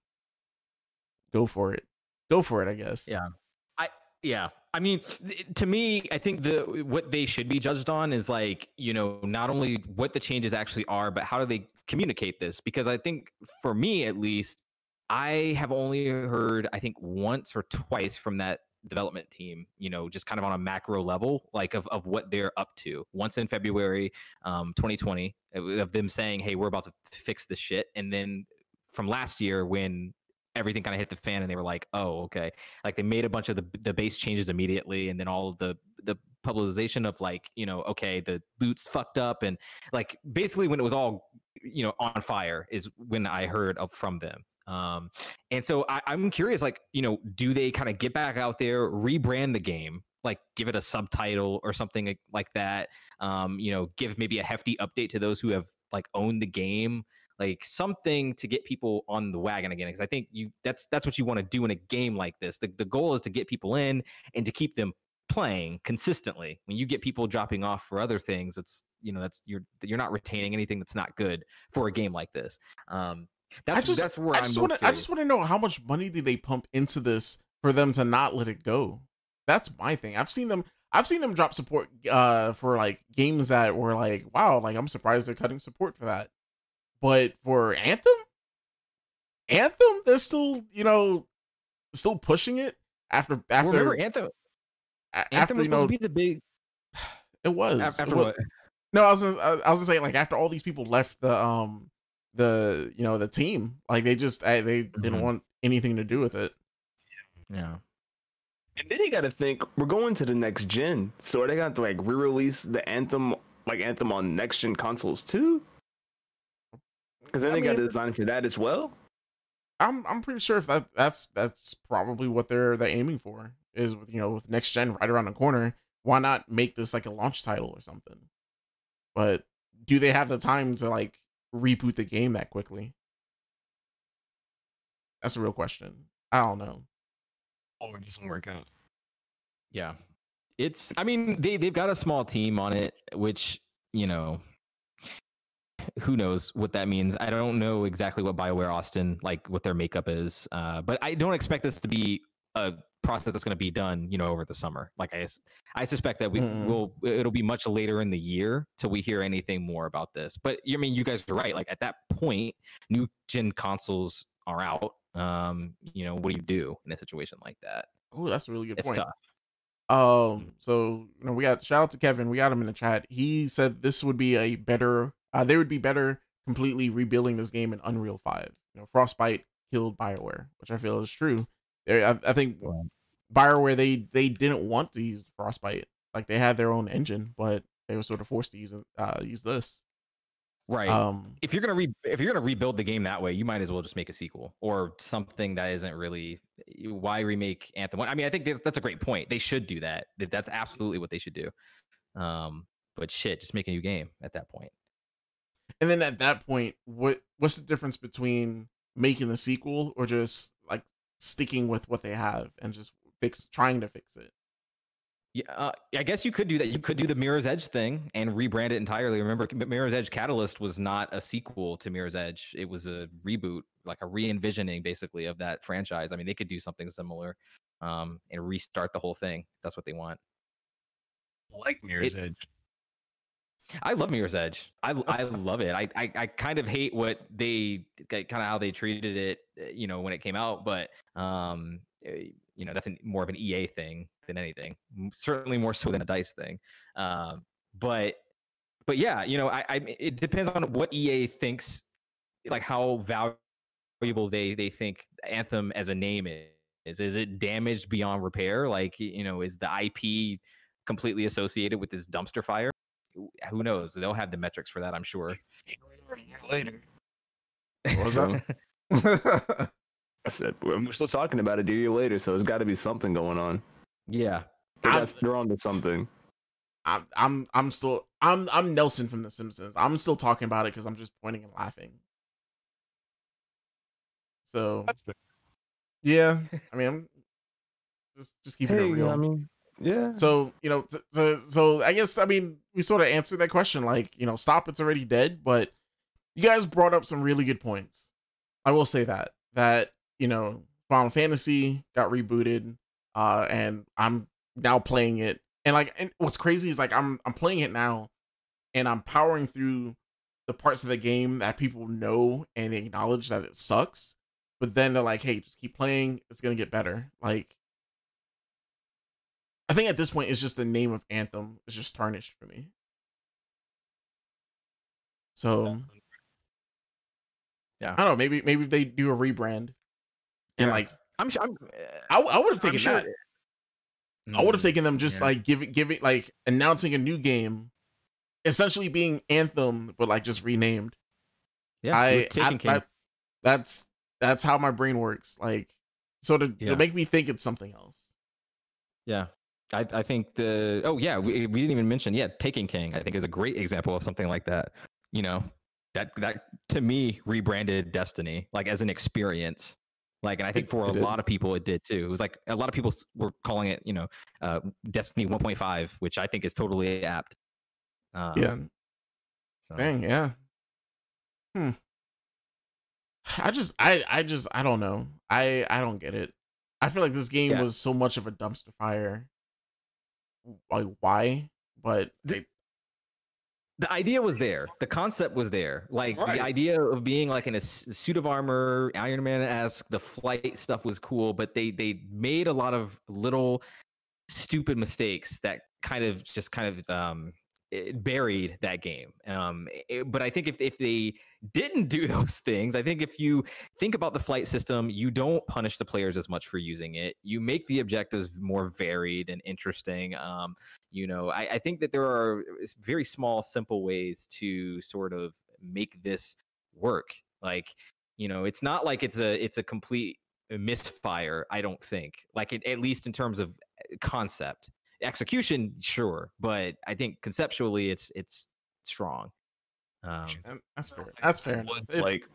go for it. Go for it. I guess. Yeah. I yeah i mean to me i think the what they should be judged on is like you know not only what the changes actually are but how do they communicate this because i think for me at least i have only heard i think once or twice from that development team you know just kind of on a macro level like of, of what they're up to. Once in february um 2020 of them saying hey we're about to fix this shit and then from last year when everything kind of hit the fan and they were like oh okay. Like they made a bunch of the the base changes immediately and then all of the the publicization of like you know okay the loot's fucked up and like basically when it was all you know on fire is when i heard from them um and so I, i'm curious like you know do they kind of get back out there rebrand the game like give it a subtitle or something like- like that? Um you know give maybe a hefty update to those who have like owned the game? Like something to get people on the wagon again because i think you that's that's what you want to do in a game like this. The, the goal is to get people in and to keep them playing consistently. When you get people dropping off for other things it's you know that's you're you're not retaining anything that's not good for a game like this. Um that's I just, that's where I i'm just want to, I just want to know how much money did they pump into this for them to not let it go. That's my thing. I've seen them, I've seen them drop support, uh, for like games that were like, wow, like I'm surprised they're cutting support for that. But for Anthem, Anthem, they're still, you know, still pushing it after after remember anthem a- anthem after was you supposed know to be the big it was af- it after was- what no, I was gonna, I I was gonna say like after all these people left the um the you know the team, like they just I, they didn't Mhm. want anything to do with it. yeah and then you got to think we're going to the next gen, so are they going to like re-release the Anthem, like Anthem on next gen consoles too? Because then I they got to design for that as well. I'm I'm pretty sure if that that's that's probably what they're they're aiming for is with you know with next gen right around the corner. Why not make this like a launch title or something? But do they have the time to like reboot the game that quickly? That's a real question. I don't know. Or it doesn't work out. Yeah. It's I mean, they they've got a small team on it, which, you know, who knows what that means. I don't know exactly what BioWare Austin like what their makeup is. Uh, but I don't expect this to be a process that's going to be done, you know, over the summer. Like I, I suspect that we Mm-mm. will it'll be much later in the year till we hear anything more about this. But I mean, you guys are right. Like at that point, new gen consoles are out. Um, you know, what do you do in a situation like that? Oh, that's a really good It's point. tough. Um, so you know, we got shout out to Kevin. We got him in the chat. He said this would be a better. Uh, they would be better completely rebuilding this game in Unreal Five. You know, Frostbite killed Bioware, which I feel is true. I, I think Right. Bioware they they didn't want to use Frostbite. Like they had their own engine, but they were sort of forced to use it- uh use this. Right. Um, if you're gonna re- if you're gonna rebuild the game that way, you might as well just make a sequel or something that isn't really. Why remake Anthem? I mean, I think that's a great point. They should do that. That- That's absolutely what they should do. Um, but shit, just make a new game at that point. and then at that point, what what's the difference between making the sequel or just like sticking with what they have and just fix trying to fix it? Yeah, uh, I guess you could do that. You could do the Mirror's Edge thing and rebrand it entirely. Remember, Mirror's Edge Catalyst was not a sequel to Mirror's Edge; it was a reboot, like a re-envisioning, basically, of that franchise. I mean, they could do something similar um, and restart the whole thing. If that's what they want. I like Mirror's It- Edge. I love Mirror's Edge. I I love it. I I, I kind of hate what they kind of how they treated it, uh, you know, when it came out. But um, eh, you know, that's an, more of an EA thing than anything. Certainly more so than a Dice thing. Um, but but yeah, you know, I, I it depends on what EA thinks, like how valuable they they think Anthem as a name is. Is it damaged beyond repair? Like you know, is the IP completely associated with this dumpster fire? Who knows? They'll have the metrics for that, I'm sure. Later. What was So, that? I said we're still talking about it a year later, so there's got to be something going on. Yeah. They I'm- got they're on to something. I'm I'm I'm still I'm I'm Nelson from The Simpsons. I'm still talking about it because I'm just pointing and laughing. So That's fair. yeah, I mean, I'm just just keeping Hey, it you real. know what I mean, yeah. So you know, t- so I guess I mean we sort of answered that question. Like you know, stop. It's already dead. But you guys brought up some really good points. I will say that that you know, Final Fantasy got rebooted, uh, and I'm now playing it. And like, and what's crazy is like I'm I'm playing it now, and I'm powering through the parts of the game that people know and they acknowledge that it sucks. But then they're like, "Hey, just keep playing. It's gonna get better." Like, I think at this point, it's just the name of Anthem is just tarnished for me. So Yeah. I don't know. Maybe maybe if they do a rebrand, and Yeah. like I'm sure. I'm, I, I would have taken sure- that. I would have Mm, taken them just yeah. like giving giving like announcing a new game, essentially being Anthem, but like just renamed. Yeah. I, I- I- that's that's how my brain works. Like so to, Yeah. to make me think it's something else. Yeah. I, I think the oh yeah we, we didn't even mention yeah Taken King I think is a great example of something like that you know that that to me rebranded Destiny like as an experience like and I think for it a did. lot of people it did too it was like a lot of people were calling it you know uh, Destiny 1.5 which I think is totally apt um, yeah. so- Dang, yeah. Hmm. I just I I just I don't know. I I don't get it. I feel like this game Yeah. was so much of a dumpster fire. Like why? But The- the idea was there the concept was there like Right. the idea of being like in a suit of armor iron man-esque the flight stuff was cool but they they made a lot of little stupid mistakes that kind of just kind of um it buried that game um it- but i think if, if they didn't do those things i think if you think about the flight system you don't punish the players as much for using it. You make the objectives more varied and interesting um you know I, I think that there are very small simple ways to sort of make this work. Like you know it's not like it's a it's a complete misfire i don't think. Like it, at least in terms of concept execution sure but i think conceptually it's it's strong um that's fair. That's fair. It- like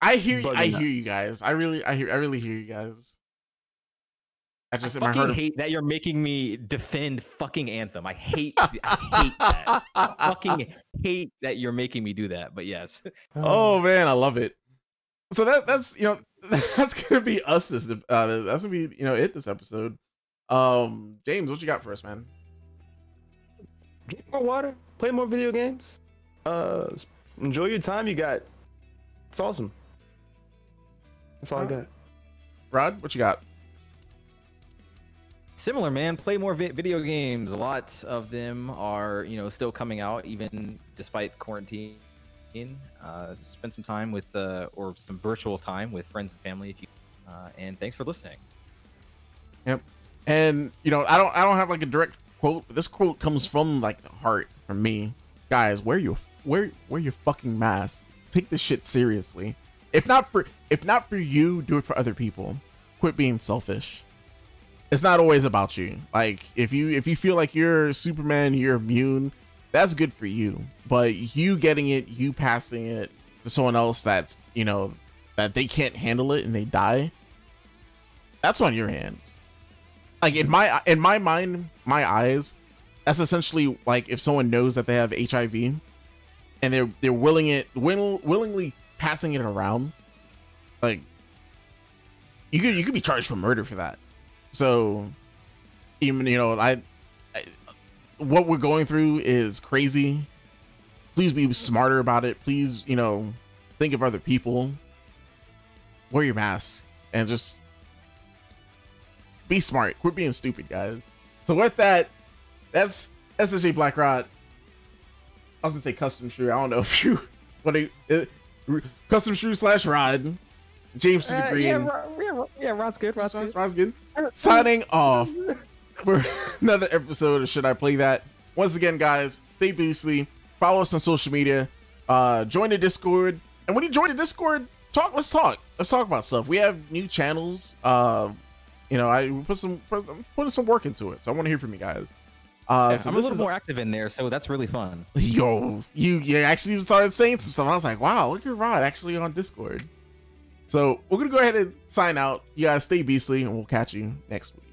I hear you, I hear you guys. I really I hear I really hear you guys. I I just in my fucking heart. hate that you're making me defend fucking anthem. I hate, I hate that. I fucking hate that you're making me do that. But yes, Oh man, I love it. So that that's you know that's gonna be us this uh that's gonna be you know it this episode. Um James, what you got for us, man? drink more water, play more video games, uh, enjoy your time. You got. It's awesome. That's all I got. Rod, what you got? similar man. Play more vi- video games. A lot of them are you know still coming out even despite quarantine. Uh, spend some time with uh, or some virtual time with friends and family if you. Uh, and thanks for listening. And you know, I don't I don't have like a direct quote, but this quote comes from like the heart from me. Guys, wear your wear wear your fucking mask. Take this shit seriously. If not for if not for you, do it for other people. Quit being selfish. It's not always about you. Like if you if you feel like you're Superman, you're immune, that's good for you. But you getting it, you passing it to someone else that's, you know, that they can't handle it and they die, that's on your hands. Like in my in my mind, my eyes, that's essentially like if someone knows that they have HIV and they're they're willing it will, willingly passing it around, like you could you could be charged for murder for that. So even you know I, I what we're going through is crazy. Please be smarter about it. Please you know think of other people. Wear your mask and just be smart. Quit being stupid, guys. So with that, that's SSJ Black Rod. I was gonna say custom shoe. I don't know if you what a uh, custom shoe slash rod. James Uh, green. yeah, yeah, yeah, Rod's good. Rod's good. Rod's good. Signing off for another episode of Should I Play That? Once again, guys, stay beastly. Follow us on social media. Uh, join the Discord. And when you join the Discord, talk. Let's talk. Let's talk about stuff. We have new channels. Uh, you know, I put some put, I'm putting some work into it. So I want to hear from you guys. Uh, Yeah, so I'm a little more active in there, so that's really fun. yo, you you actually started saying some stuff. I was like, wow, look at Rod actually on Discord. So we're gonna go ahead and sign out. You guys stay beastly, and we'll catch you next week.